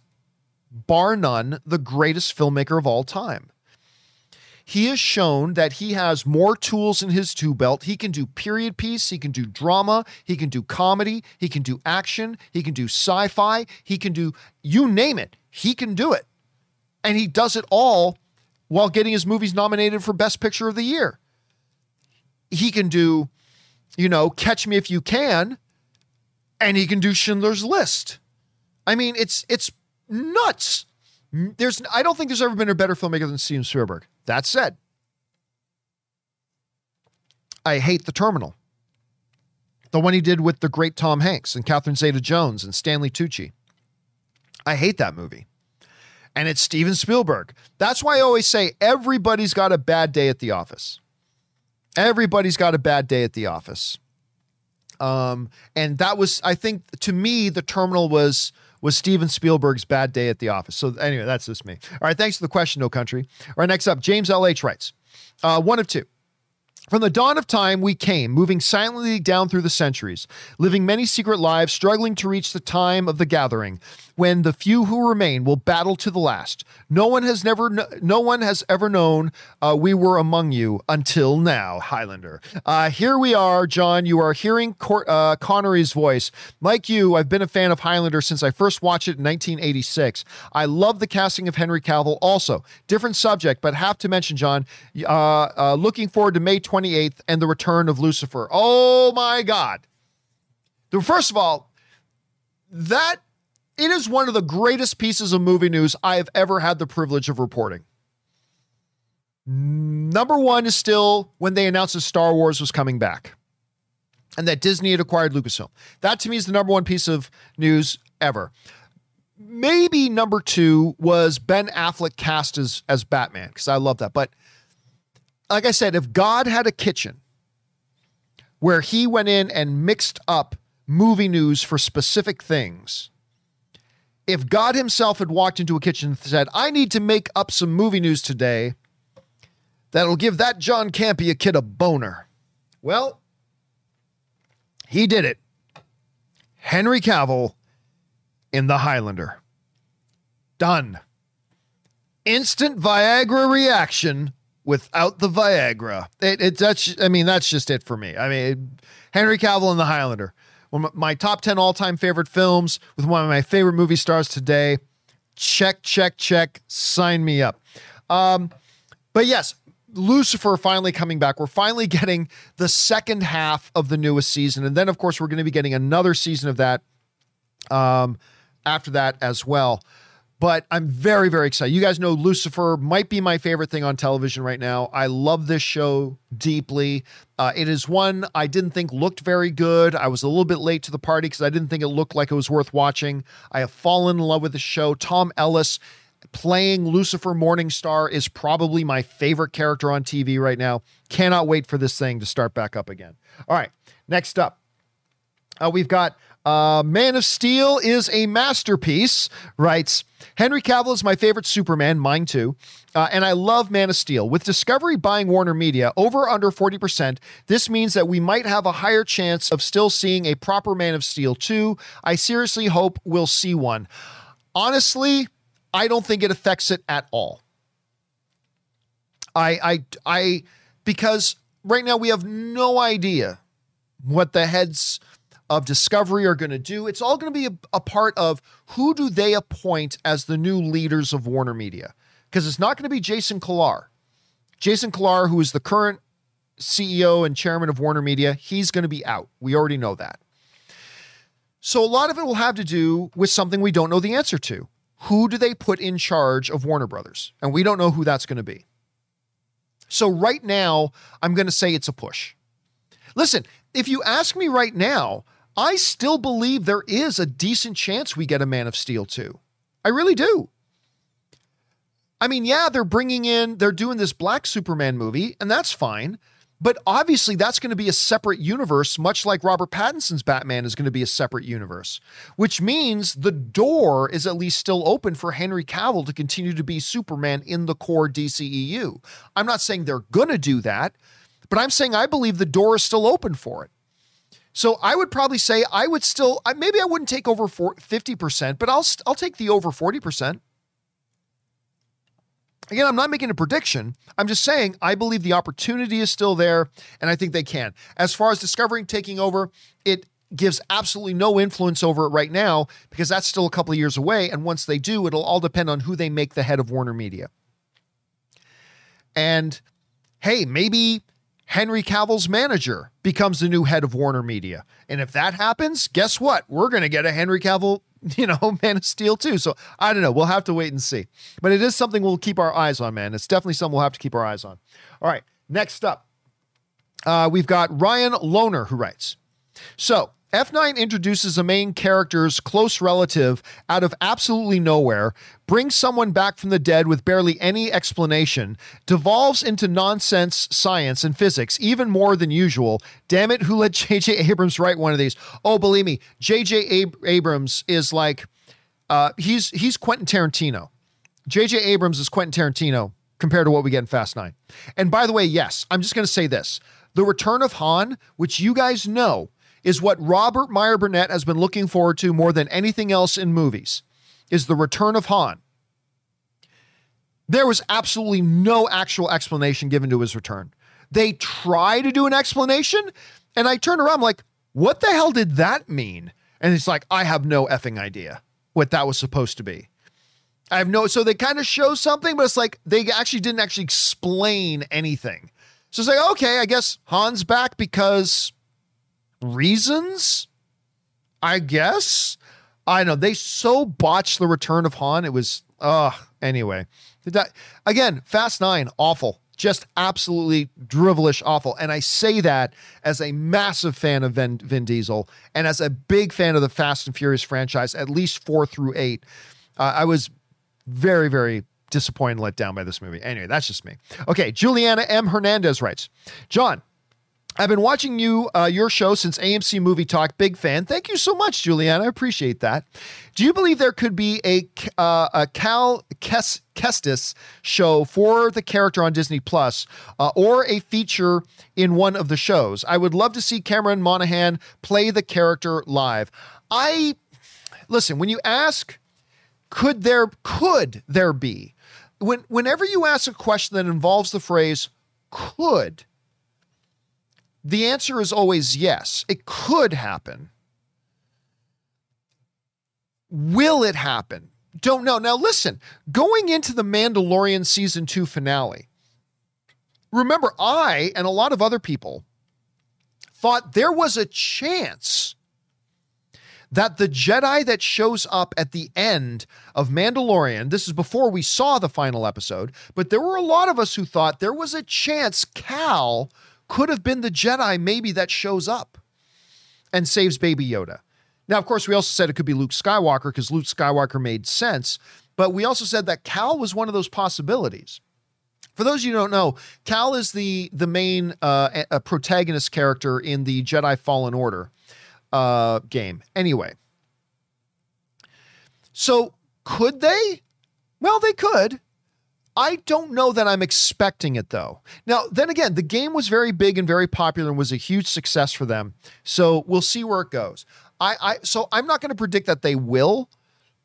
bar none, the greatest filmmaker of all time. He has shown that he has more tools in his tool belt. He can do period piece, he can do drama, he can do comedy, he can do action, he can do sci fi, he can do you name it, he can do it. And he does it all while getting his movies nominated for Best Picture of the Year. He can do, you know, Catch Me If You Can, and he can do Schindler's List. I mean, it's it's nuts. There's, I don't think there's ever been a better filmmaker than Steven Spielberg. That said, I hate The Terminal. The one he did with the great Tom Hanks and Catherine Zeta Jones and Stanley Tucci. I hate that movie. And it's Steven Spielberg. That's why I always say everybody's got a bad day at the office. Everybody's got a bad day at the office. Um, and that was, I think, to me, the terminal was was Steven Spielberg's bad day at the office. So anyway, that's just me. All right, thanks for the question, No Country. All right, next up, James LH writes, uh, one of two. From the dawn of time, we came, moving silently down through the centuries, living many secret lives, struggling to reach the time of the gathering, when the few who remain will battle to the last. No one has never, no one has ever known uh, we were among you until now, Highlander. Uh, here we are, John. You are hearing Cor- uh, Connery's voice. Like you, I've been a fan of Highlander since I first watched it in 1986. I love the casting of Henry Cavill. Also, different subject, but have to mention, John. Uh, uh, looking forward to May 28th and the return of Lucifer. Oh my God! First of all, that it is one of the greatest pieces of movie news I have ever had the privilege of reporting. Number one is still when they announced that Star Wars was coming back and that Disney had acquired Lucasfilm. That to me is the number one piece of news ever. Maybe number two was Ben Affleck cast as, as Batman, because I love that. But like I said, if God had a kitchen where he went in and mixed up movie news for specific things, if God himself had walked into a kitchen and said, I need to make up some movie news today that'll give that John Campea kid a boner. Well, he did it. Henry Cavill in The Highlander. Done. Instant Viagra reaction without the Viagra. It, it that's I mean that's just it for me. I mean Henry Cavill in The Highlander. One of my top 10 all-time favorite films with one of my favorite movie stars today. Check check check. Sign me up. Um but yes, Lucifer finally coming back. We're finally getting the second half of the newest season. And then, of course, we're going to be getting another season of that um, after that as well. But I'm very, very excited. You guys know Lucifer might be my favorite thing on television right now. I love this show deeply. Uh, it is one I didn't think looked very good. I was a little bit late to the party because I didn't think it looked like it was worth watching. I have fallen in love with the show. Tom Ellis playing Lucifer Morningstar is probably my favorite character on TV right now. Cannot wait for this thing to start back up again. All right, next up, uh, we've got uh, Man of Steel is a masterpiece, writes Henry Cavill is my favorite Superman, mine too. Uh, and I love Man of Steel. With Discovery buying Warner Media over under 40%, this means that we might have a higher chance of still seeing a proper Man of Steel 2. I seriously hope we'll see one. Honestly, I don't think it affects it at all. I I I because right now we have no idea what the heads of Discovery are going to do. It's all going to be a, a, part of who do they appoint as the new leaders of Warner Media? Because it's not going to be Jason Kilar. Jason Kilar, who is the current CEO and chairman of Warner Media, he's going to be out. We already know that. So a lot of it will have to do with something we don't know the answer to who do they put in charge of Warner Brothers? And we don't know who that's going to be. So right now, I'm going to say it's a push. Listen, if you ask me right now, I still believe there is a decent chance we get a Man of Steel 2. I really do. I mean, yeah, they're bringing in, they're doing this Black Superman movie, and that's fine. But obviously, that's going to be a separate universe, much like Robert Pattinson's Batman is going to be a separate universe, which means the door is at least still open for Henry Cavill to continue to be Superman in the core DCEU. I'm not saying they're going to do that, but I'm saying I believe the door is still open for it. So I would probably say I would still maybe I wouldn't take over 50%, but I'll I'll take the over 40%. Again, I'm not making a prediction. I'm just saying I believe the opportunity is still there, and I think they can. As far as discovering taking over, it gives absolutely no influence over it right now because that's still a couple of years away. And once they do, it'll all depend on who they make the head of Warner Media. And hey, maybe Henry Cavill's manager becomes the new head of Warner Media. And if that happens, guess what? We're going to get a Henry Cavill <laughs> you know, Man of Steel too. So I don't know. We'll have to wait and see. But it is something we'll keep our eyes on, man. It's definitely something we'll have to keep our eyes on. All right. Next up, uh, we've got Ryan Loner who writes. So F9 introduces a main character's close relative out of absolutely nowhere, brings someone back from the dead with barely any explanation, devolves into nonsense science and physics even more than usual. Damn it, who let <laughs> J.J. Abrams write one of these? Oh, believe me, J.J. Ab- Abrams is like, uh, he's he's Quentin Tarantino. J.J. Abrams is Quentin Tarantino compared to what we get in Fast Nine. And by the way, yes, I'm just going to say this: the return of Han, which you guys know is what Robert Meyer Burnett has been looking forward to more than anything else in movies is the return of Han. There was absolutely no actual explanation given to his return. They try to do an explanation, and I turn around I'm like, what the hell did that mean? And it's like, I have no effing idea what that was supposed to be. I have no, so they kind of show something, but it's like they actually didn't actually explain anything. So it's like, okay, I guess Han's back because reasons, I guess. I know they so botched the return of Han. It was uh anyway. That, again, Fast Nine, awful. Just absolutely drivelish awful. And I say that as a massive fan of Vin, Vin Diesel and as a big fan of the Fast and Furious franchise, at least four through eight. Uh, I was very, very disappointed let down by this movie. Anyway, that's just me. Okay, Juliana M. Hernandez writes John, I've been watching you uh, your show since AMC Movie Talk. Big fan. Thank you so much, Juliana. I appreciate that. Do you believe there could be a uh, a Cal Kes- Kestis show for the character on Disney Plus, uh, or a feature in one of the shows? I would love to see Cameron Monaghan play the character live. I listen when you ask, could there could there be when whenever you ask a question that involves the phrase could the answer is always yes. It could happen. Will it happen? Don't know. Now, listen, going into the Mandalorian season two finale, remember, I and a lot of other people thought there was a chance that the Jedi that shows up at the end of Mandalorian, this is before we saw the final episode, but there were a lot of us who thought there was a chance Cal could have been the Jedi maybe that shows up and saves Baby Yoda. Now, of course, we also said it could be Luke Skywalker because Luke Skywalker made sense, but we also said that Cal was one of those possibilities. For those of you who don't know, Cal is the the main uh, a protagonist character in the Jedi Fallen Order uh, game. Anyway, so could they? Well, they could. I don't know that I'm expecting it though. Now, then again, the game was very big and very popular and was a huge success for them. So we'll see where it goes. I, I so I'm not going to predict that they will,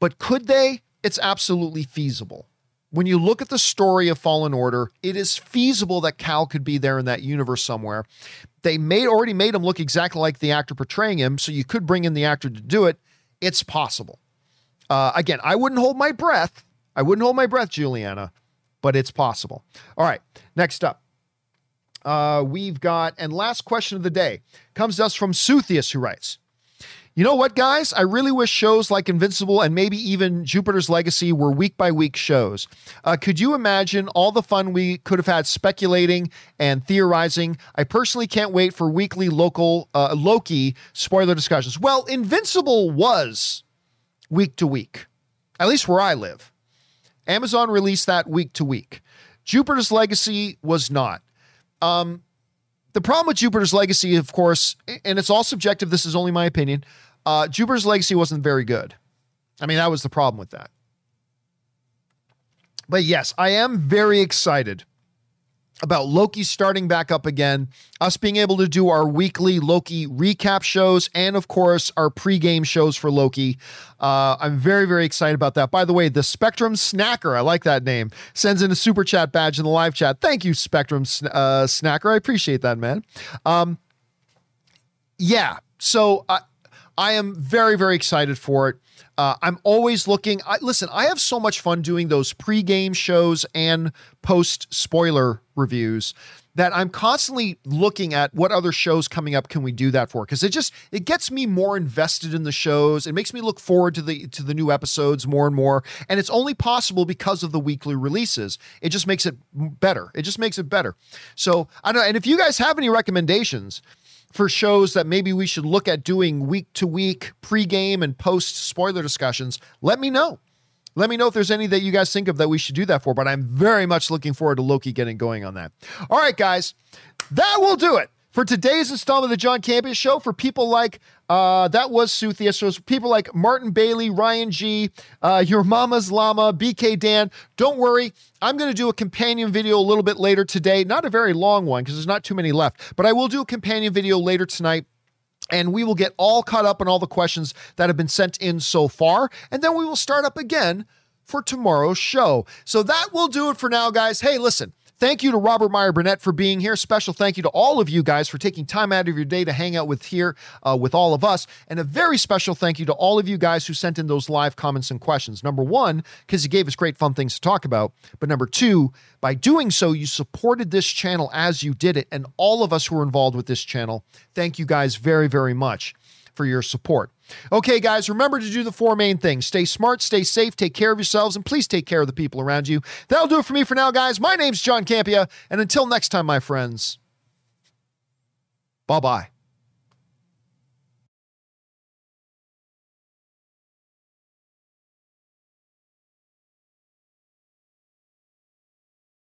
but could they? It's absolutely feasible. When you look at the story of Fallen Order, it is feasible that Cal could be there in that universe somewhere. They made already made him look exactly like the actor portraying him, so you could bring in the actor to do it. It's possible. Uh, again, I wouldn't hold my breath. I wouldn't hold my breath, Juliana, but it's possible. All right, next up. Uh, we've got, and last question of the day comes to us from Suthius, who writes, you know what, guys? I really wish shows like Invincible and maybe even Jupiter's Legacy were week by week shows. Uh, could you imagine all the fun we could have had speculating and theorizing? I personally can't wait for weekly local uh, Loki spoiler discussions. Well, Invincible was week to week, at least where I live. Amazon released that week to week. Jupiter's Legacy was not. Um, the problem with Jupiter's Legacy, of course, and it's all subjective, this is only my opinion. Uh, Jupiter's Legacy wasn't very good. I mean, that was the problem with that. But yes, I am very excited about Loki starting back up again, us being able to do our weekly Loki recap shows, and of course, our pregame shows for Loki. Uh, I'm very, very excited about that. By the way, the Spectrum Snacker, I like that name, sends in a super chat badge in the live chat. Thank you, Spectrum uh, Snacker. I appreciate that, man. Um, yeah, so I, I am very, very excited for it. Uh, I'm always looking. I, listen, I have so much fun doing those pre-game shows and post spoiler reviews that I'm constantly looking at what other shows coming up can we do that for because it just it gets me more invested in the shows. It makes me look forward to the to the new episodes more and more, and it's only possible because of the weekly releases. It just makes it better. It just makes it better. So I don't know. And if you guys have any recommendations for shows that maybe we should look at doing week to week pre-game and post spoiler discussions, let me know. Let me know if there's any that you guys think of that we should do that for, but I'm very much looking forward to Loki getting going on that. All right, guys, that will do it for today's installment of the John Campea Show. For people like uh, that was Suthia. So people like Martin Bailey, Ryan G, uh, Your Mama's Llama, BK Dan. Don't worry, I'm going to do a companion video a little bit later today. Not a very long one because there's not too many left, but I will do a companion video later tonight and we will get all caught up on all the questions that have been sent in so far. And then we will start up again for tomorrow's show. So that will do it for now, guys. Hey, listen. Thank you to Robert Meyer Burnett for being here. Special thank you to all of you guys for taking time out of your day to hang out with here uh, with all of us. And a very special thank you to all of you guys who sent in those live comments and questions. Number one, because you gave us great fun things to talk about. But number two, by doing so, you supported this channel as you did it. And all of us who are involved with this channel, thank you guys very, very much. for your support. Okay, guys, remember to do the four main things stay smart, stay safe, take care of yourselves, and please take care of the people around you. That'll do it for me for now, guys. My name's John Campea, and until next time, my friends, bye bye.